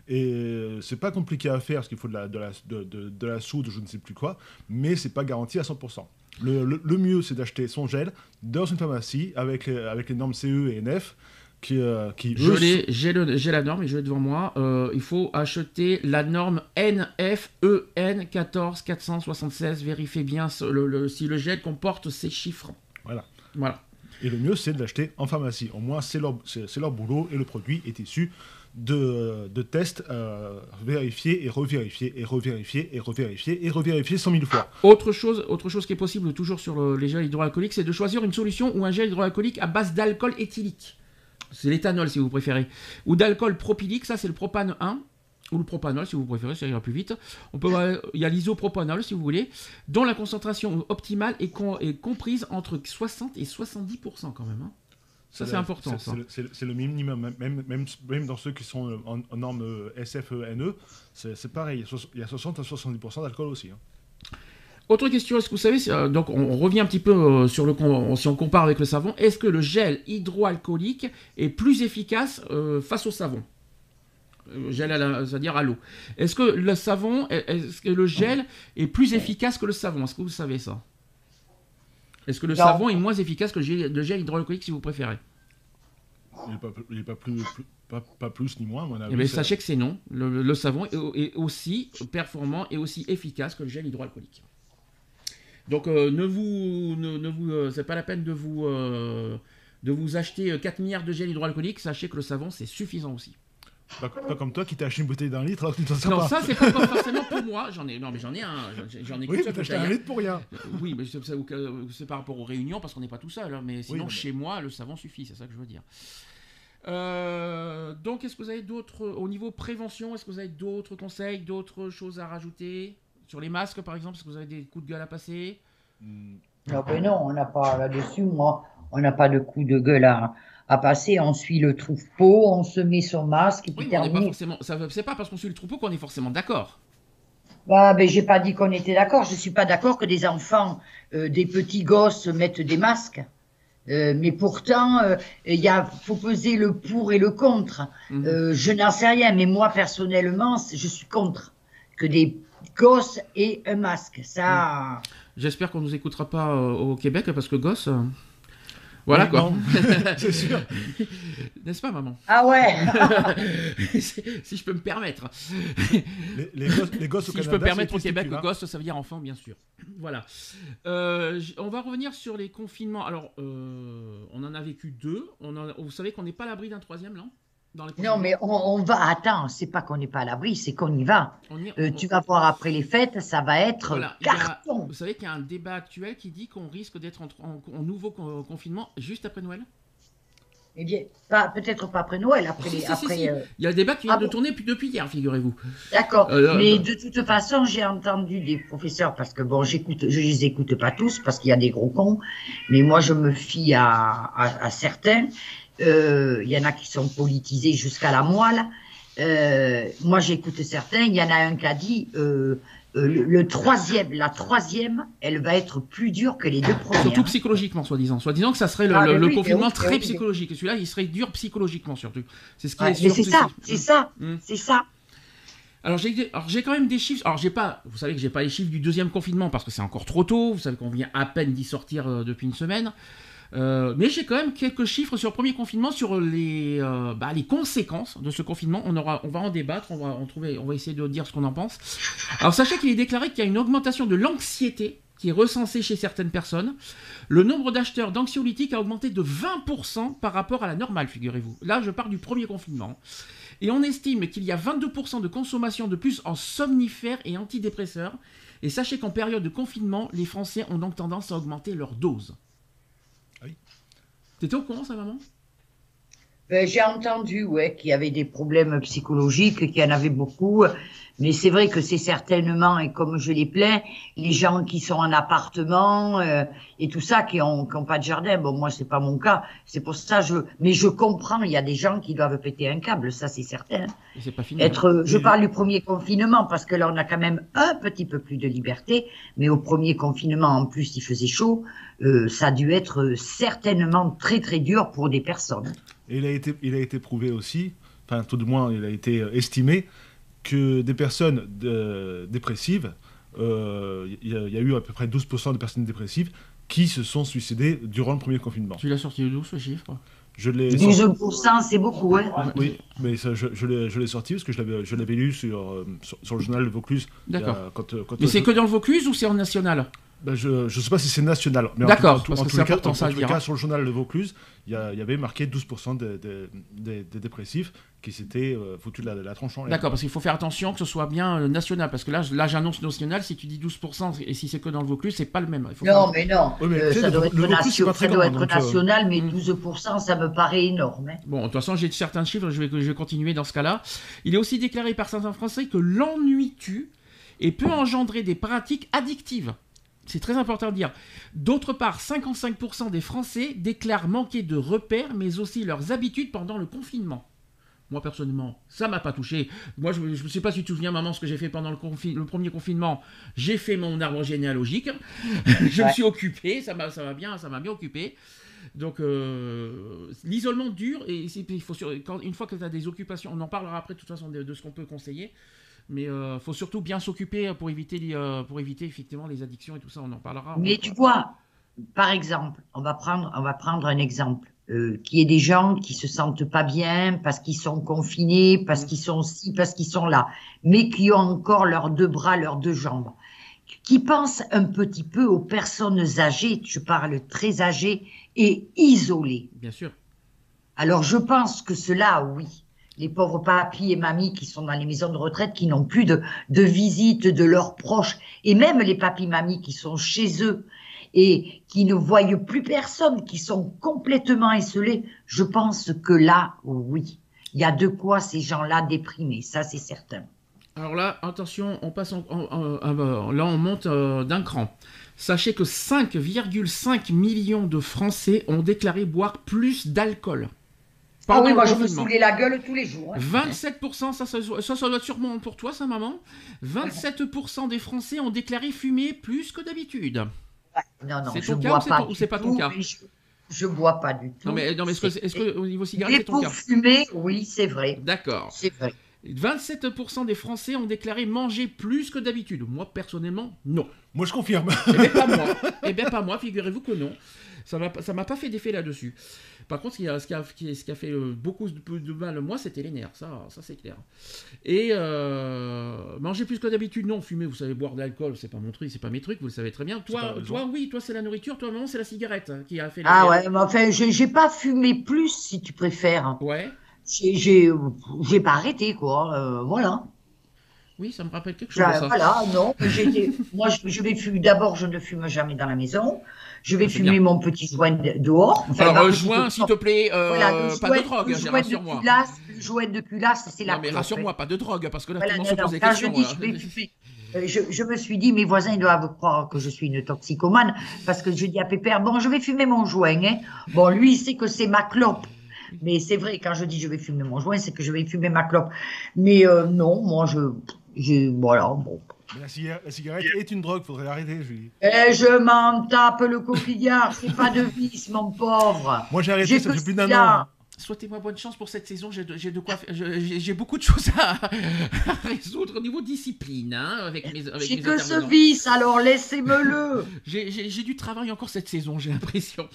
Et c'est pas compliqué à faire parce qu'il faut de la, de, la, de, de- de la soude, je ne sais plus quoi, mais c'est pas garanti à 100%. Le, le- le mieux, c'est d'acheter son gel dans une pharmacie avec, les- avec les normes CE et NF qui, euh, qui Je eux, l'ai- J'ai le- j'ai la norme et je l'ai devant moi. Euh, il faut acheter la norme E NFEN 14476. Vérifiez bien ce- le- le- si le gel comporte ces chiffres. Voilà. Voilà. Et le mieux, c'est de l'acheter en pharmacie. Au moins, c'est leur, c'est leur boulot et le produit est issu de, de tests euh, vérifiés et revérifiés et revérifiés et revérifiés et revérifiés 100 000 fois. Autre chose, autre chose qui est possible toujours sur le- les gels hydroalcooliques, c'est de choisir une solution ou un gel hydroalcoolique à base d'alcool éthylique. C'est l'éthanol si vous préférez. Ou d'alcool propylique, ça c'est le propane 1. Ou le propanol si vous préférez, ça ira plus vite. On peut, euh, il y a l'isopropanol si vous voulez, dont la concentration optimale est comprise entre 60 et 70% quand même. hein. Ça c'est important. C'est, le, minimum. Même, même, même dans ceux qui sont euh, en, en norme euh, SFENE, c'est, c'est pareil. Il y a soix- Il y a 60 à 70% d'alcool aussi. hein. Autre question, est-ce que vous savez, euh, donc on, revient un petit peu sur le, si on compare avec le savon, est-ce que le gel hydroalcoolique est plus efficace face au savon? Gel, à c'est-à-dire à l'eau. Est-ce que le savon, est-ce que le gel est plus efficace que le savon? Est-ce que vous savez ça? Est-ce que le Non. savon est moins efficace que le gel, le gel hydroalcoolique si vous préférez? Il n'est pas, plus, plus- pas, pas plus ni moins, à mon avis. Eh bien, c'est- sachez que c'est non. Le, savon est, est aussi performant et aussi efficace que le gel hydroalcoolique. Donc, euh, ne vous, ne, ne vous, euh, c'est pas la peine de vous, euh, de vous acheter euh, 4 milliards de gel hydroalcoolique. Sachez que le savon c'est suffisant aussi. Pas, pas comme toi qui t'as acheté une bouteille d'un litre alors que tu t'en sers Non, pas. ça c'est pas pas forcément pour moi. J'en ai, non, mais j'en ai un. J'en- ai oui, mais t'as acheté bouteille, un hein. litre pour rien. Oui, mais c'est- c'est c'est par rapport aux réunions parce qu'on n'est pas tout seul. hein, mais sinon, mais- chez moi, le savon suffit, c'est ça que je veux dire. Euh, donc, est-ce que vous avez d'autres, au niveau prévention, est-ce que vous avez d'autres conseils, d'autres choses à rajouter? Sur les masques, par exemple, est-ce que vous avez des coups de gueule à passer? Hmm, Ah ben non, on n'a pas là-dessus, moi, on n'a pas de coup de gueule à, à passer. On suit le troupeau, on se met son masque et puis Oui, on pas forcément. C'est pas parce qu'on suit le troupeau qu'on est forcément d'accord. Bah, ben, j'ai pas dit qu'on était d'accord. Je suis pas d'accord que des enfants, euh, des petits gosses mettent des masques. Euh, mais pourtant, euh, il y a, faut peser le pour et le contre. Mhm. Je n'en sais rien, mais moi personnellement, je suis contre que des gosses aient un masque. Ça, J'espère qu'on nous écoutera pas au Québec parce que gosse. Voilà quoi. c'est sûr. N'est-ce pas, maman? Ah ouais. Si je peux me permettre. Les, les gosses, les gosses au si je peux permettre au Québec, testicule, hein. gosse, ça veut dire enfant, bien sûr. Voilà. Euh, on va revenir sur les confinements. Alors, euh, on en a vécu deux. On en- vous savez qu'on n'est pas à l'abri d'un troisième, là dans les Non, mais on, on va. Attends, c'est pas qu'on n'est pas à l'abri, c'est qu'on y va. On y- Euh, on- tu vas voir après les fêtes, ça va être Voilà, a- carton. Vous savez qu'il y a un débat actuel qui dit qu'on risque d'être en, en- en nouveau con- confinement juste après Noël? Eh bien, pas peut-être pas après Noël, après. Si, les- si, après si. euh, Il y a le débat qui vient Ah de bon tourner depuis, hier, figurez-vous. D'accord. Euh, mais euh, de toute façon, j'ai entendu des professeurs parce que bon, j'écoute, je les écoute pas tous parce qu'il y a des gros cons, mais moi je me fie à, à, à certains. Euh, Il y en a qui sont politisés jusqu'à la moelle. Euh, moi, j'écoute certains. Il y en a un qui a dit euh, euh, le, le troisième, la troisième, elle va être plus dure que les deux premières. Surtout psychologiquement, soi-disant. Soi-disant que ça serait le, Ah, le- mais le oui, mais confinement oui, très oui. psychologique. Et celui-là, il serait dur psychologiquement, surtout. C'est ce qui Ouais, est c'est ça, c'est ça, c'est ça. Alors j'ai, quand même des chiffres. Alors j'ai pas, vous savez que j'ai pas les chiffres du deuxième confinement parce que c'est encore trop tôt. Vous savez qu'on vient à peine d'y sortir euh, depuis une semaine. Euh, mais j'ai quand même quelques chiffres sur le premier confinement, sur les, euh, bah, les conséquences de ce confinement. On, aura, on va en débattre, on va, en trouver, on va essayer de dire ce qu'on en pense. Alors sachez qu'il est déclaré qu'il y a une augmentation de l'anxiété qui est recensé chez certaines personnes. Le nombre d'acheteurs d'anxiolytiques a augmenté de 20% par rapport à la normale, figurez-vous. Là, je pars du premier confinement. Et on estime qu'il y a 22% de consommation de plus en somnifères et antidépresseurs. Et sachez qu'en période de confinement, les Français ont donc tendance à augmenter leur dose. T'étais au courant, ça, maman? Ben, J'ai entendu qu'il y avait des problèmes psychologiques, qu'il y en avait beaucoup. Mais c'est vrai que c'est certainement, et comme je les plains, les gens qui sont en appartement euh, et tout ça, qui ont, qui ont pas de jardin. Bon, moi, c'est pas mon cas. C'est pour ça, je. Mais je comprends. Il y a des gens qui doivent péter un câble, ça, c'est certain. Et c'est pas fini. Être, je parle du premier confinement parce que là, on a quand même un petit peu plus de liberté. Mais au premier confinement, en plus, il faisait chaud. Euh, ça a dû être certainement très très dur pour des personnes. Et il a été, il a été prouvé aussi, enfin tout du moins il a été euh, estimé, que des personnes de- dépressives, euh, il y, a- il y a eu à peu près 12% de personnes dépressives qui se sont suicidées durant le premier confinement. Tu l'as sorti d'où ce chiffre? Je l'ai 12%, c'est beaucoup, hein. Oui, mais ça, je, je l'ai sorti parce que je l'avais lu sur, euh, sur, sur le journal de Vaucluse. D'accord. Quand, euh, quand, Mais euh, c'est je- que dans le Vaucluse ou c'est en national? Ben, je ne sais pas si c'est national. mais en D'accord, tout- en en tous les cas- en tous les cas, sur le journal de Vaucluse, il y, avait marqué 12% des, des- des- des dépressifs qui s'étaient euh, foutus de la, de la tronche en l'air. D'accord, parce qu'il faut faire attention que ce soit bien euh, national, parce que là, j'annonce national, si tu dis 12%, et si c'est que dans le Vaucluse, c'est pas le même. Il faut Non, mais non. Oui, mais Euh, ça doit être, Vaucluse, c'est nation- pas très ça doit grand, être donc, euh, national, mais Mm. 12%, ça me paraît énorme. hein. Bon, de toute façon, j'ai certains chiffres, je vais, je vais continuer dans ce cas-là. Il est aussi déclaré par certains Français que l'ennui tue et peut engendrer des pratiques addictives. C'est très important de dire. D'autre part, 55% des Français déclarent manquer de repères, mais aussi leurs habitudes pendant le confinement. Moi, personnellement, ça m'a pas touché. Moi, je ne sais pas si tu te souviens, maman, ce que j'ai fait pendant le, confi- le premier confinement. J'ai fait mon arbre généalogique. je me suis occupé. Ça m'a bien, ça bien occupé. Donc, euh, l'isolement dur, et il faut sur- quand, une fois que tu as des occupations, on en parlera après de toute façon de, de ce qu'on peut conseiller, mais il faut surtout bien s'occuper pour éviter, les, euh, pour éviter effectivement les addictions et tout ça, on en parlera. Mais tu vois, par exemple, on va prendre, on va prendre un exemple. Euh, qui est des gens qui se sentent pas bien parce qu'ils sont confinés, parce qu'ils sont ci, parce qu'ils sont là, mais qui ont encore leurs deux bras, leurs deux jambes, qui pensent un petit peu aux personnes âgées, je parle très âgées et isolées. Bien sûr. Alors je pense que cela, oui. Les pauvres papis et mamies qui sont dans les maisons de retraite, qui n'ont plus de, de visite de leurs proches, et même les papis mamies qui sont chez eux et qui ne voient plus personne, qui sont complètement isolés, je pense que là, oui, il y a de quoi ces gens-là déprimer, ça c'est certain. Alors là, attention, on passe en- en- en- en- là on monte euh, d'un cran. Sachez que 5,5 millions de Français ont déclaré boire plus d'alcool. Ah oui, moi je me saoulais la gueule tous les jours. hein. 27%, ça, ça, ça, ça doit être sûrement pour toi, ça, maman. 27% des Français ont déclaré fumer plus que d'habitude. Non, non, C'est je bois ou c'est pas ou c'est pas ton cas je, bois pas du tout. Non, mais, non, mais est-ce est-ce que au niveau cigarette, Et c'est ton pour cas fumer, oui, c'est vrai, D'accord. c'est vrai. 27% des Français ont déclaré manger plus que d'habitude. Moi, personnellement, non. Moi, je confirme. Eh bien, pas moi. Eh bien, pas moi, figurez-vous que non. Ça m'a pas- ça m'a pas fait d'effet là-dessus. Par contre, ce qui a, ce qui a, ce qui- ce qui a fait beaucoup de, de mal, moi, c'était les nerfs. Ça, ça c'est clair. Et euh, manger plus que d'habitude, non. Fumer, vous savez, boire de l'alcool, c'est pas mon truc, c'est pas mes trucs, vous le savez très bien. Toi, oui, toi, c'est la nourriture. Toi, maman, c'est la cigarette hein, qui a fait Ah ouais, mais enfin, je- j'ai pas fumé plus, si tu préfères. Ouais. J'ai pas arrêté, quoi. euh, voilà. Oui, ça me rappelle quelque Je- chose. ça. voilà, non. moi, je, je vais fumer. D'abord, je ne fume jamais dans la maison. Je vais Ah, fumer bien. mon petit joint de- dehors. Enfin, Alors, euh, petite- joint, s'il te plaît, euh, Voilà, pas de drogue, hein, rassure-moi. culasse, Le joint de culasse, c'est la Non, mais rassure-moi, pas de drogue, parce que là, Voilà, tout le monde non, se non, pose des quand questions. je dis là. je vais fumer, je, je me suis dit, mes voisins ils doivent croire que je suis une toxicomane parce que je dis à Pépère, bon, je vais fumer mon joint. hein. Bon, lui, il sait que c'est ma clope. Mais c'est vrai, quand je dis je vais fumer mon joint, c'est que je vais fumer ma clope. Mais euh, non, moi, je, je. Voilà, bon. La, ciga- la cigarette est une drogue, faudrait arrêter, Julie. Eh, je m'en tape le coquillard, c'est pas de vice, mon pauvre. Moi, j'ai arrêté, ça fait plus d'un an. Souhaitez-moi bonne chance pour cette saison. J'ai de, j'ai de quoi, j'ai beaucoup de choses à, à résoudre au niveau discipline, hein, avec mes, avec J'ai que ce vice, alors laissez-me le. J'ai- J'ai j'ai du travail encore cette saison, j'ai l'impression.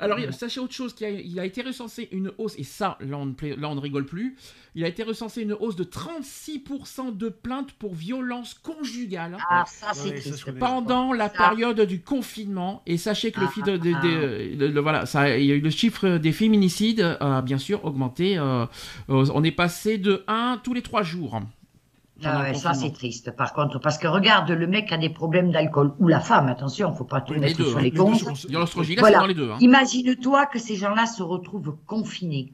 Alors, sachez autre chose, qu'il a, il a été recensé une hausse, et ça, là on, ne, là on ne rigole plus, il a été recensé une hausse de 36% de plaintes pour violence conjugale. Ah, ça c'est triste. Pendant la période du confinement, et sachez que le, de, voilà, ça, il y a eu le chiffre des féminicides a bien sûr augmenté. Euh, on est passé de 1 tous les 3 jours. Ah ça c'est triste par contre parce que regarde le mec a des problèmes d'alcool ou la femme attention faut pas tout mettre sur hein. les comptes. Voilà. Hein. Imagine-toi que ces gens-là se retrouvent confinés.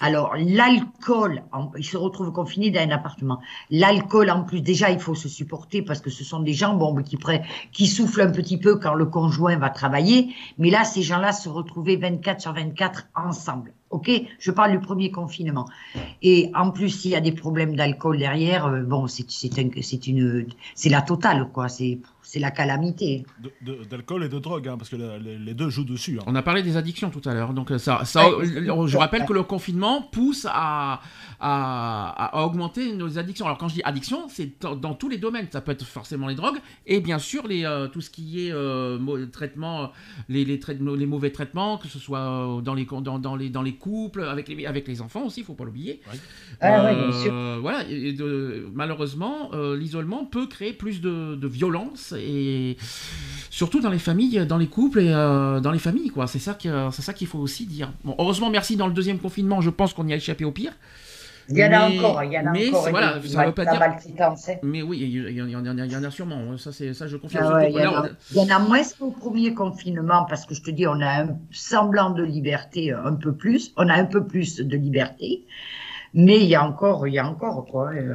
Alors l'alcool, ils se retrouvent confinés dans un appartement. L'alcool en plus déjà il faut se supporter parce que ce sont des gens bon qui qui soufflent un petit peu quand le conjoint va travailler, mais là ces gens-là se retrouvaient 24 sur 24 ensemble. Ok, je parle du premier confinement. Et en plus, s'il y a des problèmes d'alcool derrière, euh, bon, c'est une, c'est la totale, quoi. C'est la calamité. D'alcool et de drogue, hein, parce que les deux jouent dessus. Hein. On a parlé des addictions tout à l'heure, donc euh, ça, ça je rappelle que le confinement pousse à, à, augmenter nos addictions. Alors quand je dis addiction, c'est dans, tous les domaines. Ça peut être forcément les drogues et bien sûr les, euh, tout ce qui est euh, traitement, les, les, les, mauvais traitements, que ce soit dans les, dans, dans, les, dans les couples, avec les, avec les enfants aussi, il faut pas l'oublier. Ah, bien sûr. Voilà, de, malheureusement, l'isolement peut créer plus de, de violence et surtout dans les familles, dans les couples et euh, dans les familles, quoi. C'est ça c'est ça qu'il faut aussi dire. Bon, heureusement, merci dans le deuxième confinement, je pense qu'on y a échappé au pire. Il y en a encore, il y en a mais encore. Voilà, ça veut pas dire. Mais oui, il y, en, a sûrement. Ça, c'est ça, je confirme. Ah il, y en a, moins qu'au premier confinement parce que je te dis, on a un semblant de liberté un peu plus. On a un peu plus de liberté, mais il y a encore, il y a encore quoi. Euh,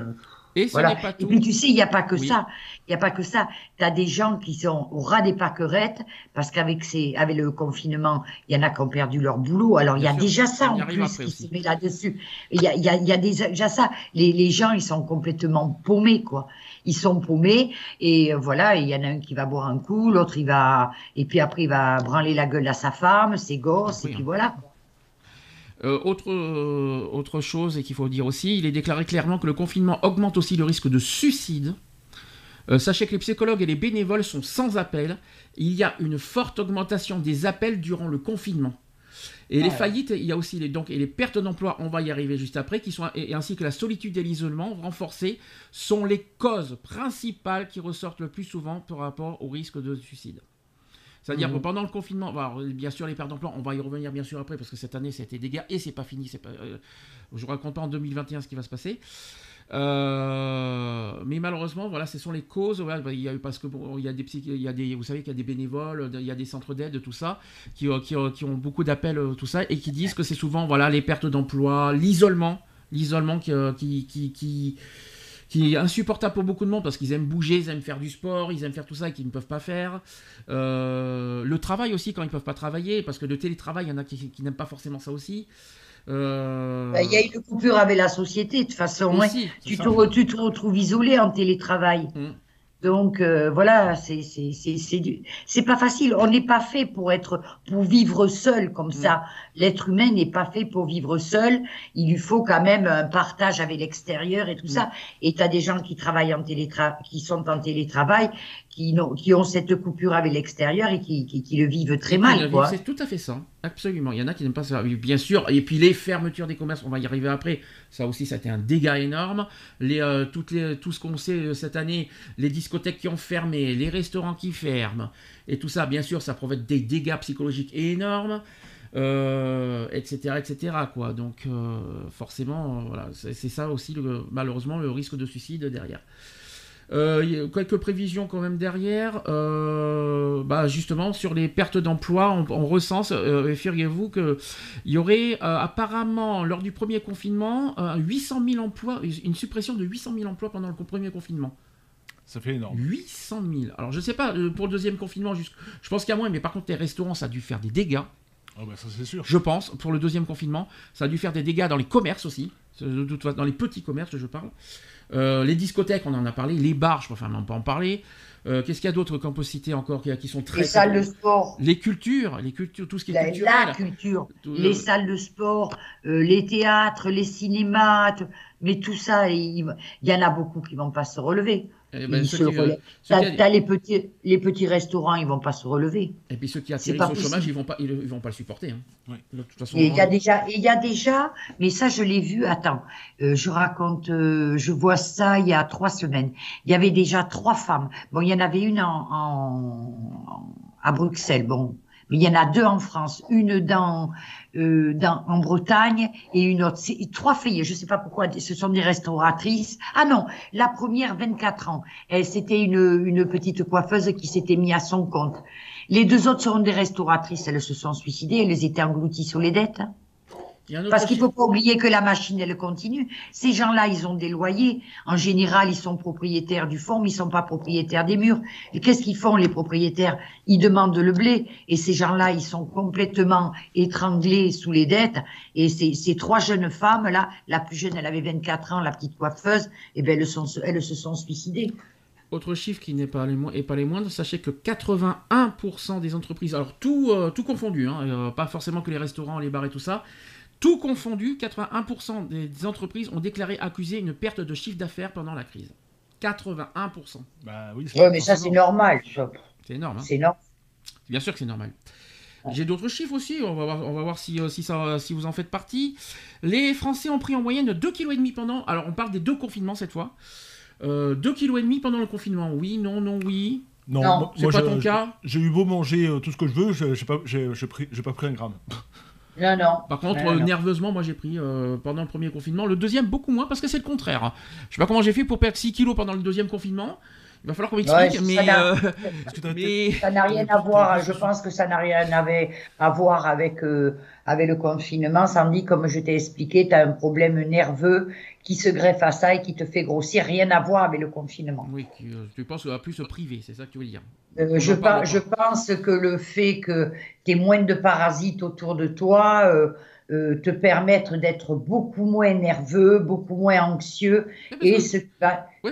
et, voilà. pas et puis tu sais, il n'y a pas que ça. Il n'y a pas que ça. Tu as des gens qui sont au ras des pâquerettes parce qu'avec avec le confinement, il y en a qui ont perdu leur boulot. Alors il y a déjà ça en plus qui se met là-dessus. Il y a, y, a, y a, déjà ça. Les, les gens, ils sont complètement paumés, quoi. Ils sont paumés et voilà, il y en a un qui va boire un coup, l'autre il va et puis après il va branler la gueule à sa femme, ses gosses et puis voilà. Euh, autre, euh, autre chose et qu'il faut dire aussi, il est déclaré clairement que le confinement augmente aussi le risque de suicide. Euh, sachez que les psychologues et les bénévoles sont sans appel. Il y a une forte augmentation des appels durant le confinement. Et les faillites, il y a aussi les, donc, et les pertes d'emploi, on va y arriver juste après, qui sont, et, ainsi que la solitude et l'isolement renforcés, sont les causes principales qui ressortent le plus souvent par rapport au risque de suicide. C'est-à-dire que mhm. pendant le confinement, bien sûr les pertes d'emploi, on va y revenir bien sûr après parce que cette année c'était des guerres et c'est pas fini. Pas, euh, je raconte pas en 2021 ce qui va se passer. Euh, mais malheureusement, voilà, ce sont les causes. A, parce que il y a des, il y a des, vous savez qu'il y a des bénévoles, il y a des centres d'aide, tout ça, qui, euh, qui, qui, ont beaucoup d'appels, tout ça, et qui disent que c'est souvent, voilà, les pertes d'emploi, l'isolement, l'isolement qui, qui, qui qui est insupportable pour beaucoup de monde parce qu'ils aiment bouger, ils aiment faire du sport, ils aiment faire tout ça et qu'ils ne peuvent pas faire. Euh, le travail aussi quand ils ne peuvent pas travailler, parce que le télétravail, il y en a qui, n'aiment pas forcément ça aussi. Euh, bah, il y a une coupure avec la société, de toute façon. tu, te, tu, te, retrouves isolé en télétravail. Mmh. Donc euh, voilà, c'est pas facile. On n'est pas fait pour être pour vivre seul comme ça. L'être humain n'est pas fait pour vivre seul. Il lui faut quand même un partage avec l'extérieur et tout ça. Et tu as des gens qui travaillent en qui sont en télétravail, qui, ont, qui ont cette coupure avec l'extérieur et qui, qui, le vivent très mal. C'est tout à fait ça, absolument. Il y en a qui n'aiment pas ça. Bien sûr, et puis les fermetures des commerces, on va y arriver après. Ça aussi, ça a été un dégât énorme. Les, euh, toutes les, tout ce qu'on sait euh, cette année, les discothèques qui ont fermé, les restaurants qui ferment, et tout ça, bien sûr, ça provoque des dégâts psychologiques énormes. Euh, etc etc quoi donc forcément voilà c'est ça aussi le, malheureusement le risque de suicide derrière euh, quelques prévisions quand même derrière. Euh, bah justement, sur les pertes d'emploi, on, recense, euh, figurez-vous qu'il y aurait apparemment, lors du premier confinement, 800 000 emplois, une suppression de 800 000 emplois pendant le premier confinement. Ça fait énorme. 800 000. Alors je sais pas, pour le deuxième confinement, je pense qu'il y a moins, mais par contre les restaurants, ça a dû faire des dégâts. Oh bah ça c'est sûr. Je pense, pour le deuxième confinement, ça a dû faire des dégâts dans les commerces aussi, dans les petits commerces je parle. Euh, les discothèques, on en a parlé. Les bars, je préfère même pas en parler. Euh, qu'est-ce qu'il y a d'autre qu'on peut citer encore qui, sont très. Les salles de sport. Les cultures, les cultures, tout ce qui est la, culturel. La culture. Les salles de sport, euh, les théâtres, les cinémas. Mais tout ça, il, y en a beaucoup qui vont pas se relever. Eh ben, ceux qui, euh, qui- les petits, les petits restaurants, ils vont pas se relever. Et puis ceux qui atterrissent au chômage, ils vont pas, ils, ils vont pas le supporter. hein. Oui. De toute façon, Et il y a déjà, et il y a déjà, mais ça je l'ai vu. Attends, euh, je raconte, euh, je vois ça il y a trois semaines. Il y avait déjà trois femmes. Bon, il y en avait une en, en- à Bruxelles. Bon, mais il y en a deux en France. Une dans, euh, dans en Bretagne et une autre. Trois filles. Je sais pas pourquoi. Ce sont des restauratrices. Ah non, la première 24 ans. C'était une une petite coiffeuse qui s'était mise à son compte. Les deux autres seront des restauratrices. Elles se sont suicidées. Elles étaient englouties sur les dettes. Parce qu'il chiffre- faut pas oublier que la machine, elle continue. Ces gens-là, ils ont des loyers. En général, ils sont propriétaires du fond, mais ils sont pas propriétaires des murs. Et qu'est-ce qu'ils font, les propriétaires? Ils demandent le blé. Et ces gens-là, ils sont complètement étranglés sous les dettes. Et ces, ces trois jeunes femmes-là, la plus jeune, elle avait 24 ans, la petite coiffeuse, et ben elles, sont, elles se sont suicidées. Autre chiffre qui n'est pas les, et pas les moindres, sachez que 81% des entreprises, alors tout, euh, tout confondu, hein, euh, pas forcément que les restaurants, les bars et tout ça, tout confondu, 81% des entreprises ont déclaré accuser une perte de chiffre d'affaires pendant la crise. 81%. Bah oui, Ouais, mais ça, c'est normal. C'est énorme. hein. C'est normal. Bien sûr que c'est normal. J'ai d'autres chiffres aussi, on va voir, on va voir si, euh, si, ça, si vous en faites partie. Les Français ont pris en moyenne 2,5 kg pendant... Alors on parle des deux confinements cette fois. Euh, 2,5 kg pendant le confinement. Oui, non, non, oui. Non, Non, moi- C'est pas ton cas? J'ai eu beau manger euh, tout ce que je veux, je- j'ai pas, pris, pas pris un gramme. Non, non. Par contre, Non, euh, non. nerveusement, moi j'ai pris euh, pendant le premier confinement. Le deuxième, beaucoup moins parce que c'est le contraire. Je sais pas comment j'ai fait pour perdre 6 kilos pendant le deuxième confinement. Il va falloir qu'on m'explique, Ouais, mais, ça n'a- euh, mais Ça n'a rien à voir. Je pense que ça n'a rien avait- à voir avec euh, avec le confinement. Sandy, comme je t'ai expliqué, tu as un problème nerveux qui se greffe à ça et qui te fait grossir. Rien à voir avec le confinement. oui, euh, tu penses à plus se priver, c'est ça que tu veux dire? Euh, je, pense que le fait que tu aies moins de parasites autour de toi euh, euh, te permettre d'être beaucoup moins nerveux, beaucoup moins anxieux et que- ce qui va- Ouais,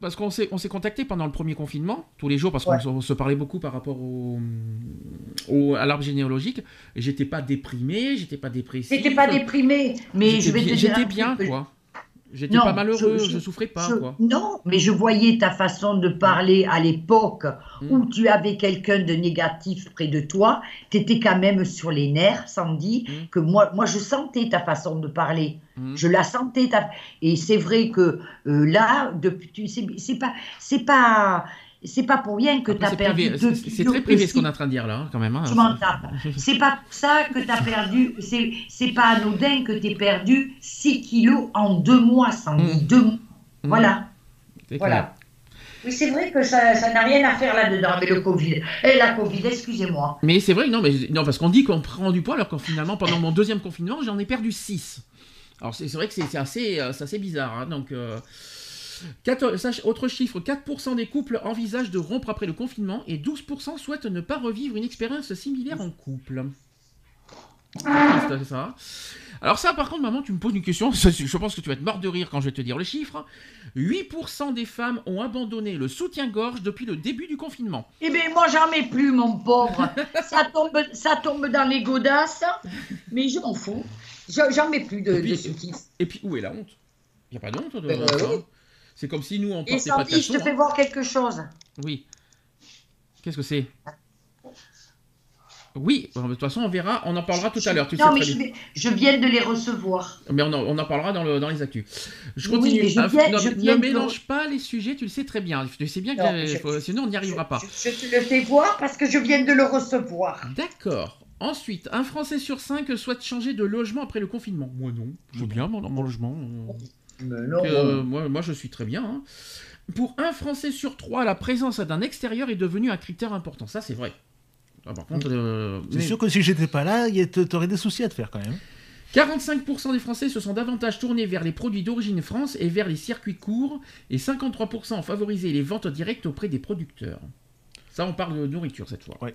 parce va qu'on s'est on s'est contacté pendant le premier confinement, tous les jours, parce qu'on Ouais. se- parlait beaucoup par rapport au, au- à l'arbre généalogique. J'étais pas déprimé, j'étais pas dépressif. C'était pas déprimé, mais J'étais je vais te bien- dire J'étais bien, quoi. J'étais pas malheureux, je- je, je- souffrais pas, Je- quoi. Non, mais je voyais ta façon de parler à l'époque Mm. où tu avais quelqu'un de négatif près de toi. Tu étais quand même sur les nerfs, Sandy, Mm. que moi, moi, je sentais ta façon de parler. Mm. Je la sentais. ta- Et c'est vrai que euh, là, depuis, c'est pas, c'est pas, c'est pas pour rien que tu as perdu c'est- très privé ce qu'on est en train de dire là, hein, quand même. hein. Je m'en tape. C'est pas pour ça que tu as perdu, c'est pas anodin que tu perdu 6 kilos en deux mois, Sandy. Mm. Deux mois. Mm. Voilà. Voilà. Oui, c'est vrai que ça ça n'a rien à faire là-dedans avec le Covid. Et la Covid, excusez-moi. Mais c'est vrai, non, mais non, parce qu'on dit qu'on prend du poids, alors qu'en finalement, pendant mon deuxième confinement, j'en ai perdu 6. Alors c'est vrai que c'est assez, euh, c'est assez bizarre. hein, donc, euh, autre chiffre 4% des couples envisagent de rompre après le confinement et 12% souhaitent ne pas revivre une expérience similaire en couple. Ça. Alors ça, par contre, maman, tu me poses une question. Je pense que tu vas être mort de rire quand je vais te dire le chiffre. 8% des femmes ont abandonné le soutien-gorge depuis le début du confinement. Eh bien, moi, j'en mets plus, mon pauvre. ça, tombe, ça tombe dans les godasses, mais je m'en fous. Je- J'en mets plus de, Et puis- de soutif. Et puis, où est la honte? Il n'y a pas de honte de Euh, oui. C'est comme si nous, on portait pas de je te fais hein. voir quelque chose. Oui. Qu'est-ce que c'est? Oui, de toute façon, on verra, on en parlera tout à l'heure. Tu non, sais mais je, bien. vais- je viens de les recevoir. Mais on en, on en parlera dans, le, dans les actus. Je Oui, continue. mais je Ah, viens- non, je ne de- mélange pas les sujets, tu le sais très bien. Tu sais bien que Non, je- faut- sinon on n'y arrivera pas. Je, te le fais voir parce que je viens de le recevoir. D'accord. Ensuite, un Français sur cinq souhaite changer de logement après le confinement. Moi non, je veux bien mon, mon logement. Non, Euh, moi, moi, je suis très bien. hein. Pour un Français sur trois, la présence d'un extérieur est devenue un critère important. Ça, c'est vrai. Ah, par contre, euh, C'est mais sûr que si j'étais pas là, y a- t'aurais des soucis à te faire quand même. 45% des Français se sont davantage tournés vers les produits d'origine France et vers les circuits courts, et 53% ont favorisé les ventes directes auprès des producteurs. Ça, on parle de nourriture cette fois. Ouais.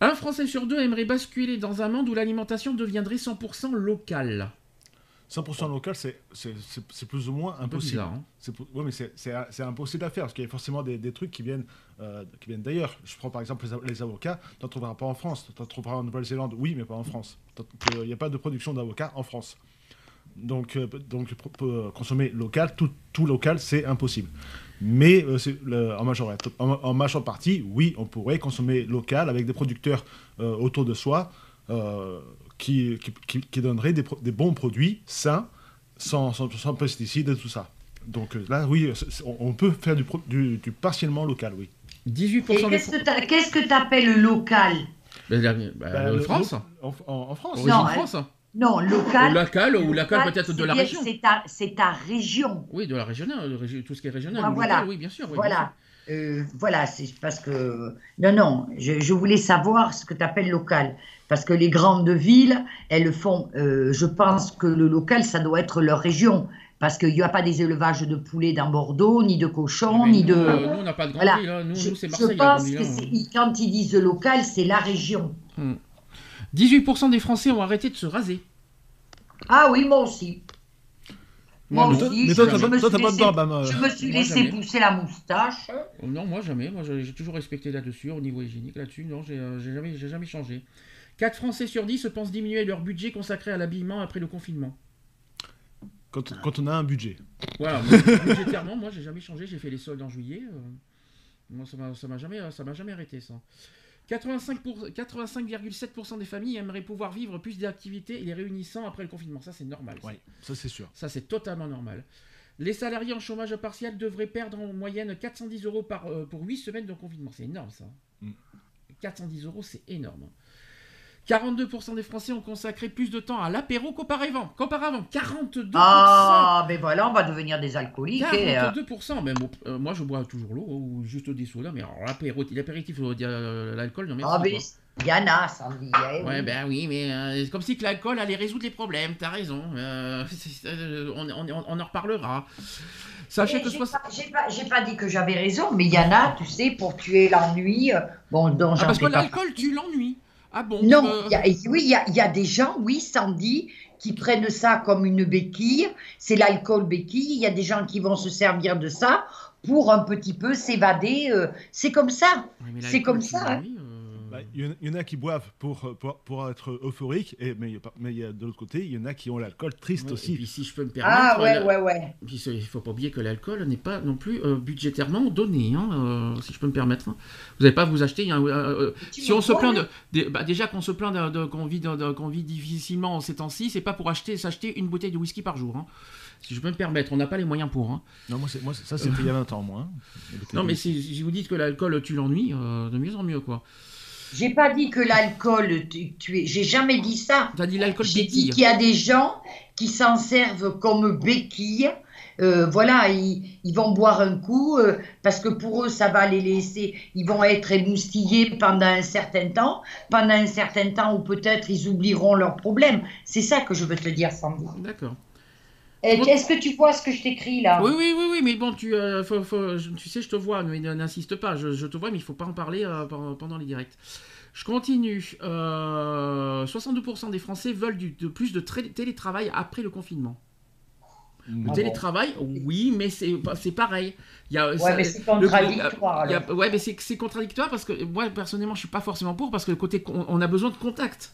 Un Français sur deux aimerait basculer dans un monde où l'alimentation deviendrait 100% locale. 100% local, c'est plus ou moins impossible. hein. C'est ouais, mais c'est- impossible à faire parce qu'il y a forcément des, des trucs qui viennent, euh, qui viennent d'ailleurs. Je prends par exemple les, avocats, tu n'en trouveras pas en France. Tu en trouveras en Nouvelle-Zélande, oui, mais pas en France. Il n'y a pas de production d'avocats en France. Donc, euh, donc consommer local, tout, tout local, c'est impossible. Mais euh, le- en, majeure, en, en majeure partie, oui, on pourrait consommer local avec des producteurs euh, autour de soi euh, qui, qui, qui- qui donneraient des, bons produits sains, sans, sans, sans pesticides et tout ça. Donc euh, là, oui, on, peut faire du, pro- du, du partiellement local, oui. 18% Et des qu'est-ce que t'as- qu'est-ce que tu appelles local? Bah, euh, le- France En, en- en France Origine Non, France Non, local. Ou local, ou local local, peut-être de c'est la région. C'est ta, région. Oui, de la régionale, tout ce qui est régional. Ah, voilà. local, oui, bien sûr. oui, bien Voilà. Euh, voilà, c'est parce que. Non, non, je, je voulais savoir ce que tu appelles local. Parce que les grandes villes, elles font. euh, je pense que le local, ça doit être leur région. Parce qu'il n'y a pas des élevages de poulets dans Bordeaux, ni de cochons, ni nous, de. euh, nous, on n'a pas de grande Voilà. ville. hein. Nous, je, nous, c'est je Marseille. la grande pense ville, que hein. quand ils disent local, c'est la région. 18% des Français ont arrêté de se raser. Ah oui, moi aussi. Moi Moi, Mais toi, aussi, mais toi, je- t'as je pas- me toi, suis t'as pas de laissé- barbe, hein, Je me suis Moi, laissé jamais. pousser la moustache. Oh, Non, moi jamais. Moi, j'ai toujours respecté là-dessus, au niveau hygiénique. Là-dessus, non, j'ai euh, j'ai jamais, j'ai jamais changé. 4 Français sur 10 pensent diminuer leur budget consacré à l'habillement après le confinement. quand, quand on a un budget. Voilà, mais budgétairement, moi, j'ai jamais changé. J'ai fait les soldes en juillet. euh, moi, ça m'a- jamais, ça m'a jamais arrêté, ça. 85 pour- 85,7% des familles aimeraient pouvoir vivre plus d'activités et les réunissant après le confinement. Ça, c'est normal. ça. Oui, ça c'est sûr. Ça, c'est totalement normal. Les salariés en chômage partiel devraient perdre en moyenne 410 euros par, euh, pour 8 semaines de confinement. C'est énorme, ça. Mm. 410 euros, c'est énorme. 42% des Français ont consacré plus de temps à l'apéro qu'auparavant. Qu'auparavant, 42%. Ah, ben voilà, on va devenir des alcooliques. et, euh, 42%. Mais bon, euh, moi, je bois toujours l'eau ou juste des sodas. Mais l'apéritif, euh, l'alcool, non merci. Ah, ben, quoi. il y en a, Sandy. eh Ouais, oui. ben oui, mais euh, c'est comme si que l'alcool allait résoudre les problèmes, t'as raison. Euh, euh, on, on- on en reparlera. Sachez Et que J'ai 60... pas, j'ai pas, dit que j'avais raison, mais il y en a, tu sais, pour tuer l'ennui. euh, Bon, dont Ah, parce que l'alcool tue l'ennui. Ah bon Non, euh, il y a- et oui, il y a, il y a des gens, oui, Sandy, qui prennent ça comme une béquille. C'est l'alcool béquille. Il y a des gens qui vont se servir de ça pour un petit peu s'évader. euh, c'est comme ça. c'est comme ça, hein. Euh, Bah, Il y, en- il y en a qui boivent pour, euh, pour, pour être euphoriques, et, mais, il mais il y a de l'autre côté, il y en a qui ont l'alcool triste ouais, aussi. Et puis si je peux me permettre... Ah, ouais, la- ouais, ouais. Puis il faut pas oublier que l'alcool n'est pas non plus euh, budgétairement donné, hein, euh, si je peux me permettre. hein. Vous n'allez pas vous acheter. hein, euh, euh, si on se plaint là de, de- bah, déjà qu'on se plaint de, de- qu'on vit, de- de- qu'on vit difficilement en ces temps-ci, c'est pas pour acheter s'acheter une bouteille de whisky par jour. hein. Si je peux me permettre, on n'a pas les moyens pour. hein. Non, moi, c'est- moi, c'est- ça, c'était il y a 20 ans, moi. hein. Non, mais si, si vous dites que l'alcool tue l'ennui, euh, de mieux en mieux, quoi. J'ai pas dit que l'alcool tu- tuait. J'ai jamais dit ça. T'as dit l'alcool J'ai dit qu'il y a des gens qui s'en servent comme béquille. Euh, voilà, ils, ils vont boire un coup euh, parce que pour eux, ça va les laisser. Ils vont être émoustillés pendant un certain temps, pendant un certain temps où peut-être ils oublieront leurs problèmes. C'est ça que je veux te dire, Sandy. D'accord. Est-ce que tu vois ce que je t'écris là? Oui, oui, oui, oui, mais bon, tu, euh, faut- faut- je- tu sais, je te vois, mais n'insiste pas, je, je te vois, mais il faut pas en parler euh, pendant les directs. Je continue. Euh, 62% des Français veulent du- de plus de tra- télétravail après le confinement. Le. Ah bon. télétravail, oui, mais c'est c'est pareil. Il y a, Ouais, ça- mais c'est contradictoire. a- ouais, mais c'est c'est contradictoire parce que moi personnellement, je suis pas forcément pour parce que le côté on, on a besoin de contact.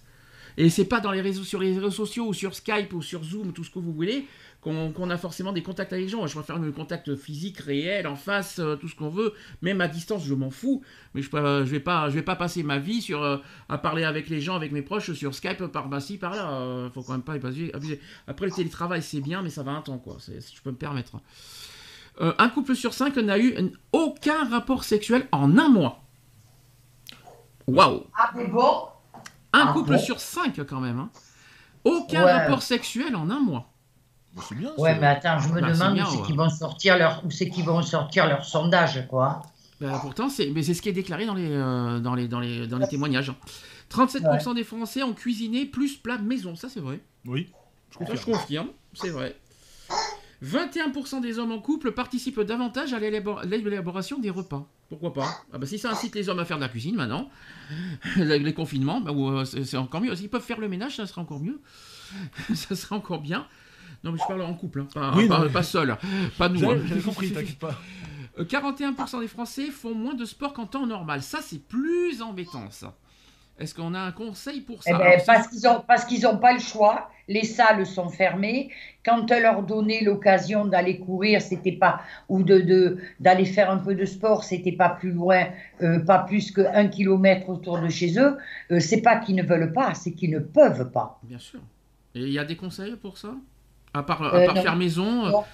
Et c'est pas dans les réseaux, sur les réseaux sociaux ou sur Skype ou sur Zoom, tout ce que vous voulez, qu'on a forcément des contacts avec les gens. Je préfère le contact physique, réel, en face, euh, tout ce qu'on veut. Même à distance, je m'en fous. Mais je, peux- je vais pas, je vais pas passer ma vie sur euh, à parler avec les gens, avec mes proches sur Skype par par-ci, par-là. Euh, faut quand même pas abuser. Après le télétravail, c'est bien, mais ça va un temps, quoi. Si je peux me permettre. Euh, un couple sur cinq n'a eu un- aucun rapport sexuel en un mois. Waouh Ah, bon? Un Ah couple bon sur cinq quand même. hein. Aucun Ouais. rapport sexuel en un mois. Bah, c'est bien. Ouais, mais attends, je me Bah, c'est demande bien, où c'est ouais. qu'ils vont sortir leur, où c'est qu'ils vont sortir leur sondage, quoi. Ben, pourtant, c'est, mais c'est ce qui est déclaré dans les, euh, dans les, dans les, dans les témoignages. 37% des Français ont cuisiné plus plats maison. Ça, c'est vrai. Oui, je Ça, je confirme. confirme. C'est vrai. 21% des hommes en couple participent davantage à l'élabor- l'élaboration des repas. Pourquoi pas? Ah bah, Si ça incite les hommes à faire de la cuisine maintenant, les les confinements, bah, ou, euh, c'est encore mieux. S'ils peuvent faire le ménage, ça serait encore mieux. ça serait encore bien. Non, mais je parle en couple, hein, pas, Oui, pas, non, mais- pas seul. Pas nous. J'avais hein. j'avais compris, t'inquiète pas. Euh, 41% des Français font moins de sport qu'en temps normal. Ça, c'est plus embêtant, ça. Est-ce qu'on a un conseil pour Eh ça ben, Alors, parce qu'ils n'ont pas le choix. Les salles sont fermées. Quand on leur donnait l'occasion d'aller courir, c'était pas ou de d'aller faire un peu de sport, c'était pas plus loin, euh, pas plus que un kilomètre autour de chez eux. Euh, c'est pas qu'ils ne veulent pas, c'est qu'ils ne peuvent pas. Bien sûr. Et il y a des conseils pour ça? À part, à Euh, part faire maison Non.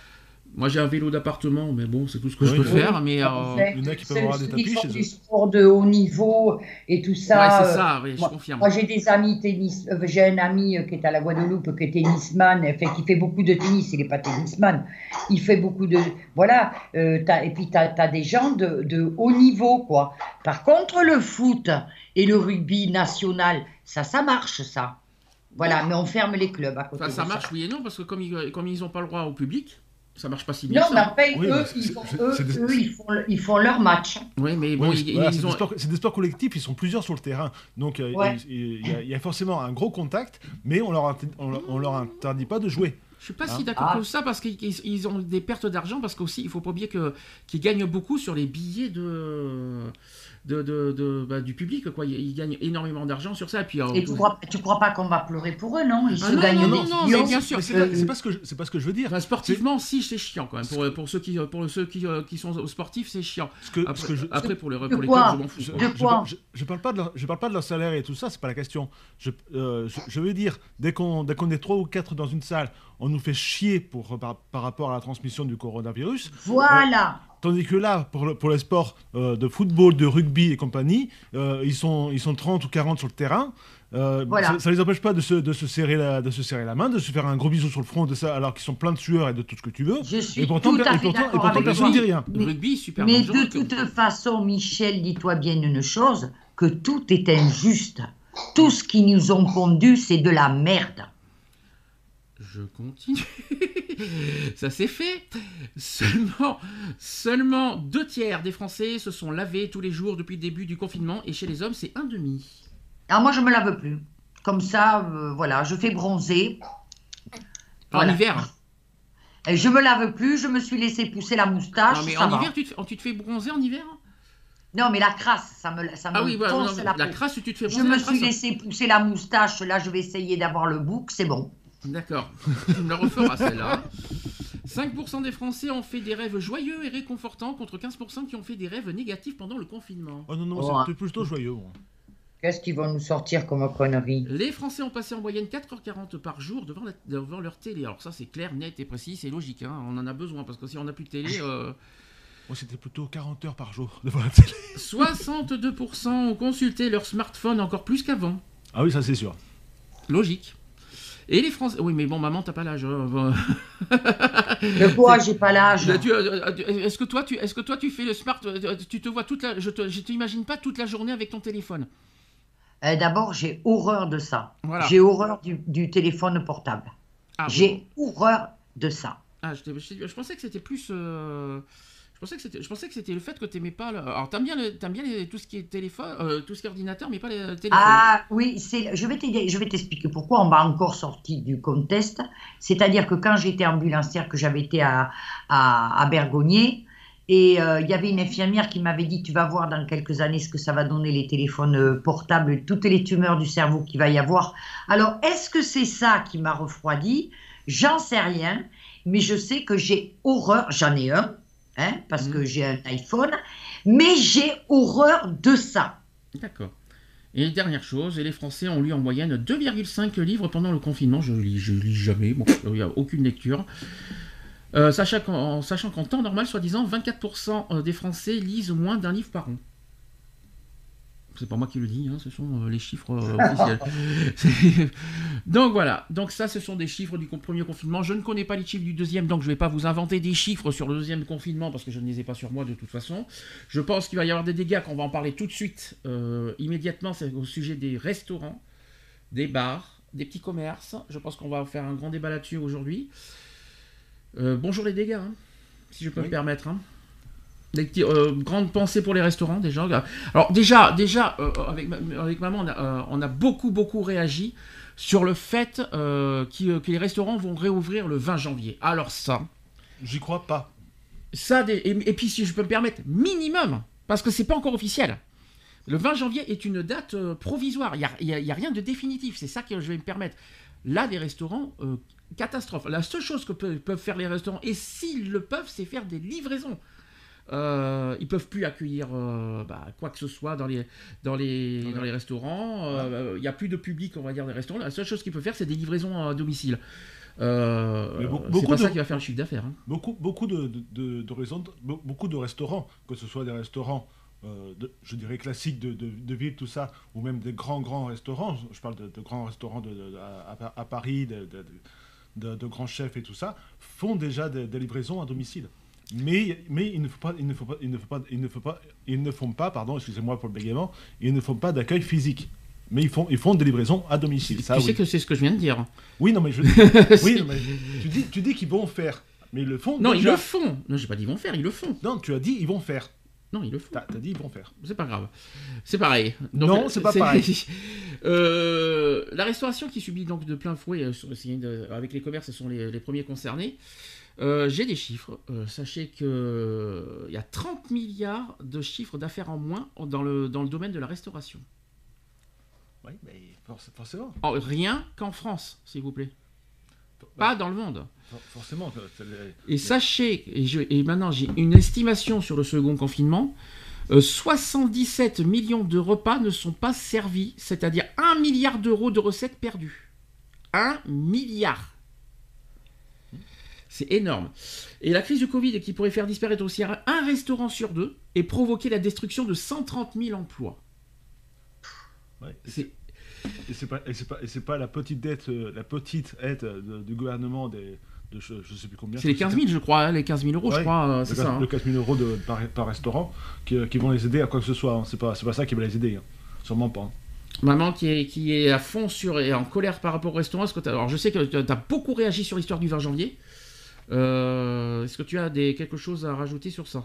Moi j'ai un vélo d'appartement, mais bon, c'est tout ce que je peux oui. faire. Mais euh, il y en a qui peuvent avoir des tapis chez du eux. sport de haut niveau et tout ça. ouais, c'est euh, ça, oui, je moi- confirme. Moi, j'ai des amis tennis. euh, j'ai un ami euh, qui est à la Guadeloupe, qui est tennisman, fait, qui fait beaucoup de tennis. Il n'est pas tennisman. Il fait beaucoup de. Voilà. euh, et puis, tu as, des gens de, de haut niveau, quoi. Par contre, le foot et le rugby national, ça, ça marche, ça. Voilà. Mais on ferme les clubs à côté. Enfin, ça de marche, oui et non, parce que comme ils comme ils n'ont pas le droit au public, ça marche pas si bien. Non, mais après, Oui, eux, ils font, eux, c'est des- eux, ils, font, le- ils font leur match. Oui, mais bon, Oui, ils, voilà, c'est des ont. sports- c'est des sports collectifs, ils sont plusieurs sur le terrain. Donc euh, Ouais. il, il y a, il y a forcément un gros contact, mais on leur, on, leur- on leur interdit pas de jouer. Je suis pas Hein si d'accord Ah. que ça parce qu'ils ils- ils ont des pertes d'argent parce qu'aussi il faut pas oublier que qu'ils gagnent beaucoup sur les billets de de, de, de- bah, du public quoi. Ils, ils gagnent énormément d'argent sur ça et puis. euh, Et tu crois, tu crois pas qu'on va pleurer pour eux, non? Ils Ah se non, gagnent non, des non, non, mais bien sûr. C'est Euh, pas, c'est pas ce que je- c'est pas ce que je veux dire. Enfin, sportivement, si c'est chiant quand même. Pour, pour ceux qui pour ceux qui, euh, qui sont sportifs, c'est chiant. Ce que, ce Après, que je, après, pour les pour les quoi? clubs, je m'en fous. je, quoi. De je- quoi? je, je parle pas de leur, je parle pas de leur salaire et tout ça, c'est pas la question. Je, euh, je, je veux dire, dès qu'on dès qu'on est trois ou quatre dans une salle, on nous fait chier pour par, par rapport à la transmission du coronavirus. Voilà. Tandis que là, pour, le- pour les sports euh, de football, de rugby et compagnie, euh, ils, sont, ils sont 30 ou 40 sur le terrain. Euh, Voilà. Ça, ça les empêche pas de se, de, se serrer la, de se serrer la main, de se faire un gros bisou sur le front, de ça, alors qu'ils sont pleins de sueur et de tout ce que tu veux. Je suis Et pourtant, tout et pourtant, et d'accord pourtant avec personne ne dit rien. Le rugby, super Mais de toute façon, Michel, dis-toi bien une chose, que tout est injuste. Tout ce qui nous ont pondu, c'est de la merde. Je continue. Ça s'est fait. Seulement, seulement deux tiers des Français se sont lavés tous les jours depuis le début du confinement et chez les hommes, c'est un demi. Alors moi, je me lave plus. Comme ça, euh, voilà, je fais bronzer. En Voilà. hiver. Et je me lave plus, je me suis laissé pousser la moustache. Non, mais ça en va. hiver, tu te, fais- tu te fais bronzer en hiver? Non, mais la crasse, ça me, ça me Ah oui, non, la la peau. crasse, tu te fais Je bronzer me la suis crasse. laissé pousser la moustache. Là, je vais essayer d'avoir le bouc, c'est bon. D'accord. Tu me la referas celle-là. 5% des Français ont fait des rêves joyeux et réconfortants contre 15% qui ont fait des rêves négatifs pendant le confinement. Oh non, non, Oh, c'est plutôt joyeux. moi. Qu'est-ce qu'ils vont nous sortir comme connerie Les Français ont passé en moyenne 4h40 par jour devant, la- devant leur télé. Alors ça c'est clair, net et précis, c'est logique. hein. On en a besoin parce que si on n'a plus de télé, euh, Moi, c'était plutôt 40 heures par jour devant la télé. 62% ont consulté leur smartphone encore plus qu'avant. Ah oui, ça c'est sûr. Logique. Et les Français... Oui mais bon maman t'as pas l'âge. hein. De quoi j'ai pas l'âge? Euh, euh, Est-ce que toi tu est-ce que toi tu fais le smart euh, Tu te vois toute la je te je t'imagine pas toute la journée avec ton téléphone? D'abord, j'ai horreur de ça. Voilà. J'ai horreur du, du téléphone portable. Ah. J'ai horreur de ça. Ah, je, pensais que c'était plus. euh, je pensais que c'était le fait que t'aimais pas. Alors t'aimes bien, le- t'aimes bien tout ce qui est téléphone, euh, tout ce qui est ordinateur, mais pas les téléphones. Ah oui, c'est. Je vais t'expliquer pourquoi on m'a encore sorti du contest. C'est-à-dire que quand j'étais ambulancière, que j'avais été à, à, à et euh, il y avait une infirmière qui m'avait dit, tu vas voir dans quelques années ce que ça va donner les téléphones euh, portables, toutes les tumeurs du cerveau qu'il va y avoir. Alors, est-ce que c'est ça qui m'a refroidi? J'en sais rien, mais je sais que j'ai horreur, j'en ai un, hein, parce Mhm. que j'ai un iPhone, mais j'ai horreur de ça. D'accord. Et dernière chose, et les Français ont lu en moyenne 2,5 livres pendant le confinement. Je lis, je lis jamais. Bon, il n'y a aucune lecture. Euh, sachant qu'en sachant qu'en temps normal, soi-disant, 24% des Français lisent moins d'un livre par an. C'est pas moi qui le dis, hein, ce sont euh, les chiffres euh, officiels. Donc voilà, donc ça ce sont des chiffres du premier confinement. Je ne connais pas les chiffres du deuxième, donc je ne vais pas vous inventer des chiffres sur le deuxième confinement parce que je ne les ai pas sur moi de toute façon. Je pense qu'il va y avoir des dégâts, qu'on va en parler tout de suite, euh, immédiatement, c'est au sujet des restaurants, des bars, des petits commerces. Je pense qu'on va faire un grand débat là-dessus aujourd'hui. Euh, bonjour les dégâts, hein, si je peux Oui. me permettre. hein. Euh, grande pensée pour les restaurants déjà. Alors déjà, déjà euh, avec, ma- avec maman, on a, euh, on a beaucoup beaucoup réagi sur le fait euh, que les restaurants vont réouvrir le 20 janvier. Alors ça, J'y crois pas. ça et, et puis si je peux me permettre, minimum, parce que c'est pas encore officiel. Le 20 janvier est une date provisoire. Il n'y a, a, rien de définitif. C'est ça que je vais me permettre. Là, des restaurants, catastrophe. La seule chose que peuvent faire les restaurants, et s'ils le peuvent, c'est faire des livraisons. Euh, ils peuvent plus accueillir euh, bah, quoi que ce soit dans les, dans les, dans les restaurants. Il n'y a plus de public, on va dire, des restaurants. La seule chose qu'ils peuvent faire, c'est des livraisons à domicile. Euh, c'est pas ça qui va faire le chiffre d'affaires. Hein. Beaucoup, beaucoup de, de, de, beaucoup de restaurants, que ce soit des restaurants, euh, je dirais classiques de, ville, tout ça, ou même des grands, grands restaurants, je parle de, grands restaurants à, à, Paris, de, grands chefs et tout ça, font déjà des, livraisons à domicile. Mais, mais il ne faut pas, il ne faut pas, il ne faut pas, il ne faut pas, ils ne font pas, pardon, excusez-moi pour le bégaiement, ils ne font pas d'accueil physique mais ils font, ils font des livraisons à domicile. Ça, tu sais que c'est ce que je viens de dire. Oui, non, mais, je... oui, mais tu dis, tu dis qu'ils vont faire, mais ils le font. Non, ils le font. Non, j'ai pas dit ils vont faire, ils le font. Non, tu as dit ils vont faire. Non, ils le font. T'as as dit ils vont faire. C'est pas grave. C'est pareil. non, c'est pas pareil. euh, la restauration qui subit donc de plein fouet euh, avec les commerces, ce sont les, les premiers concernés. Euh, j'ai des chiffres. Euh, sachez qu'il il y a 30 milliards de chiffres d'affaires en moins dans le, dans le domaine de la restauration. Oui, mais forcément. Oh, rien qu'en France, s'il vous plaît. Pas bah, dans le monde. Forcément. Et sachez, et, maintenant j'ai une estimation sur le second confinement, 77 euh, millions de repas ne sont pas servis, c'est-à-dire 1 milliard d'euros de recettes perdues. 1 milliard. C'est énorme. Et la crise du Covid qui pourrait faire disparaître aussi un restaurant sur deux et provoquer la destruction de 130 000 emplois. C'est et c'est pas pas pas la petite dette euh, la petite aide du gouvernement des de je, sais plus combien. C'est les 15 000 je crois, hein, les 15 000 euros je crois, euh, c'est ça. Hein. Le 15 000 euros de, par, restaurant qui, qui, vont les aider à quoi que ce soit. Hein. C'est pas c'est pas ça qui va les aider, sûrement pas. Maman qui est, qui est à fond sur et en colère par rapport au restaurant. Que alors je sais que tu as beaucoup réagi sur l'histoire du 20 janvier. Euh, est-ce que tu as des, quelque chose à rajouter sur ça?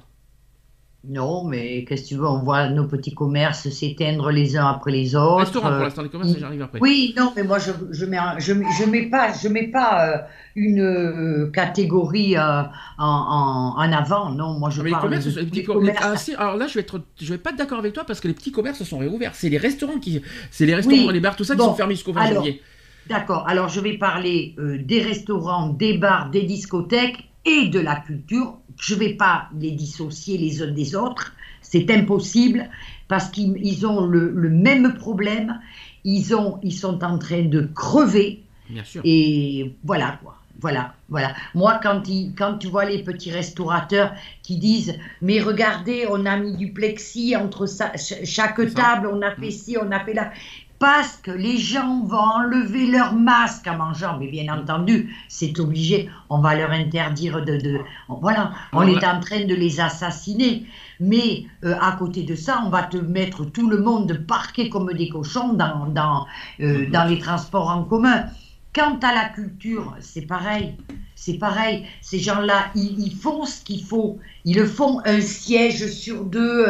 Non, mais qu'est-ce que tu veux, on voit nos petits commerces s'éteindre les uns après les autres. Restaurant pour l'instant, les commerces, j'arrive après. Oui, non, mais moi je je mets je, je mets pas je mets pas euh, une euh, catégorie euh, en, en, avant, non, moi je mais parle les commerces, les petits commerces. Ah, alors là, je vais être je vais pas être d'accord avec toi parce que les petits commerces sont réouverts. C'est les restaurants qui, c'est les restaurants, les bars, tout ça qui sont fermés jusqu'au 20 janvier. D'accord. Alors je vais parler des restaurants, des bars, des discothèques et de la culture je ne vais pas les dissocier les uns des autres, c'est impossible parce qu'ils ont le, même problème, ils, ont, ils sont en train de crever. Bien sûr. Et voilà quoi. Voilà, voilà. Moi, quand, quand tu vois les petits restaurateurs qui disent Mais regardez, on a mis du plexi entre chaque table, on a fait ci, on a fait là parce que les gens vont enlever leur masque en mangeant. Mais bien entendu, c'est obligé. On va leur interdire de. voilà, on est en train de les assassiner. Mais euh, à côté de ça, on va te mettre tout le monde parqué comme des cochons dans, dans, euh, dans les transports en commun. Quant à la culture, c'est pareil. C'est pareil. Ces gens-là, ils, ils, font ce qu'il faut. Ils le font un siège sur deux.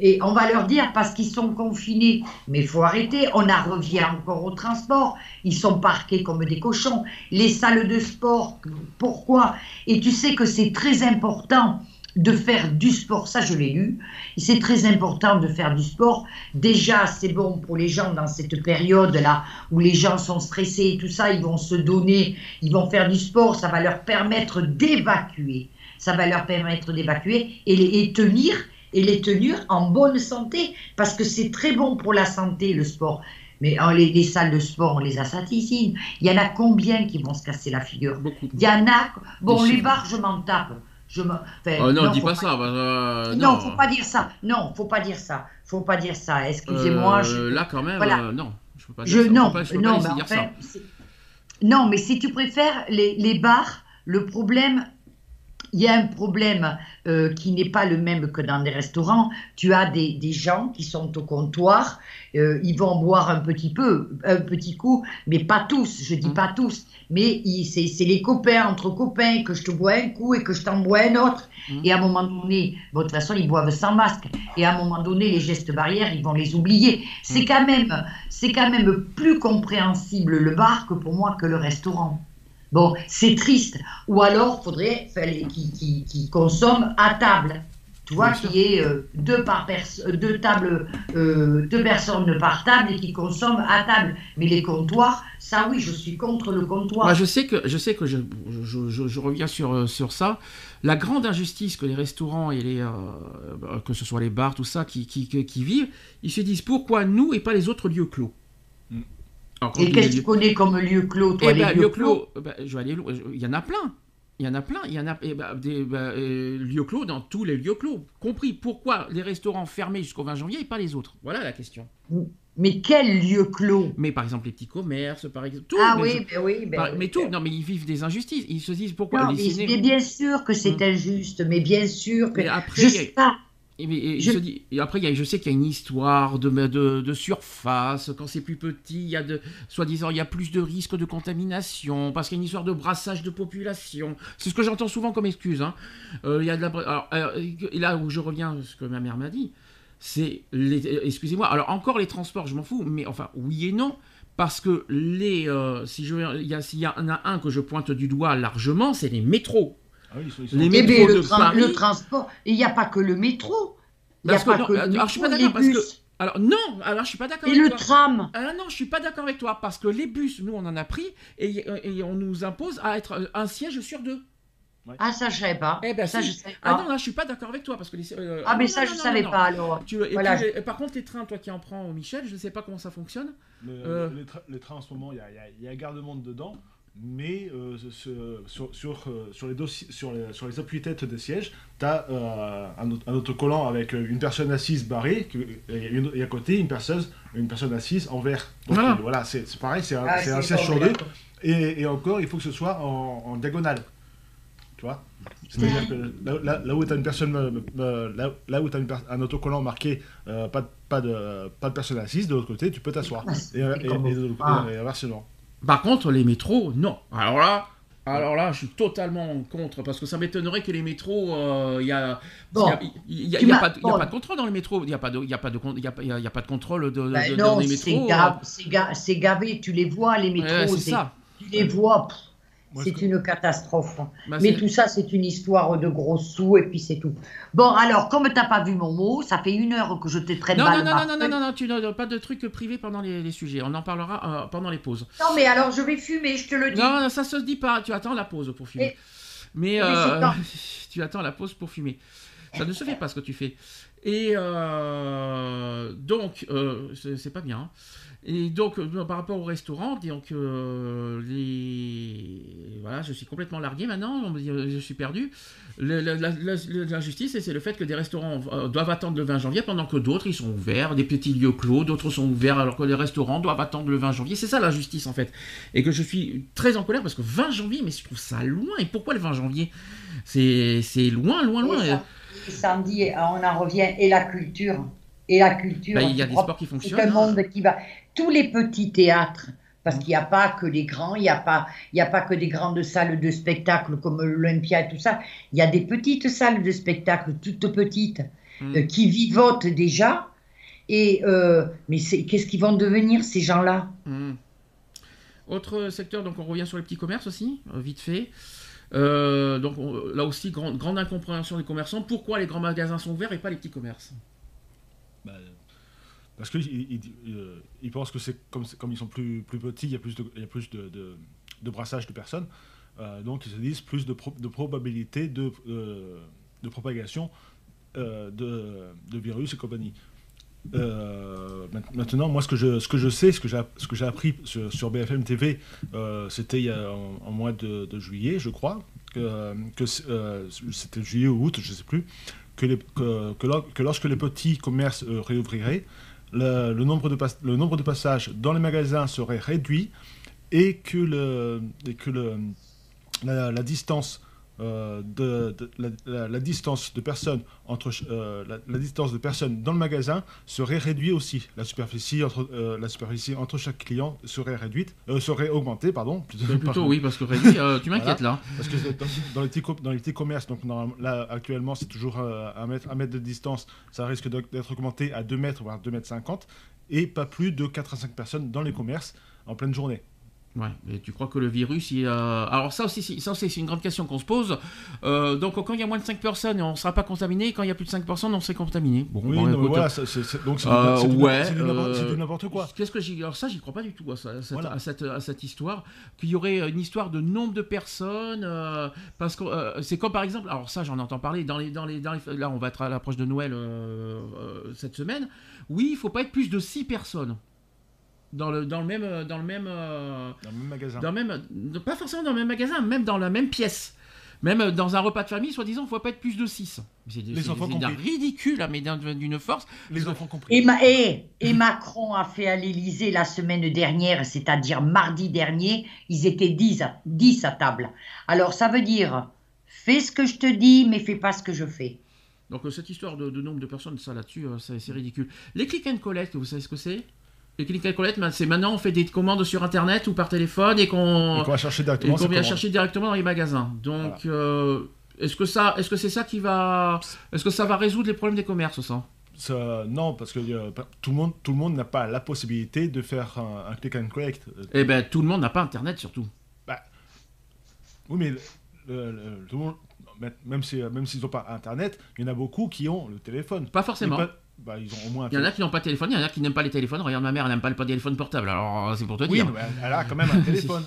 Et on va leur dire parce qu'ils sont confinés, mais il faut arrêter, on en revient encore au transport, ils sont parqués comme des cochons. Les salles de sport, pourquoi? Et tu sais que c'est très important de faire du sport, ça je l'ai lu, c'est très important de faire du sport. Déjà, c'est bon pour les gens dans cette période-là où les gens sont stressés et tout ça, ils vont se donner, ils vont faire du sport, ça va leur permettre d'évacuer, ça va leur permettre d'évacuer et, et tenir et les tenir en bonne santé, parce que c'est très bon pour la santé, le sport. Mais en les, salles de sport, on les assassine. Il y en a combien qui vont se casser la figure? Il y en a. Bon, les bars, je m'en tape. Je me... oh non, dis pas, ça. Bah, euh, non. faut pas dire ça. Non, faut pas dire ça. Faut pas dire ça. Excusez-moi. Euh, là, quand même, euh, non. Je peux pas dire ça. Non, non, mais enfin, non, mais si tu préfères les, les bars, le problème, il y a un problème euh, qui n'est pas le même que dans des restaurants. Tu as des, des gens qui sont au comptoir, euh, ils vont boire un petit peu, un petit coup, mais pas tous, je dis mmh. pas tous, mais c'est les copains entre copains que je te bois un coup et que je t'en bois un autre. Mmh. Et à un moment donné, de toute façon, ils boivent sans masque. Et à un moment donné, les gestes barrières, ils vont les oublier. C'est mmh. quand même, c'est quand même plus compréhensible le bar que pour moi que le restaurant. Bon, c'est triste. Ou alors, faudrait qu'ils qui, qui consomment à table. Tu vois, Bien sûr. qui est euh, deux, par euh, deux, tables, euh, deux personnes par table et qui consomment à table. Mais les comptoirs, ça oui, je suis contre le comptoir. Moi, je sais que je sais que je, je, je- je reviens sur, sur ça. La grande injustice que les restaurants et les euh, que ce soit les bars tout ça qui, qui, qui- qui vivent, ils se disent pourquoi nous et pas les autres lieux clos? Alors, et qu'est-ce que tu connais comme lieu clos, toi, Eh les ben, lieux lieux clos clos, ben, je vais aller loin. Il y en a plein. Il y en a plein. Il y en a eh ben, des ben, euh, lieux clos dans tous les lieux clos. Compris pourquoi les restaurants fermés jusqu'au 20 janvier et pas les autres. Voilà la question. Mais quel lieu clos? Mais par exemple les petits commerces, par exemple tout. Ah mais oui, ben oui. ben par- mais tout. Non, mais ils vivent des injustices. Ils se disent pourquoi Non, les mais, ciné- mais bien sûr que c'est injuste, mais bien sûr que. Mais après, je sais pas. Et, mais- et Je- je dis- et après, il y a- je sais qu'il y a une histoire de, de, de surface. Quand c'est plus petit, il y a de, soi-disant, il y a plus de risques de contamination parce qu'il y a une histoire de brassage de population. C'est ce que j'entends souvent comme excuse. hein. Euh, il y a de la, bra- alors, alors, et là où je reviens à ce que ma mère m'a dit, c'est les, euh, excusez-moi. Alors encore les transports, je m'en fous, mais enfin oui et non. Parce que les, euh, si je, il y a, y en a un que je pointe du doigt largement, c'est les métros. Ah oui, ils sont- ils sont- Les métros de le, Paris- le transport, il n'y a pas que le métro. Il n'y a Parce que pas non, que le alors, métro, je suis pas les que- bus. Alors non, alors je suis pas d'accord Et avec le toi. tram. Ah non, je suis pas d'accord avec toi parce que les bus, nous on en a pris et, et on nous impose à être un siège sur deux. Ah, ça, je savais pas. Eh ben, ça, si. je savais Ah pas. non, là je suis pas d'accord avec toi parce que les. euh, Ah, mais non, ça, non, je non, savais non, pas alors. Tu, et Voilà. puis, par contre, les trains, toi qui en prends au Michel, je sais pas comment ça fonctionne. Le- Euh. les, tra- les trains en ce moment, il y a, y a- y a garde-monde dedans, mais euh, sur, sur, euh, sur les dossiers, sur les, sur les appuis-têtes des sièges, tu as un, autre- un autocollant avec euh, une personne assise barrée et, une- et à côté une personne, une personne assise en vert. Donc Voilà. euh, voilà, c'est c'est pareil, c'est un, Ah, c'est un c'est siège sur deux. Et, et encore, il faut que ce soit en, en diagonale. Tu vois? C'est-à-dire que là, là- là où tu as une personne, euh, euh, là, là où un autocollant marqué euh, pas, de, pas, de, pas de personne assise, de l'autre côté, tu peux t'asseoir. Ah, Et, et- et de l'autre côté, Ah. et inversement. Par contre, les métros, non. Alors là. Alors là, je suis totalement contre parce que ça m'étonnerait que les métros, euh, il y a, Bon. a- a- pas, de- contrôle dans les métros, il y a pas de, il y a pas de, con- il y a pas, il y a- il y a pas de contrôle de, de- Ben de- non, dans les métros. c'est ga- c'est gavé, tu les vois, les euh, métros. ouais, c'est ça. Tu les vois, pff, c'est une catastrophe. Bah, Mais tout ça, c'est une histoire de gros sous et puis c'est tout. Bon, alors, comme tu n'as pas vu mon mot, ça fait une heure que je te traite Non, non, non, non, non, non, non, non, tu n'as pas de trucs privés pendant les, les sujets. On en parlera euh, pendant les pauses. Non, mais alors, je vais fumer, je te le dis. Non, non, ça se dit pas. Tu attends la pause pour fumer. Et- Mais euh, tu attends la pause pour fumer. Ça ne se fait pas ce que tu fais. Et euh, donc, euh, c'est pas bien. hein. Et donc, euh, par rapport au restaurant, donc, euh, les... voilà, je suis complètement largué maintenant, je suis perdu. L'injustice, c'est le fait que des restaurants euh, doivent attendre le 20 janvier pendant que d'autres, ils sont ouverts, des petits lieux clos, d'autres sont ouverts alors que les restaurants doivent attendre le 20 janvier. C'est ça l'injustice en fait. Et que je suis très en colère parce que 20 janvier, mais je trouve ça loin. Et pourquoi le 20 janvier? C'est loin, loin, loin. Et Sandy, on en revient, et la culture. Et la culture. Bah, il y a des sports qui C'est fonctionnent. un hein. monde qui va. Tous les petits théâtres, parce qu'il n'y a pas que les grands, il n'y a, pas- il y a pas que des grandes salles de spectacle comme l'Olympia et tout ça. Il y a des petites salles de spectacle, toutes petites, Mm. euh, qui vivotent déjà. Et, euh, mais qu'est-ce qu'ils vont devenir, ces gens-là? Hmm. Autre secteur, donc on revient sur les petits commerces aussi, euh, vite fait. Euh, donc on- là aussi, grande, grande incompréhension des commerçants. Pourquoi les grands magasins sont ouverts et pas les petits commerces? Bah, parce qu'ils ils, euh, pensent que c'est comme, ils sont plus, petits, il y a plus de, de, brassage de personnes. Euh, donc ils se disent plus de, pro- de probabilité de, euh, propagation de, virus et compagnie. Ma- maintenant, moi, ce que je, sais, ce que j'ai, appris sur, BFM TV, c'était en, en mois de, juillet, je crois, que, c'était juillet ou août, je ne sais plus, que, lorsque les petits commerces euh, réouvriraient, le, nombre de passages dans les magasins serait réduit et que, la distance euh, de, de- la, la- la distance de personnes entre euh, la, la distance de personnes dans le magasin serait réduite aussi. La superficie entre euh, la superficie entre chaque client serait réduite, serait augmentée, pardon. Plutôt, oui, parce que réduit, tu m'inquiètes là. Parce que dans, dans les petits, dans les petits commerces, donc là actuellement c'est toujours un, mètre, un mètre de distance, ça risque d'être augmenté à 2 mètres, voire 2 mètres 50, et pas plus de 4 à 5 personnes dans les commerces en pleine journée. Ouais, et tu crois que le virus, il, euh, alors ça aussi, c'est- ça c'est c'est une grande question qu'on se pose. Euh, donc quand il y a moins de 5 personnes, on ne sera pas contaminé. Quand il y a plus de 5 personnes, on serait contaminé. Bon, Oui, bon, non, écoute, voilà, c'est- donc euh, ouais, n'importe- euh, quoi. Qu'est-ce que j'y, alors ça, j'y crois pas du tout à, ça- à cette, Voilà. à cette- à cette histoire qu'il y aurait une histoire de nombre de personnes euh, parce que c'est comme par exemple, alors ça j'en entends parler dans les dans les, dans les- là on va être à l'approche de Noël cette semaine. Oui, il faut pas être plus de 6 personnes dans le dans le même dans le même euh, Dans le même magasin. dans le même, pas forcément dans le même magasin, même dans la même pièce. Même dans un repas de famille, soi-disant, il ne faut pas être plus de 6. C'est ridicule, hein, mais d'un- d'une force. Les enfants compris. Et, Ma- et- et Macron a fait à l'Élysée la semaine dernière, c'est-à-dire mardi dernier, ils étaient 10 à, 10 à table. Alors ça veut dire, fais ce que je te dis, mais fais pas ce que je fais. Donc euh, cette histoire de, de nombre de personnes, ça là-dessus, euh, c'est c'est ridicule. Les click and collect, vous savez ce que c'est? Les click and collect, c'est maintenant on fait des commandes sur Internet ou par téléphone et qu'on Et va chercher et directement. sa vient chercher directement dans les magasins. Donc, euh, est-ce que ça, est-ce que c'est ça qui va, est-ce que ça va résoudre les problèmes des commerces, ça non, parce que euh, tout le monde, tout le monde n'a pas la possibilité de faire un, un click and collect. Euh, Eh ben, tout le monde n'a pas Internet, surtout. Oui, mais le- le- le- tout le monde, même- si, même s'ils n'ont pas Internet, il y en a beaucoup qui ont le téléphone. Pas forcément. Pas- bah, ils ont au moins un Il y en a qui n'ont pas de téléphone, il y en a qui n'aiment pas les téléphones. Regarde, ma mère, elle n'aime pas le téléphone portable. Alors, c'est pour te Oui, dire. mais elle a quand même un téléphone.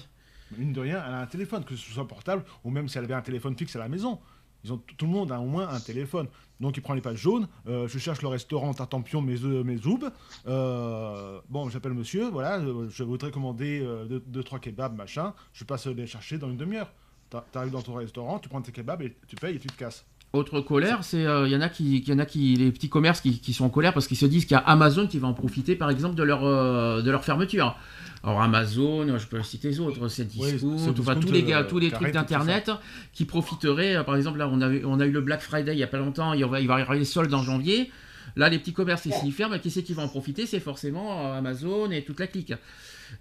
Mine de rien, elle a un téléphone, que ce soit portable ou même si elle avait un téléphone fixe à la maison. Ils ont, tout le monde a au moins un téléphone. Donc il prend les pages jaunes, euh, je cherche le restaurant Tartampion, mes œufs, mes zoubs. Euh, bon, j'appelle monsieur, voilà, euh, je voudrais commander 2 trois kebabs, machin. Je passe les chercher dans une demi-heure. T'a- T'arrives dans ton restaurant, tu prends tes kebabs et tu payes et tu te casses. Autre colère, c'est il y en a qui, y en a qui, les petits commerces qui, qui sont en colère parce qu'ils se disent qu'il y a Amazon qui va en profiter, par exemple, de leur euh, de leur fermeture. Alors Amazon, je peux citer les autres, c'est Discount, enfin tous les gars, euh, tous les trucs d'internet qui profiteraient. euh, Par exemple, là, on avait, on a eu le Black Friday il y a pas longtemps, il va, il va y avoir les soldes en janvier. Là, les petits commerces, s'ils ferment, qui c'est qui va en profiter? C'est forcément euh, Amazon et toute la clique.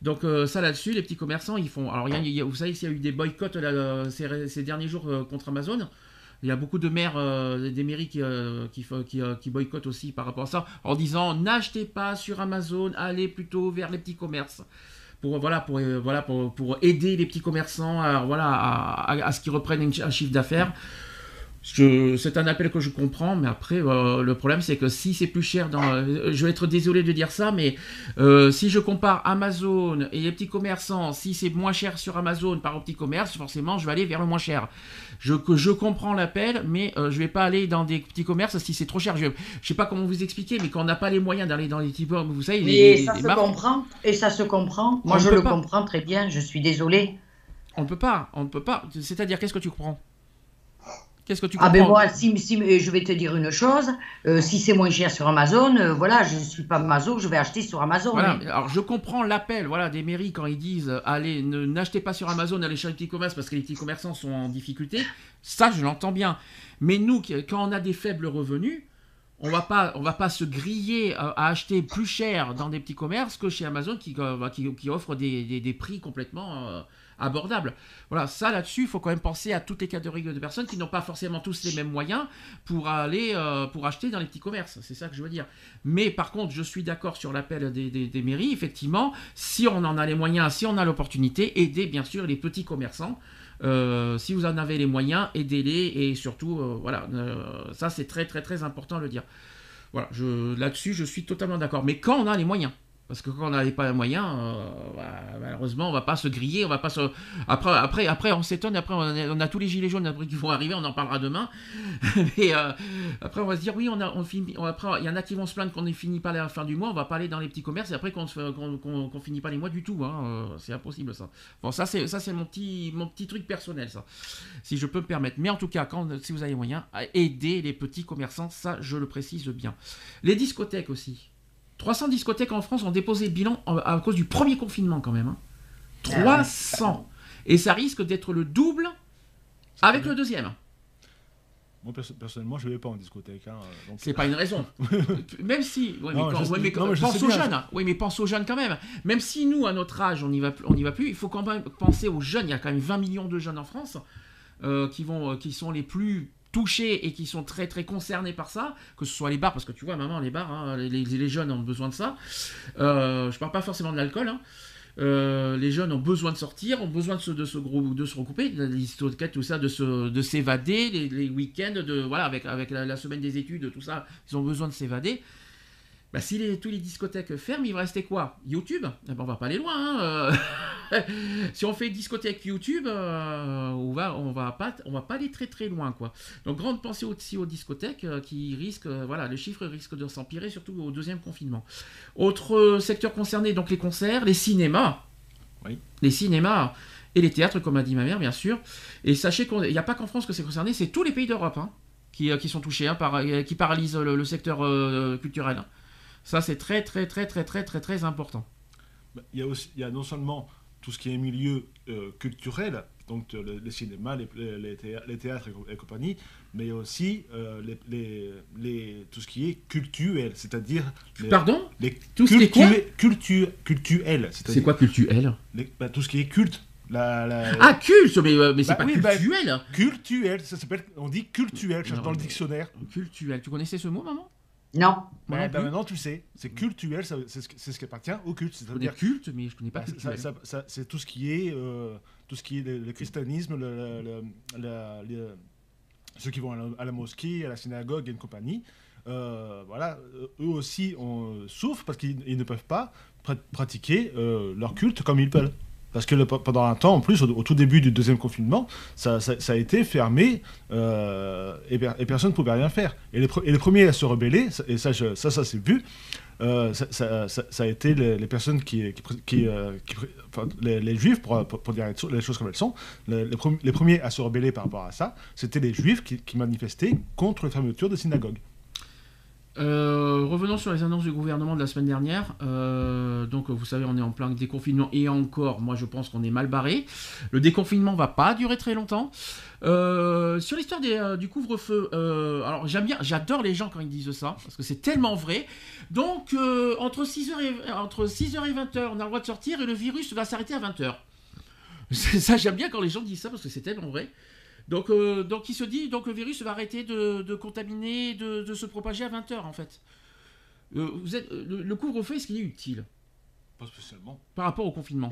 Donc euh, ça là-dessus, les petits commerçants, ils font. Alors y a- y a- vous savez s'il y a eu des boycotts là, euh, ces, ces derniers jours euh, contre Amazon. Il y a beaucoup de maires, euh, des mairies qui, euh, euh, qui boycottent aussi par rapport à ça, en disant n'achetez pas sur Amazon, allez plutôt vers les petits commerces. Pour, voilà, pour, aider les petits commerçants à, voilà, à, ce qu'ils reprennent un chiffre d'affaires. C'est un appel que je comprends, mais après, euh, le problème, c'est que si c'est plus cher, dans, euh, je vais être désolé de dire ça, mais euh, si je compare Amazon et les petits commerçants, si c'est moins cher sur Amazon par au petit commerce, forcément, je vais aller vers le moins cher. Je, que je comprends l'appel, mais je vais pas aller dans des petits commerces si c'est trop cher. Je, je sais pas comment vous expliquer, mais quand on n'a pas les moyens d'aller dans les petits commerces, vous savez, les, Et les- ça les se marques, comprend. Et ça se comprend. Moi, ne je le pas. comprends très bien. Je suis désolée. on ne peut pas, on ne peut pas. C'est-à-dire, qu'est-ce que tu comprends? Qu'est-ce que tu Ah comprends ben moi, si, si- euh, je vais te dire une chose, euh, si c'est moins cher sur Amazon, euh, voilà, je ne suis pas Amazon, je vais acheter sur Amazon. Voilà, alors je comprends l'appel voilà, des mairies quand ils disent euh, allez, n'achetez pas sur Amazon, allez chez les petits commerces parce que les petits commerçants sont en difficulté. Ça, je l'entends bien. Mais nous, quand on a des faibles revenus, on va pas, on va pas se griller à, acheter plus cher dans des petits commerces que chez Amazon qui, euh, qui, qui offre des, des- des prix complètement abordables. Voilà, ça là-dessus, il faut quand même penser à toutes les catégories de personnes qui n'ont pas forcément tous les mêmes moyens pour aller, euh, pour acheter dans les petits commerces. C'est ça que je veux dire. Mais par contre, je suis d'accord sur l'appel des, mairies. Effectivement, si on en a les moyens, si on a l'opportunité, aider bien sûr les petits commerçants. Euh, si vous en avez les moyens, aidez-les et surtout, euh, voilà, ça c'est très très très important de le dire. Voilà, là-dessus je suis totalement d'accord. Mais quand on a les moyens, parce que quand on n'avait pas les moyens, euh, bah, malheureusement on va pas se griller, on va pas se. Après, après, après on s'étonne, après on a, tous les gilets jaunes après qui vont arriver, on en parlera demain. Mais euh, après on va se dire oui, on a, on finit, après il y en a qui vont se plaindre qu'on ne finit pas la fin du mois, on va pas aller dans les petits commerces et après qu'on qu'on qu'on- qu'on finit pas les mois du tout, hein, euh, c'est impossible ça. Bon ça c'est ça c'est mon petit mon petit truc personnel ça, si je peux me permettre. Mais en tout cas quand si vous avez moyen, aider les petits commerçants, ça je le précise bien. Les discothèques aussi. 300 discothèques en France ont déposé le bilan en- à cause du premier confinement quand même. hein. 300. Et ça risque d'être le double avec le deuxième. Moi, perso- personnellement, je ne vais pas en discothèque. hein, donc- C'est pas une raison. Même si, ouais, mais, quand- je- ouais, mais non, mais je pense aux bien. jeunes. hein. Oui, mais pense aux jeunes quand même. Même si nous, à notre âge, on n'y va, plus- on n'y va plus, il faut quand même penser aux jeunes. Il y a quand même 20 millions de jeunes en France euh, qui vont, euh, qui sont les plus touchés et qui sont très très concernés par ça, que ce soit les bars, parce que tu vois, maman, les bars, hein, les, les- jeunes ont besoin de ça. Euh, je parle pas forcément de l'alcool. hein. Euh, les jeunes ont besoin de sortir, ont besoin de se, de se, de se regrouper, de tout ça, de, se, de s'évader, les, week-ends, de, voilà, avec, avec la, semaine des études, tout ça, ils ont besoin de s'évader. Bah, si les, tous les discothèques ferment, il va rester quoi? YouTube? Eh ben, On va pas aller loin. Hein, euh. si on fait discothèque YouTube, euh, on va, on va pas, on va pas aller très très loin, quoi. Donc grande pensée aussi aux discothèques qui risquent, voilà, le chiffre risque de s'empirer, surtout au deuxième confinement. Autre secteur concerné, donc les concerts, les cinémas. Oui. Les cinémas et les théâtres, comme a dit ma mère, bien sûr. Et sachez qu'il n'y a pas qu'en France que c'est concerné, c'est tous les pays d'Europe hein, qui, euh, qui, sont touchés, hein, par, euh, qui paralysent le, secteur euh, culturel. Ça, c'est très, très, très, très, très, très, très important. Bah, il y, a aussi, il y a non seulement tout ce qui est milieu culturel, donc les, cinémas, les, théâtres, et, compagnie, mais aussi euh, les, les, tout ce qui est cultuel, c'est-à-dire... Pardon? les Tout ce qui est quoi? cultuel. C'est quoi cultuel? bah, Tout ce qui est culte. La, la... Ah, culte Mais, euh, mais c'est bah pas bah, cultuel Cultuel, ça s'appelle... On dit cultuel, cherche dans le dictionnaire. Cultuel, tu connaissais ce mot, maman? Non. Bah, maintenant, tu sais, c'est cultuel, c'est ce, qui appartient au culte. C'est-à-dire culte, mais je connais pas cultuel. c'est tout ce qui est, euh, tout ce qui est le, christianisme, le, ceux qui vont à la, mosquée, à la synagogue et une compagnie. Euh, voilà, eux aussi on souffrent parce qu'ils ne peuvent pas pratiquer euh, leur culte comme ils veulent. Parce que pendant un temps, en plus, au, tout début du deuxième confinement, ça, a été fermé euh, et, personne ne pouvait rien faire. Et les, premiers à se rebeller, et ça, ça, ça s'est vu, euh, ça, a été les, personnes qui, qui, euh, enfin, les, juifs, pour, pour, dire les choses comme elles sont, les, premiers à se rebeller par rapport à ça, c'était les juifs qui, manifestaient contre la fermeture des synagogues. Euh, revenons sur les annonces du gouvernement de la semaine dernière. donc, vous savez, on est en plein déconfinement et encore, moi, je pense qu'on est mal barré. Le déconfinement va pas durer très longtemps. Euh, sur l'histoire euh, du couvre-feu, euh, alors j'aime bien, j'adore les gens quand ils disent ça, parce que c'est tellement vrai. Donc, entre 6h et, entre 6h et 20h, on a le droit de sortir et le virus va s'arrêter à 20h. Ça, j'aime bien quand les gens disent ça, parce que c'est tellement vrai. Donc, donc il se dit, donc le virus va arrêter de, contaminer, de, se propager à 20h, en fait. vous êtes, le, couvre-feu, est-ce qu'il est utile? Pas spécialement. Par rapport au confinement?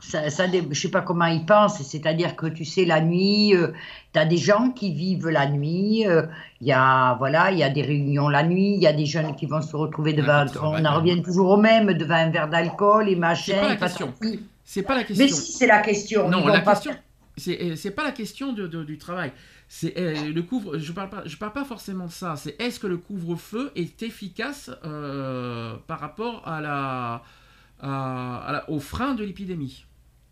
Ça, ça, je sais pas comment ils pensent, c'est-à-dire que tu sais, la nuit, euh, tu as des gens qui vivent la nuit, il euh, y a voilà, il y a des réunions la nuit, il y a des jeunes qui vont se retrouver devant, on en revient toujours au même, devant un verre d'alcool et machin. C'est pas la question. C'est pas la question. Mais si, c'est la question. Non, la question, euh, c'est pas la question de, du travail. C'est le couvre. Je parle pas. Je parle pas forcément de ça. C'est est-ce que le couvre-feu est efficace par rapport à la, à au frein de l'épidémie?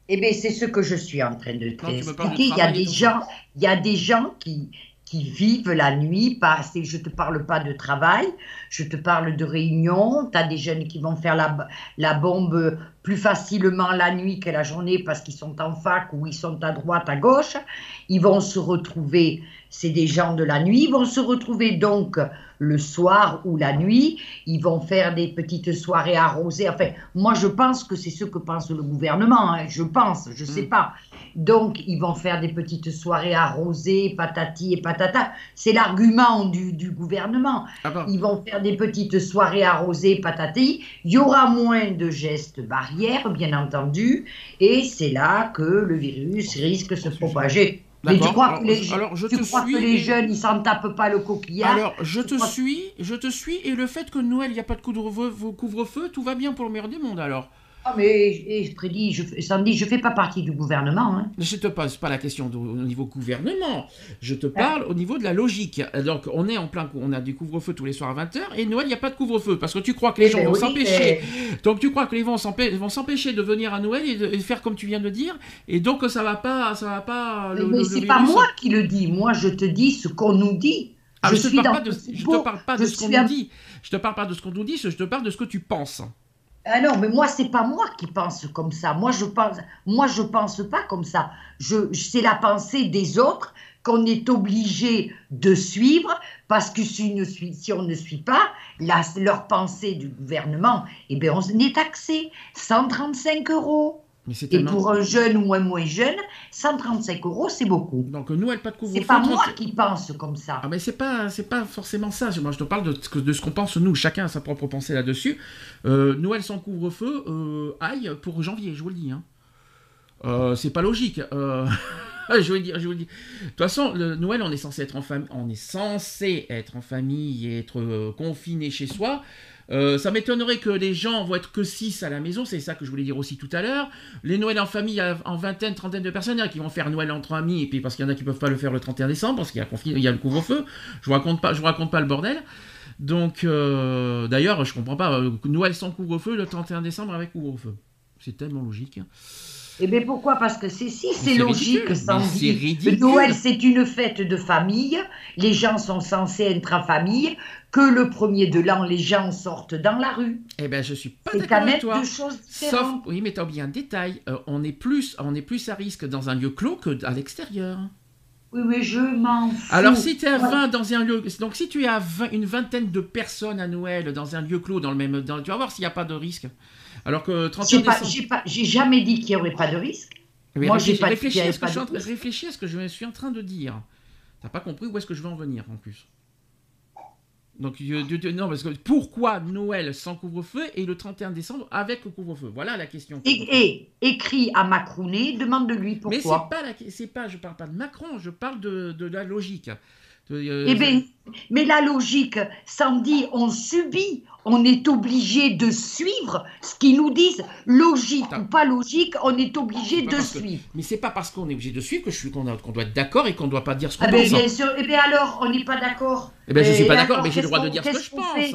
Eh bien, c'est ce que je suis en train de t'expliquer. Il y a des gens, il y a des gens qui, qui vivent la nuit. Pas, je ne te parle pas de travail, je te parle de réunion. Tu as des jeunes qui vont faire la, la bombe plus facilement la nuit que la journée parce qu'ils sont en fac ou ils sont à droite, à gauche. Ils vont se retrouver, c'est des gens de la nuit, ils vont se retrouver donc le soir ou la nuit, ils vont faire des petites soirées arrosées. Enfin, moi je pense que c'est ce que pense le gouvernement, hein. je pense, je ne sais mm. pas. Donc ils vont faire des petites soirées arrosées, patati et patata. C'est l'argument du, du, gouvernement. Ah ils vont faire des petites soirées arrosées, patati. Il y aura moins de gestes barrières, bien entendu, et c'est là que le virus risque de se propager. Mais tu crois, que les, alors, je te crois que les jeunes, ils s'en tapent pas le coquillard? Alors, je te suis, je te suis, et le fait que Noël, il n'y a pas de couvre-feu, tout va bien pour le meilleur du monde, alors ah, mais Freddy, je, Sandy, je ne fais pas partie du gouvernement. Hein. Je ne te pose pas la question au niveau gouvernement. Je te parle au niveau de la logique. Donc, on est en plein on a du couvre-feu tous les soirs à 20h et Noël, il n'y a pas de couvre-feu parce que tu crois que les eh gens ben vont s'empêcher. Donc, tu crois que les gens vont s'empêcher de venir à Noël et de faire comme tu viens de dire. Et donc, ça va pas. Ça va pas mais c'est pas moi qui le dis. Moi, je te dis ce qu'on nous dit. Ah, je, ne te, parle pas de, te parle pas de ce qu'on nous dit. Je te parle pas de ce qu'on nous dit, je te parle de ce que tu penses. Ah non, mais moi, c'est pas moi qui pense comme ça. Moi, je pense, moi, je pense pas comme ça. Je, c'est la pensée des autres qu'on est obligé de suivre parce que si, ne si on ne suit pas la, leur pensée du gouvernement, eh bien, on est taxé 135 euros. Mais Et tellement. pour un jeune ou un moins jeune, 135 euros, c'est beaucoup. Donc Noël, pas de couvre-feu. C'est pas 30 moi qui pense comme ça. Ah mais c'est pas c'est pas forcément ça. Moi je te parle de ce que- de ce qu'on pense nous. Chacun a sa propre pensée là-dessus. Euh, Noël sans couvre-feu, euh, aïe pour janvier, je vous le dis. Hein. Euh, c'est pas logique. Je vous le dis, je vous le dis. De toute façon, le Noël, on est censé être en famille, on est censé être en famille et être confiné chez soi. Euh, ça m'étonnerait que les gens vont être que 6 à la maison, c'est ça que je voulais dire aussi tout à l'heure. Les Noëls en famille, en vingtaine, trentaine de personnes, il y en a qui vont faire Noël entre amis, et puis parce qu'il y en a qui peuvent pas le faire le 31 décembre, parce qu'il y y a le couvre-feu. Je vous raconte pas, je vous raconte pas le bordel. Donc, euh, d'ailleurs, je comprends pas. euh, Noël sans couvre-feu, le 31 décembre avec couvre-feu. C'est tellement logique. Eh bien pourquoi? Parce que c'est si, c'est logique, dire. ridicule. Noël, c'est une fête de famille. Les gens sont censés être en famille. Que le premier de l'an, les gens sortent dans la rue. Eh ben, je suis pas d'accord avec toi. deux choses Sauf, oui, mais t'as oublié un détail. Euh, on est plus, on est plus à risque dans un lieu clos que à l'extérieur. Oui, mais je m'en fous. Alors si tu es à Ouais. 20 dans un lieu, donc si tu es à 20 une vingtaine de personnes à Noël dans un lieu clos dans le même, dans- tu vas voir s'il n'y a pas de risque. Alors que 31 J'ai pas- décembre. j'ai jamais dit qu'il n'y aurait pas de risque. Mais Moi, réfléchis, j'ai pas y à ce que pas je suis en de train- risque. réfléchis à ce que je suis en train de dire. T'as pas compris où est-ce que je veux en venir en plus. Donc euh, de- de- non parce que pourquoi Noël sans couvre-feu et le 31 décembre avec le couvre-feu? Voilà la question. Et, et écris à Macronet, demande-lui Mais c'est pourquoi. pas la, c'est pas, je parle pas de Macron, je parle de, de la logique. De- euh, Eh bien, mais la logique, Sandy, on subit, on est obligé de suivre ce qu'ils nous disent. Logique Attends. ou pas logique, on est obligé de parce que- suivre. Mais c'est pas parce qu'on est obligé de suivre que je suis qu'on doit être d'accord et qu'on doit pas dire ce qu'on Ah ben, pense. bien sûr, eh bien alors, on n'est pas d'accord. Eh ben je suis Et pas d'accord, mais j'ai le droit de dire ce que je pense.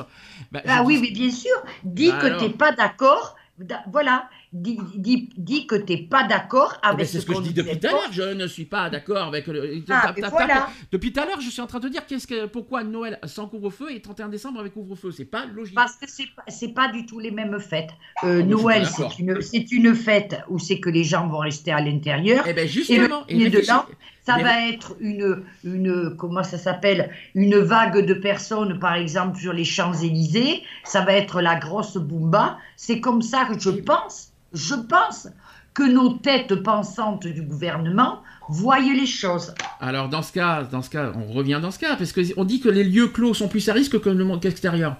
Bah, Ah je oui, dis- mais bien sûr, dis Bah que tu n'es pas d'accord. Da- Voilà, dis, dis, dis que tu n'es pas d'accord Eh ben, avec c'est ce que je dis depuis tout à l'heure. Je ne suis pas d'accord avec le. Ah, ta- ta-. Depuis tout à l'heure, je suis en train de dire qu'est-ce que, pourquoi Noël sans couvre-feu et 31 décembre avec couvre-feu. C'est pas logique. Parce que c'est pas, c'est pas du tout les mêmes fêtes. Euh, Ah, Noël, c'est une, c'est une fête où c'est que les gens vont rester à l'intérieur. Eh ben justement. et le réfléchis- dedans, Ça va être une, une, comment ça s'appelle, une vague de personnes, par exemple, sur les Champs-Élysées. Ça va être la grosse boumba. C'est comme ça que je pense, je pense que nos têtes pensantes du gouvernement voient les choses. Alors dans ce cas, dans ce cas, on revient dans ce cas parce que on dit que les lieux clos sont plus à risque que le monde extérieur.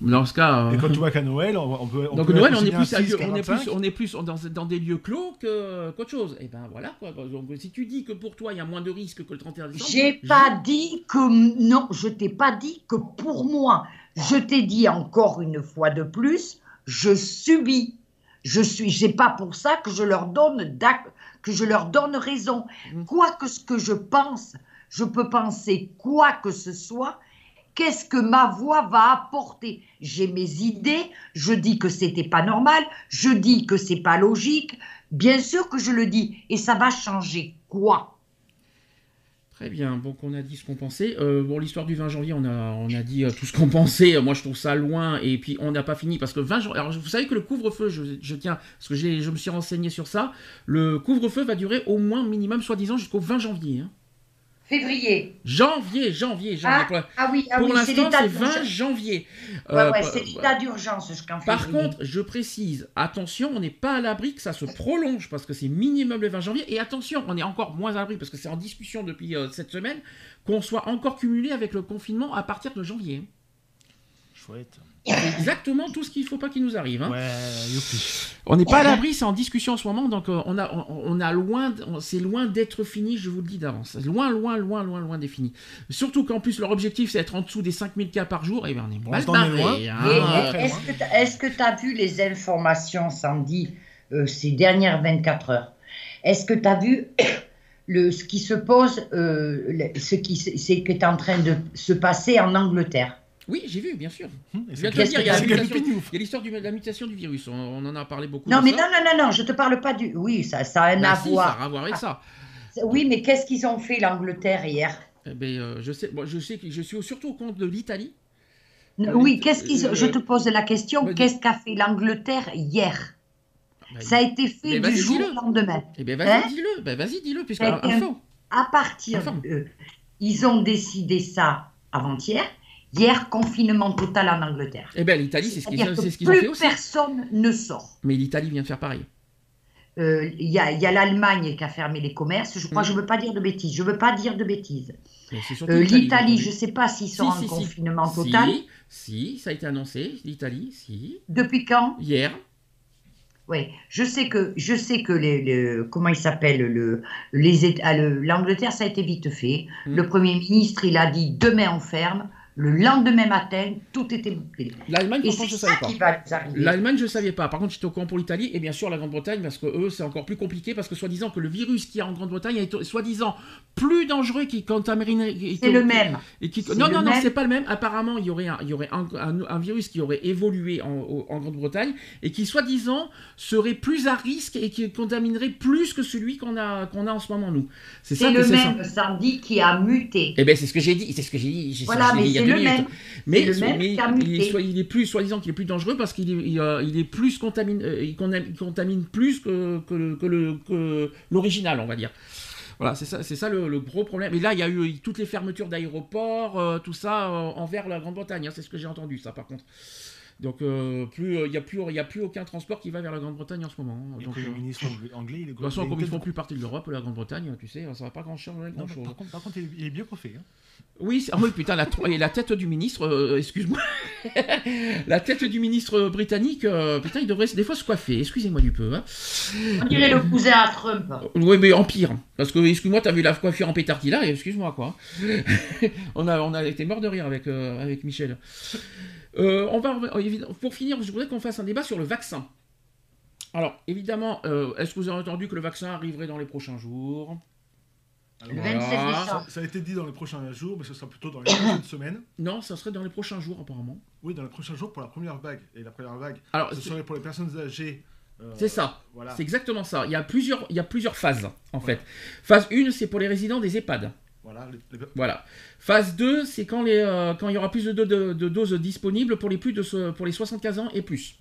Dans ce cas. euh, Et quand tu vois qu'à Noël, on, on peut. On Donc peut Noël, on est plus, un à- 6, on est 45. plus, on est plus dans, dans des lieux clos que qu'autre chose. Et ben voilà quoi. Donc si tu dis que pour toi il y a moins de risques que le 31 décembre. J'ai je- pas dit que non, je t'ai pas dit que pour moi. Je t'ai dit encore une fois de plus, je subis. Je suis, c'est pas pour ça que je leur donne que je leur donne raison. Mhm. Quoi que ce que je pense, je peux penser quoi que ce soit. Qu'est-ce que ma voix va apporter? J'ai mes idées. Je dis que c'était pas normal. Je dis que c'est pas logique. Bien sûr que je le dis. Et ça va changer quoi? Très bien, donc on a dit ce qu'on pensait. Euh, bon, l'histoire du 20 janvier, on a, on a dit euh, tout ce qu'on pensait. Moi, je trouve ça loin. Et puis, on n'a pas fini parce que 20 janvier. Alors, vous savez que le couvre-feu, je, je tiens, parce que je me suis renseigné sur ça, le couvre-feu va durer au moins minimum, soi-disant, jusqu'au 20 janvier. hein. Février. Janvier, janvier, janvier. Pour, Ah oui, ah pour oui, c'est l'instant, l'état c'est 20 d'urgence. janvier. Ouais, Euh, ouais, c'est l'état d'urgence jusqu'en Par contre, je précise, attention, on n'est pas à l'abri que ça se prolonge parce que c'est minimum le 20 janvier. Et attention, on est encore moins à l'abri parce que c'est en discussion depuis euh, cette semaine qu'on soit encore cumulé avec le confinement à partir de janvier. Chouette. C'est exactement tout ce qu'il ne faut pas qu'il nous arrive. hein. Ouais, youpi. On n'est pas à l'abri, c'est en discussion en ce moment, donc euh, on a, on, on a loin, c'est loin d'être fini, je vous le dis d'avance. Loin, loin, loin, loin, loin d'être fini. Surtout qu'en plus leur objectif c'est être en dessous des 5000 cas par jour, et bien on est mal barré. hein. Est-ce que tu as vu les informations, Sandy, euh, ces dernières 24 heures? Est-ce que tu as vu le, ce qui se pose, euh, le- ce qui est en train de se passer en Angleterre? Oui, j'ai vu, bien sûr. Hum, Je viens de dire, il y a l'histoire de la mutation du virus, on, on en a parlé beaucoup. Non, mais ça. non, non, non, non, je te parle pas du. Oui, ça, ça a un Bah à si, voir. ça a à voir avec ça. Oui, mais qu'est-ce qu'ils ont fait l'Angleterre hier? Eh ben, euh, je sais, moi, je sais que je suis surtout au compte de l'Italie. Oui, qu'est-ce qu'ils. euh, Je te pose la question. Qu'est-ce qu'a fait l'Angleterre hier? Bah, Ça a été fait du jour au lendemain. Eh ben vas-y, Hein? dis-le. Ben vas-y, dis-le, puisque. À partir Enfin. de. Ils ont décidé ça avant-hier. Hier, confinement total en Angleterre. Eh ben l'Italie, c'est ce qu'ils ce qu'ils ont fait aussi. personne ne sort. Mais l'Italie vient de faire pareil. Euh, Il y a, y a l'Allemagne qui a fermé les commerces. Je crois, Mm. je ne veux pas dire de bêtises. Je ne veux pas dire de bêtises. Euh, l'Italie, je ne sais pas s'ils Si, sont si, en si. confinement si, total. Si, ça a été annoncé, l'Italie, si. Depuis quand? Hier. Oui, je sais que je sais que les, les- comment il s'appelle le les Éta- le- l'Angleterre ça a été vite fait. Mm. Le Premier ministre il a dit demain on ferme. Le lendemain matin tout était bouclé. L'Allemagne, je ne savais pas. L'Allemagne, je ne savais pas. Par contre, j'étais au courant pour l'Italie et bien sûr la Grande-Bretagne parce que eux, c'est encore plus compliqué parce que soi-disant que le virus qui est en Grande-Bretagne est soi-disant plus dangereux qui contaminerait. qui- C'est le même. Et qui- non, non, non, c'est pas le même. Apparemment, il y aurait, un, il y aurait un, un- un virus qui aurait évolué en, Grande-Bretagne et qui, soi-disant, serait plus à risque et qui contaminerait plus que celui qu'on a, qu'on a en ce moment, nous. C'est le même samedi qui a muté. Eh ben c'est ce que j'ai dit, c'est ce que j'ai dit. Voilà, mais deux le minutes. même. Mais, le même mais il, est, il plus, soi-disant qu'il est plus dangereux parce qu'il est, il, euh, il est plus contamine, euh, il contamine, plus que, que, l'original, on va dire. Voilà, c'est ça, c'est ça le, le gros problème. Et là, il y a eu toutes les fermetures d'aéroports, euh, tout ça euh, envers la Grande-Bretagne. hein, c'est ce que j'ai entendu, ça, par contre. Donc, euh, plus, euh, il n'y a, plus- il y a plus aucun transport qui va vers la Grande-Bretagne en ce moment. hein. Et Donc, le euh, ministre anglais- anglais, il est de toute façon, comme ils tête font plus partie de l'Europe, la Grande-Bretagne, tu sais, ça va pas grand changer Non, grand mais chose. par, contre, par contre, il est, bien coiffé. Hein. Oui, ah oui, putain, la, et la tête du ministre, euh, excuse-moi, la tête du ministre britannique, euh, putain, il devrait des fois se coiffer, excusez-moi du peu. Hein. On dirait le cousin à Trump. Oui, mais en pire, parce que, excuse-moi, t'as vu la coiffure en pétardi là, et excuse-moi, quoi. on, a, on a été mort de rire avec, euh, avec Michel. Euh, on va, évidemment, pour finir, je voudrais qu'on fasse un débat sur le vaccin. Alors, évidemment, euh, est-ce que vous avez entendu que le vaccin arriverait dans les prochains jours? Alors, Le Voilà. 27 ça, décembre. ça a été dit dans les prochains jours, mais ce sera plutôt dans les prochaines semaines. Non, ça serait dans les prochains jours, apparemment. Oui, dans les prochains jours pour la première vague. Et la première vague, Alors, ce c'est- serait pour les personnes âgées. euh, c'est ça. Voilà. C'est exactement ça. Il y a plusieurs, il y a plusieurs phases, en fait. Phase 1, c'est pour les résidents des EHPAD. Voilà, les- les- Voilà. Phase 2, c'est quand, les, euh, quand il y aura plus de, de- de- de doses disponibles pour les, plus de, ce- pour les 75 ans et plus.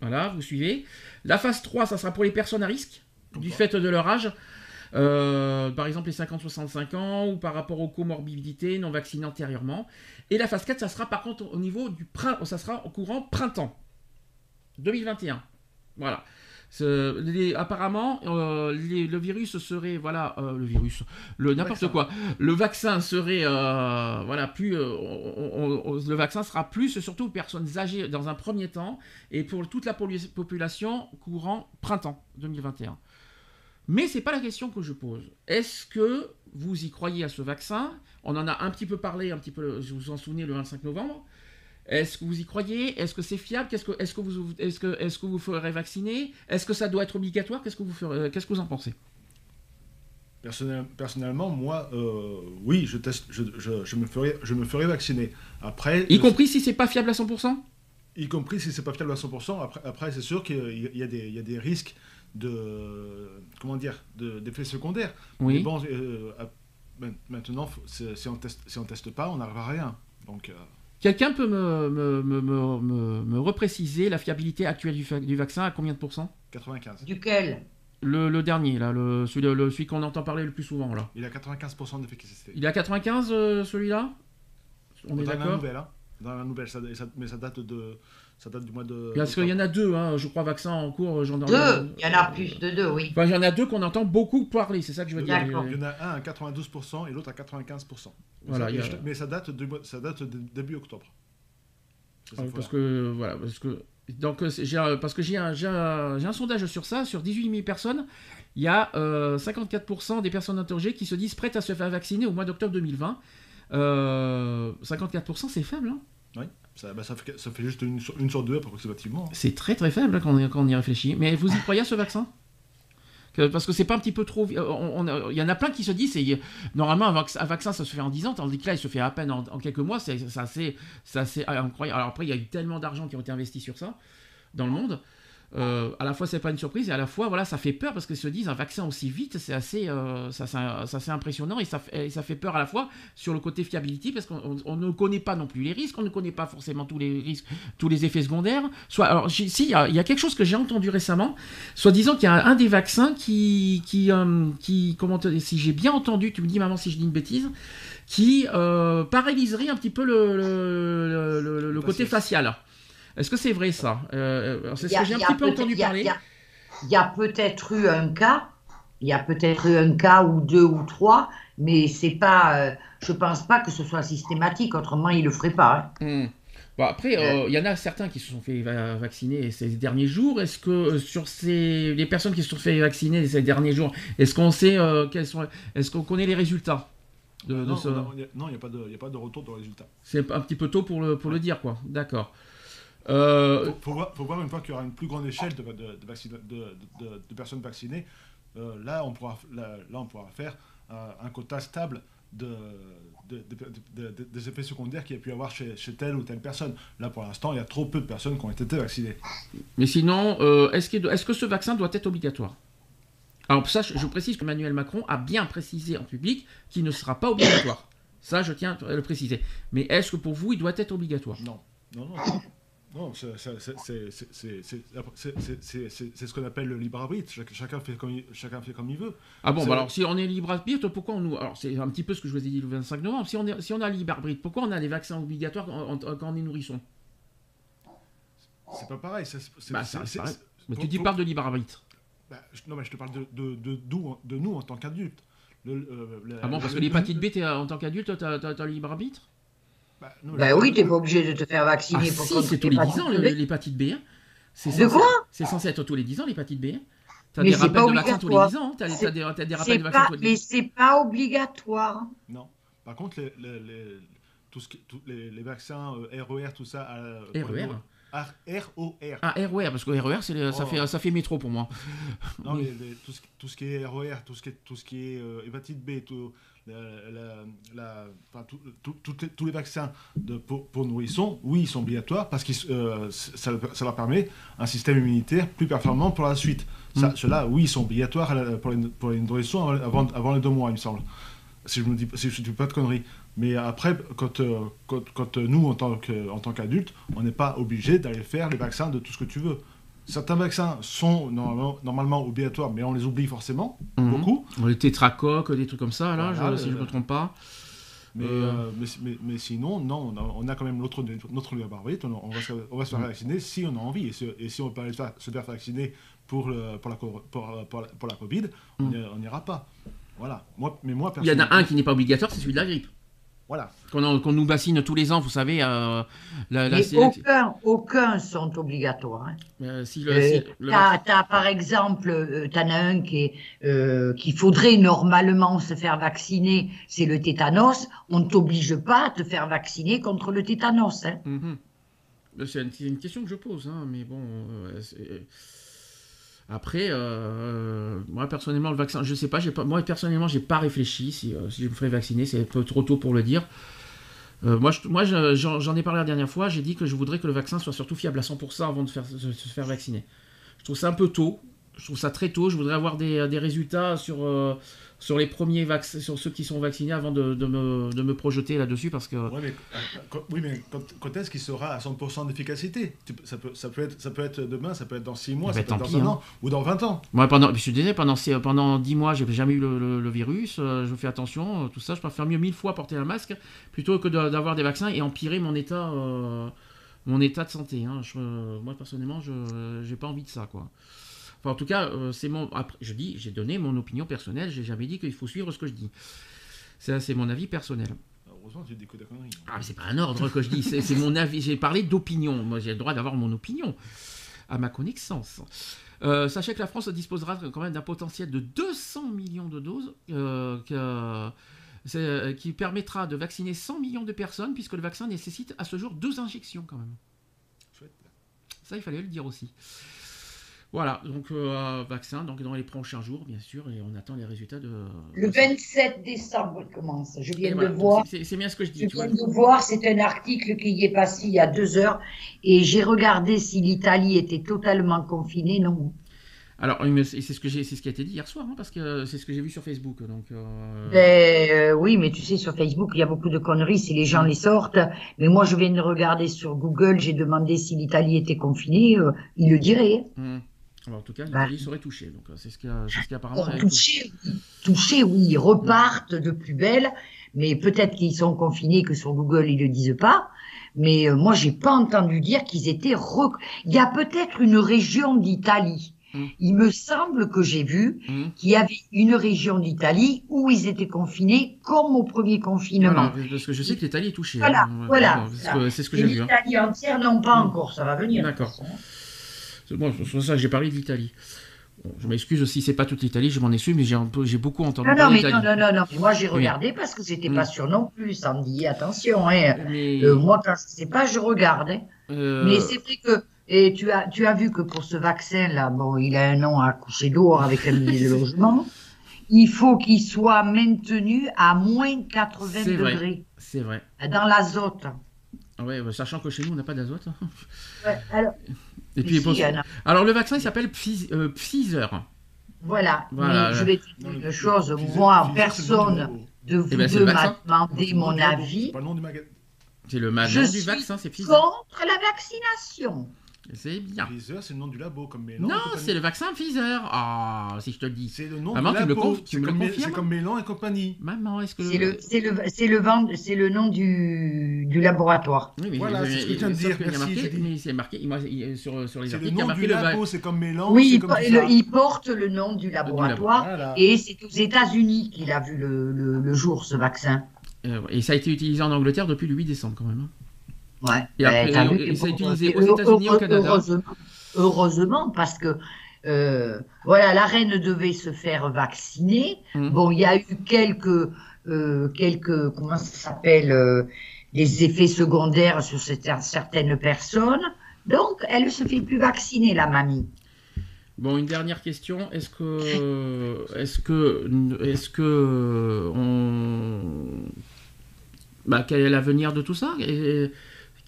Voilà, vous suivez. La phase 3, ça sera pour les personnes à risque, du fait de leur âge. Euh, par exemple les 50-65 ans ou par rapport aux comorbidités non vaccinées antérieurement. Et la phase 4, ça sera par contre au niveau du printemps, ça sera au courant printemps 2021. Voilà. Les- apparemment, euh, les- le virus serait, voilà, euh, le virus, le n'importe vaccin. quoi. Le vaccin serait, euh, voilà, plus, on- on- on- le vaccin sera plus surtout aux personnes âgées dans un premier temps et pour toute la population courant printemps 2021. Mais c'est pas la question que je pose. Est-ce que vous y croyez à ce vaccin? On en a un petit peu parlé, un petit peu, je vous en souvenez, le 25 novembre. Est-ce que vous y croyez? Est-ce que c'est fiable? Qu'est-ce que, est-ce que vous, est-ce que, est-ce que vous ferez vacciner? Est-ce que ça doit être obligatoire? Qu'est-ce que vous ferez Qu'est-ce que vous en pensez? Personnel- personnellement, moi, euh, oui, je, teste, je, je- je me ferai, je me ferai vacciner. Après, Y compris si c'est pas fiable à 100% y compris si c'est pas fiable à 100%. Après, après c'est sûr qu'il y, a- des, il y a des risques de, comment dire, de- d'effets secondaires. Mais bon, euh, maintenant, si on teste, si on teste pas, on n'arrive à rien. Donc, euh, Quelqu'un peut me, me, me, me, me- me repréciser la fiabilité actuelle du, vaccin à combien de pourcents? 95. Duquel? Le, le dernier, là, le, celui, le- celui qu'on entend parler le plus souvent, là. Il a 95% d'efficacité. Il est à 95, euh, celui-là? On est dans la d'accord? nouvelle, hein. Dans la nouvelle, ça, ça- mais ça date de, ça date du mois de. Parce qu'il y en a deux, hein, je crois, vaccins en cours. J'en Deux. Il y en a plus de deux, oui. Enfin, il y en a deux qu'on entend beaucoup parler, c'est ça que je veux dire. D'accord. Il y en a un à 92% et l'autre à 95%. Mais, Voilà, ça, il y a- mais je- mais ça date, mois- ça date de début octobre. C'est Ah, parce que voilà, parce que donc euh, c'est- j'ai un- parce que j'ai un, j'ai un, un sondage sur ça, sur 18 000 personnes, il y a euh, 54% des personnes interrogées qui se disent prêtes à se faire vacciner au mois d'octobre 2020. Euh, 54% c'est faible, hein. Ça, bah, ça, fait, juste une, sur- une sur deux approximativement. c'est très très faible quand, on, y réfléchit. Mais vous y croyez à ce vaccin? Parce que c'est pas un petit peu trop. euh, Il y en a plein qui se disent, normalement un, vac- un vaccin ça se fait en 10 ans, tandis que là il se fait à peine en, quelques mois, c'est assez, assez incroyable. Alors après il y a eu tellement d'argent qui ont été investis sur ça dans le monde. Euh, à la fois c'est pas une surprise et à la fois voilà ça fait peur parce qu'ils se disent un vaccin aussi vite c'est assez euh, ça, ça, ça, c'est impressionnant et ça, fait- et ça fait peur à la fois sur le côté fiability parce qu'on on- on ne connaît pas non plus les risques on ne connaît pas forcément tous les risques tous les effets secondaires. Soit alors si il y, a- il y a quelque chose que j'ai entendu récemment soit disant qu'il y a un des vaccins qui qui euh, qui comment si j'ai bien entendu tu me dis maman si je dis une bêtise qui paralyserait un petit peu le, le, le- le côté facial est-ce que c'est vrai ça? Euh, alors, C'est ce a- que j'ai un petit peu entendu il y a- parler. il y a- peut-être eu un cas, il y a peut-être eu un cas ou deux ou trois, mais c'est pas, euh, je pense pas que ce soit systématique, autrement il le ferait pas. Hein. Hmm. Bon, après, euh, il y en a certains qui se sont fait vacciner ces derniers jours. Est-ce que euh, sur ces les personnes qui se sont fait vacciner ces derniers jours, est-ce qu'on sait quels sont, est-ce qu'on connaît les résultats de, non, ce... non, il n'y a, pas de, a pas de retour de résultats. C'est un petit peu tôt pour le, pour le dire, quoi. D'accord. Euh, faut, voir, une fois qu'il y aura une plus grande échelle de, de, personnes vaccinées. Euh, là, on pourra, là, on pourra faire euh, un quota stable de, des effets secondaires qu'il y a pu avoir chez, telle ou telle personne. Là, pour l'instant, il y a trop peu de personnes qui ont été vaccinées. Mais sinon, est-ce que, est que ce vaccin doit être obligatoire? Alors, ça, je, précise que Emmanuel Macron a bien précisé en public qu'il ne sera pas obligatoire. Ça, je tiens à le préciser. Mais est-ce que pour vous, il doit être obligatoire? Non. Non, non. Non, c'est ce qu'on appelle le libre arbitre. Chacun fait comme il, chacun fait comme il veut. Ah bon, bah alors si on est libre arbitre, pourquoi on nous. Alors c'est un petit peu ce que je vous ai dit le 25 novembre. Si on, est, si on a libre arbitre, pourquoi on a des vaccins obligatoires quand, on est nourrisson? C'est pas pareil. Bah, mais tu dis, parles de libre arbitre. Bah, non, mais je te parle de, de, de, de nous en tant qu'adultes. Euh, ah bon, parce que l'hépatite B, en tant qu'adulte, tu as, as libre arbitre? Bah, bah oui, tu n'es pas obligé de te faire vacciner. Ah, pour si, c'est tous les 10 ans l'hépatite B. Hein. De quoi C'est censé être tous les 10 ans l'hépatite B. Tu as des rappels de vaccins tous les 10 ans. Tu as, des, des, rappels de vaccins tous les 10 ans. Mais c'est pas obligatoire. Non. Par contre, les, les, les, tout ce qui, tout, les, vaccins euh, RER, tout ça. Euh, RER R-O-R. Ah, ROR, parce que RER, c'est ça, oh. fait, ça fait métro pour moi. Non, mais tout, ce, tout, ce, qui est RER, tout ce qui est, tout ce qui est euh, hépatite B, tout, tous les vaccins de, pour, pour, nourrissons, oui, ils sont obligatoires parce que euh, ça, ça, leur permet un système immunitaire plus performant pour la suite. Ça, mm. Ceux-là, oui, ils sont obligatoires pour les, pour les nourrissons avant, avant les deux mois, il me semble. Si je ne dis, si dis pas de conneries. Mais après, quand, euh, quand, quand nous, en tant qu'adultes, on n'est pas obligé d'aller faire les vaccins de tout ce que tu veux. Certains vaccins sont normalement, obligatoires, mais on les oublie forcément, mhm. beaucoup. Les tétracoques, des trucs comme ça, là, si je ne me trompe pas. Mais, euh. Euh, mais, mais, sinon, non, on a, quand même notre, notre arbitre, on, va se, on va se faire mhm. vacciner si on a envie. Et, si on peut aller se faire, vacciner pour, le, pour, la, pour, pour, la Covid, on mhm. n'ira pas. Voilà. Moi, mais moi, Il y en a un qui n'est pas obligatoire, c'est celui de la grippe. Voilà. Qu'on nous bassine tous les ans, vous savez. Euh, la, aucun, aucun sont obligatoires. Hein. Euh, si euh, as, par exemple, euh, tu en as un qui qu'il faudrait normalement se faire vacciner, c'est le tétanos. On ne t'oblige pas à te faire vacciner contre le tétanos. Hein. Mhm. C'est une, question que je pose, hein, mais bon. Après, euh, moi personnellement, le vaccin, je sais pas, moi personnellement, j'ai pas réfléchi si, euh, si, je me ferais vacciner, c'est un peu trop tôt pour le dire. Euh, moi, j'en ai parlé la dernière fois, j'ai dit que je voudrais que le vaccin soit surtout fiable à 100% avant de, faire, se faire vacciner. Je trouve ça un peu tôt, je trouve ça très tôt, je voudrais avoir des, des résultats sur sur les premiers vaccins, sur ceux qui sont vaccinés avant de, de, me, de me, projeter là-dessus parce que. mais, quand, oui, mais quand, est-ce qu'il sera à 100% d'efficacité? Ça peut, ça, peut être, ça peut être demain, ça peut être dans 6 mois, eh ça ben, peut être dans un hein. an ou dans 20 ans. Moi, pendant, je disais, pendant, pendant 10 mois, j'ai jamais eu le, le, virus, euh, je fais attention, euh, tout ça, je préfère mieux mille fois porter un masque plutôt que d'avoir des vaccins et empirer mon état, euh, mon état de santé. Hein. moi, personnellement, je n'ai pas envie de ça, quoi en tout cas, euh, c'est mon. je dis, j'ai donné mon opinion personnelle. J'ai jamais dit qu'il faut suivre ce que je dis. Ça, c'est mon avis personnel. Heureusement, tu dis que Ah, mais c'est pas un ordre que je dis. C'est mon avis. J'ai parlé d'opinion. Moi, j'ai le droit d'avoir mon opinion à ma connaissance. Euh, sachez que la France disposera quand même d'un potentiel de 200 millions de doses euh, qui permettra de vacciner 100 millions de personnes puisque le vaccin nécessite à ce jour deux injections quand même. Ça, il fallait le dire aussi. Voilà, donc euh, vaccin donc dans les prochains jours, bien sûr, et on attend les résultats de. Le 27 décembre commence. Je viens de voir. C'est bien ce que je dis. Je viens de voir, c'est un article qui y est passé il y a deux heures, et j'ai regardé si l'Italie était totalement confinée. Non. Alors, c'est ce que ce qui a été dit hier soir, hein, parce que c'est ce que j'ai vu sur Facebook. Donc, euh... Ben, euh, oui, mais tu sais, sur Facebook, il y a beaucoup de conneries si les gens les sortent. Mais moi, je viens de regarder sur Google, j'ai demandé si l'Italie était confinée, euh, il le dirait. Hum en tout cas, l'Italie bah, serait touchée. Donc, c'est ce qui, ce touché, oui, ils repartent de plus belle, mais peut-être qu'ils sont confinés, que sur Google ils le disent pas. Mais euh, moi, j'ai pas entendu dire qu'ils étaient. Il y a peut-être une région d'Italie Hum. il me semble que j'ai vu Hum. qu'il y avait une région d'Italie où ils étaient confinés comme au premier confinement. Voilà, parce que je sais que l'Italie est touchée. Voilà, hein. Voilà, que C'est ce que j'ai vu. hein. l'Italie entière, non pas encore, ça va venir. D'accord. C'est pour ça que j'ai parlé de l'Italie. Bon, je m'excuse si c'est pas toute l'Italie, je m'en excuse, mais j'ai beaucoup entendu Non, non, parler mais non, non, non, non. mais Moi, j'ai Oui. regardé parce que j'étais Mm. pas sûr non plus, Sandy. Attention, hein. Mais, Euh, moi, quand je sais pas, je regarde. hein. euh, Mais c'est vrai que, et tu as, tu as vu que pour ce vaccin-là, bon, il a un nom à coucher dehors avec un millier de logements. Il faut qu'il soit maintenu à moins 80 C'est vrai. degrés c'est vrai. dans l'azote. Ah Ouais, bah, sachant que chez nous, on n'a pas d'azote. Ouais, alors, Et puis, ici, bon, il y en a- alors, le vaccin, il s'appelle euh, Pfizer. voilà. Voilà, Mais je vais te dire une chose, moi, personne de vous Eh ben, deux le m'a demandé mon avis. C'est pas le nom du magasin. C'est le Je nom du suis vaccin, c'est Pfizer. Contre la vaccination. C'est bien. Pfizer, c'est le nom du labo, comme Mélan. Non, c'est le vaccin Pfizer. Ah, si je te le dis. C'est le nom Maman, du tu le labo. tu C'est me le comme confirmes C'est comme Mélan et compagnie. Maman, est-ce que. C'est le, c'est le, c'est le, c'est le nom du, du laboratoire. Oui, mais Voilà, il- c'est ce que je il- viens de dire, merci, marqué, mais c'est marqué il sur, sur les C'est le articles, il y a nom marqué du le labo, c'est comme Mélan. oui, c'est il, le- porte le nom du laboratoire. Voilà. Et c'est aux États-Unis qu'il a vu le, le- le jour, ce vaccin. euh, et ça a été utilisé en Angleterre depuis le 8 décembre quand même. Ouais. Et Ben, après, t'as et- utilisé aux États-Unis au Canada. Heureusement, heureusement, parce que euh, voilà, la reine devait se faire vacciner. Mhm. Bon, il y a eu quelques, euh, quelques, comment ça s'appelle, euh, des effets secondaires sur certaines personnes. Donc, elle ne se fait plus vacciner, la mamie. Bon, une dernière question. Est-ce que, est-ce que, est-ce que on, bah, quel est l'avenir de tout ça? Et-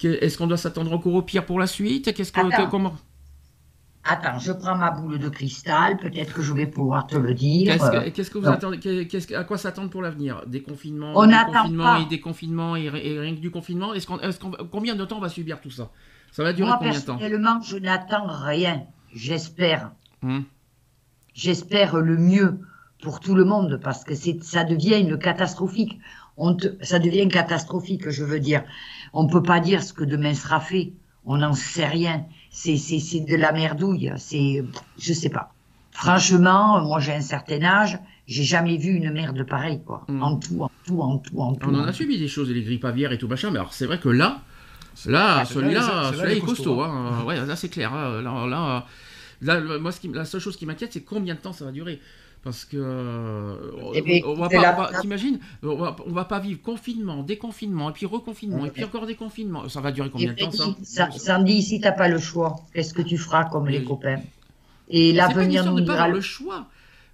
Est-ce qu'on doit s'attendre encore au pire pour la suite? Qu'est-ce que- comment? Attends, je prends ma boule de cristal, peut-être que je vais pouvoir te le dire. Qu'est-ce que, que vous attendez que- À quoi s'attendre pour l'avenir? Des confinements, On des confinements pas. et des confinements et, ri- et rien que du confinement? Qu'on, qu'on va- combien de temps on va subir tout ça? Ça va durer Moi, combien de temps? personnellement, je n'attends rien. J'espère. Hum J'espère le mieux pour tout le monde parce que c'est, ça devient une catastrophique. On te- ça devient catastrophique, je veux dire. On ne peut pas dire ce que demain sera fait. On n'en sait rien. C'est, c'est, c'est de la merdouille. C'est, je sais pas. Franchement, moi j'ai un certain âge, j'ai jamais vu une merde pareille, quoi. Mm. En tout, en tout, en tout, en tout. On en a subi des choses, les grippes aviaires et tout machin, mais alors c'est vrai que là, là, celui-là, là, c'est- c'est là, celui-là il est costaud. costaud, hein. Ouais, là c'est clair. hein. Là, là, là, moi, ce qui- la seule chose qui m'inquiète, c'est combien de temps ça va durer. Parce que euh, Eh bien, on va pas, la- t'imagines, on va, on va pas vivre confinement, déconfinement, et puis reconfinement, et puis encore déconfinement. Ça va durer combien de temps ça Freddy, Sa- Sandy, si t'as pas le choix, qu'est-ce que tu feras comme Mais- les copains Et l'avenir nous dira. le choix.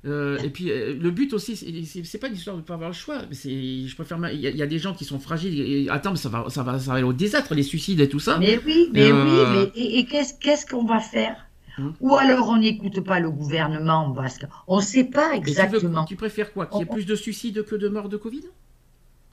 Euh, et puis euh, le but aussi, c'est- pas une histoire de pas avoir le choix. C'est, je préfère. Il y, a- il y a des gens qui sont fragiles. Et, attends, mais ça va, ça va, ça va aller au désastre, les suicides et tout ça. Mais oui, mais Euh, oui, mais et, et qu'est-ce qu'est-ce qu'on va faire? Hum. Ou alors on n'écoute pas le gouvernement parce qu'on ne sait pas Mais tu veux- exactement. Tu, préfères quoi? Qu'il y ait On- plus de suicides que de morts de Covid?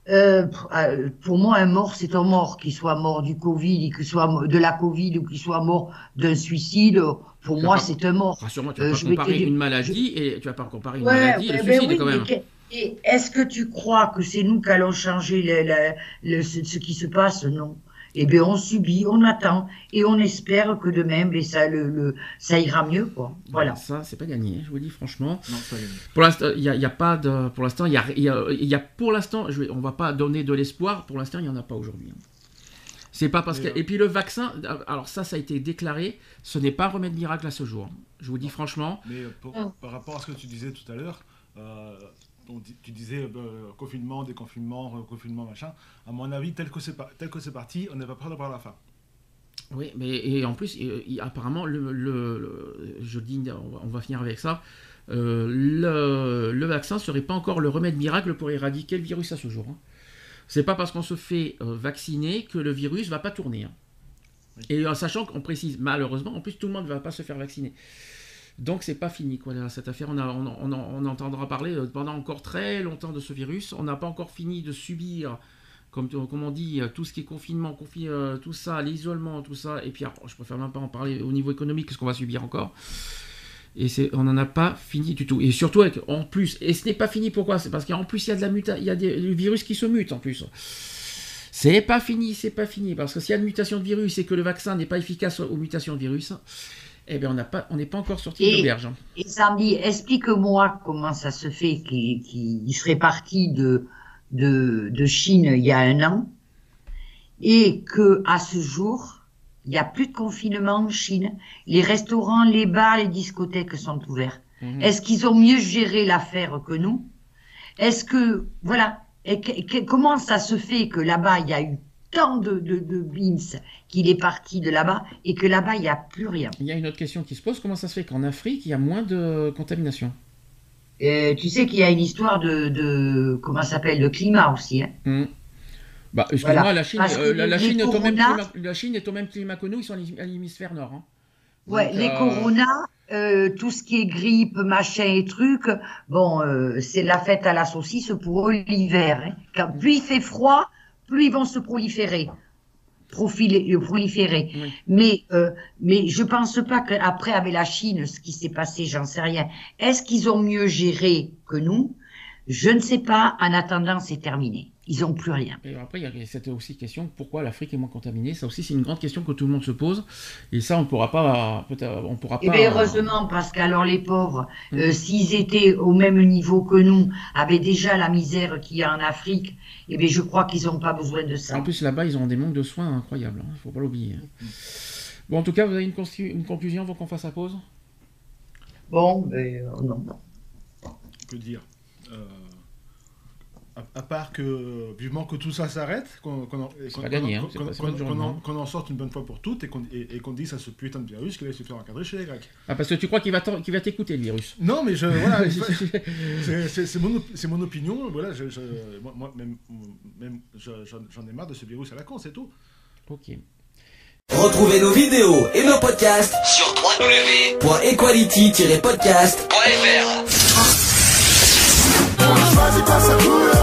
Euh, pff, euh, pour moi, un mort, c'est un mort, qu'il soit mort du Covid, qu'il soit de la Covid ou qu'il soit mort d'un suicide. Pour moi, c'est un mort. Rassure-moi, tu vas Euh, pas te comparer une maladie et tu vas pas comparer une Ouais, maladie et le ben suicide oui, quand même. et est-ce que tu crois que c'est nous qui allons changer le, le- le- ce, ce qui se passe? Non. Eh bien, on subit, on attend et on espère que demain, ben, ça, le, le- ça ira mieux, quoi. Voilà. Ça, c'est pas gagné, je vous le dis franchement. Non, c'est pas gagné. Pour l'instant, il y a, il y a pas de. Pour l'instant, il y a, il y a- y a- pour l'instant, on va pas donner de l'espoir. Pour l'instant, il y en a pas aujourd'hui. C'est pas parce que. Et puis le vaccin, alors ça, ça a été déclaré. Ce n'est pas un remède miracle à ce jour. Je vous dis franchement. Mais euh, pour- Mm. par rapport à ce que tu disais tout à l'heure, euh, on dit- tu disais euh, confinement, déconfinement, reconfinement, machin. À mon avis, tel que c'est par- tel que c'est parti, on n'est pas prêt de voir la fin. Oui, mais et en plus, euh, apparemment, le, le- le- je dis, on va, on va finir avec ça. euh, le, le vaccin serait pas encore le remède miracle pour éradiquer le virus à ce jour. hein. C'est pas parce qu'on se fait euh, vacciner que le virus va pas tourner. hein. Oui. Et en sachant qu'on précise, malheureusement, en plus tout le monde ne va pas se faire vacciner. Donc c'est pas fini quoi là, cette affaire. On, on, entendra parler euh, pendant encore très longtemps de ce virus. On n'a pas encore fini de subir, comme, comme on dit, euh, tout ce qui est confinement, confi- euh, tout ça, l'isolement, tout ça. Et puis alors, je préfère même pas en parler au niveau économique, ce qu'on va subir encore. Et on n'en a pas fini du tout. Et surtout avec, en plus, et ce n'est pas fini pourquoi? C'est parce qu'en plus il y a de la muta, il y a des virus qui se mute en plus. C'est pas fini, c'est pas fini. Parce que s'il y a une mutation de virus et que le vaccin n'est pas efficace aux mutations de virus, Eh bien, on pas, n'est pas encore sorti de l'auberge. hein. Et Sandy, explique-moi comment ça se fait qu'il serait parti de, de, de Chine il y a un an et que à ce jour, il n'y a plus de confinement en Chine. Les restaurants, les bars, les discothèques sont ouverts. Mhm. Est-ce qu'ils ont mieux géré l'affaire que nous? Est-ce que, voilà, et que- que- comment ça se fait que là-bas, il y a eu tant de, de, de BIMS qu'il est parti de là-bas et que là-bas, il n'y a plus rien Il y a une autre question qui se pose comment ça se fait qu'en Afrique, il y a moins de contamination Euh, tu sais qu'il y a une histoire de, de comment ça s'appelle, de climat aussi. Hein. Hmm. Bah, excuse-moi, Voilà. la Chine, euh, la, est au même climat, la Chine est au même climat que nous, ils sont à l'hémisphère nord. hein. Ouais, Donc, les euh, coronas, euh, tout ce qui est grippe, machin et trucs, bon, euh, c'est la fête à la saucisse pour eux l'hiver. Hein. Quand plus il fait froid, plus ils vont se proliférer. Profiler, euh, proliférer. Oui. Mais, euh, mais je pense pas qu'après, avec la Chine, ce qui s'est passé, j'en sais rien. Est-ce qu'ils ont mieux géré que nous? Je ne sais pas. En attendant, c'est terminé. Ils ont plus rien. Et après, il y a cette aussi question pourquoi l'Afrique est moins contaminée? Ça aussi, c'est une grande question que tout le monde se pose. Et ça, on ne pourra pas. On pourra Eh pas. bien, heureusement, parce qu'alors les pauvres, euh, Mm. s'ils étaient au même niveau que nous, avaient déjà la misère qu'il y a en Afrique, eh bien, je crois qu'ils n'ont pas besoin de ça. En plus, là-bas, ils ont des manques de soins incroyables. Il ne faut pas l'oublier. Bon, en tout cas, vous avez une, une conclusion avant qu'on fasse la pause? Bon, ben, euh, non. Que dire? Euh, à, à part que vivement que tout ça s'arrête, qu'on qu'on en- sorte une bonne fois pour toutes et qu'on et, et qu'on dise à ce putain de virus qu'il allait se faire encadrer chez les Grecs. Ah, parce que tu crois qu'il va t'en- qu'il va t'écouter, le virus Non, mais je voilà, c'est- mon, op- mon opinion. Voilà, je, je- moi, moi, même, même je- j'en ai marre de ce virus à la con, c'est tout. Ok. Retrouvez nos vidéos et nos podcasts sur www.equality-podcast.fr. On ne choisit pas sa couleur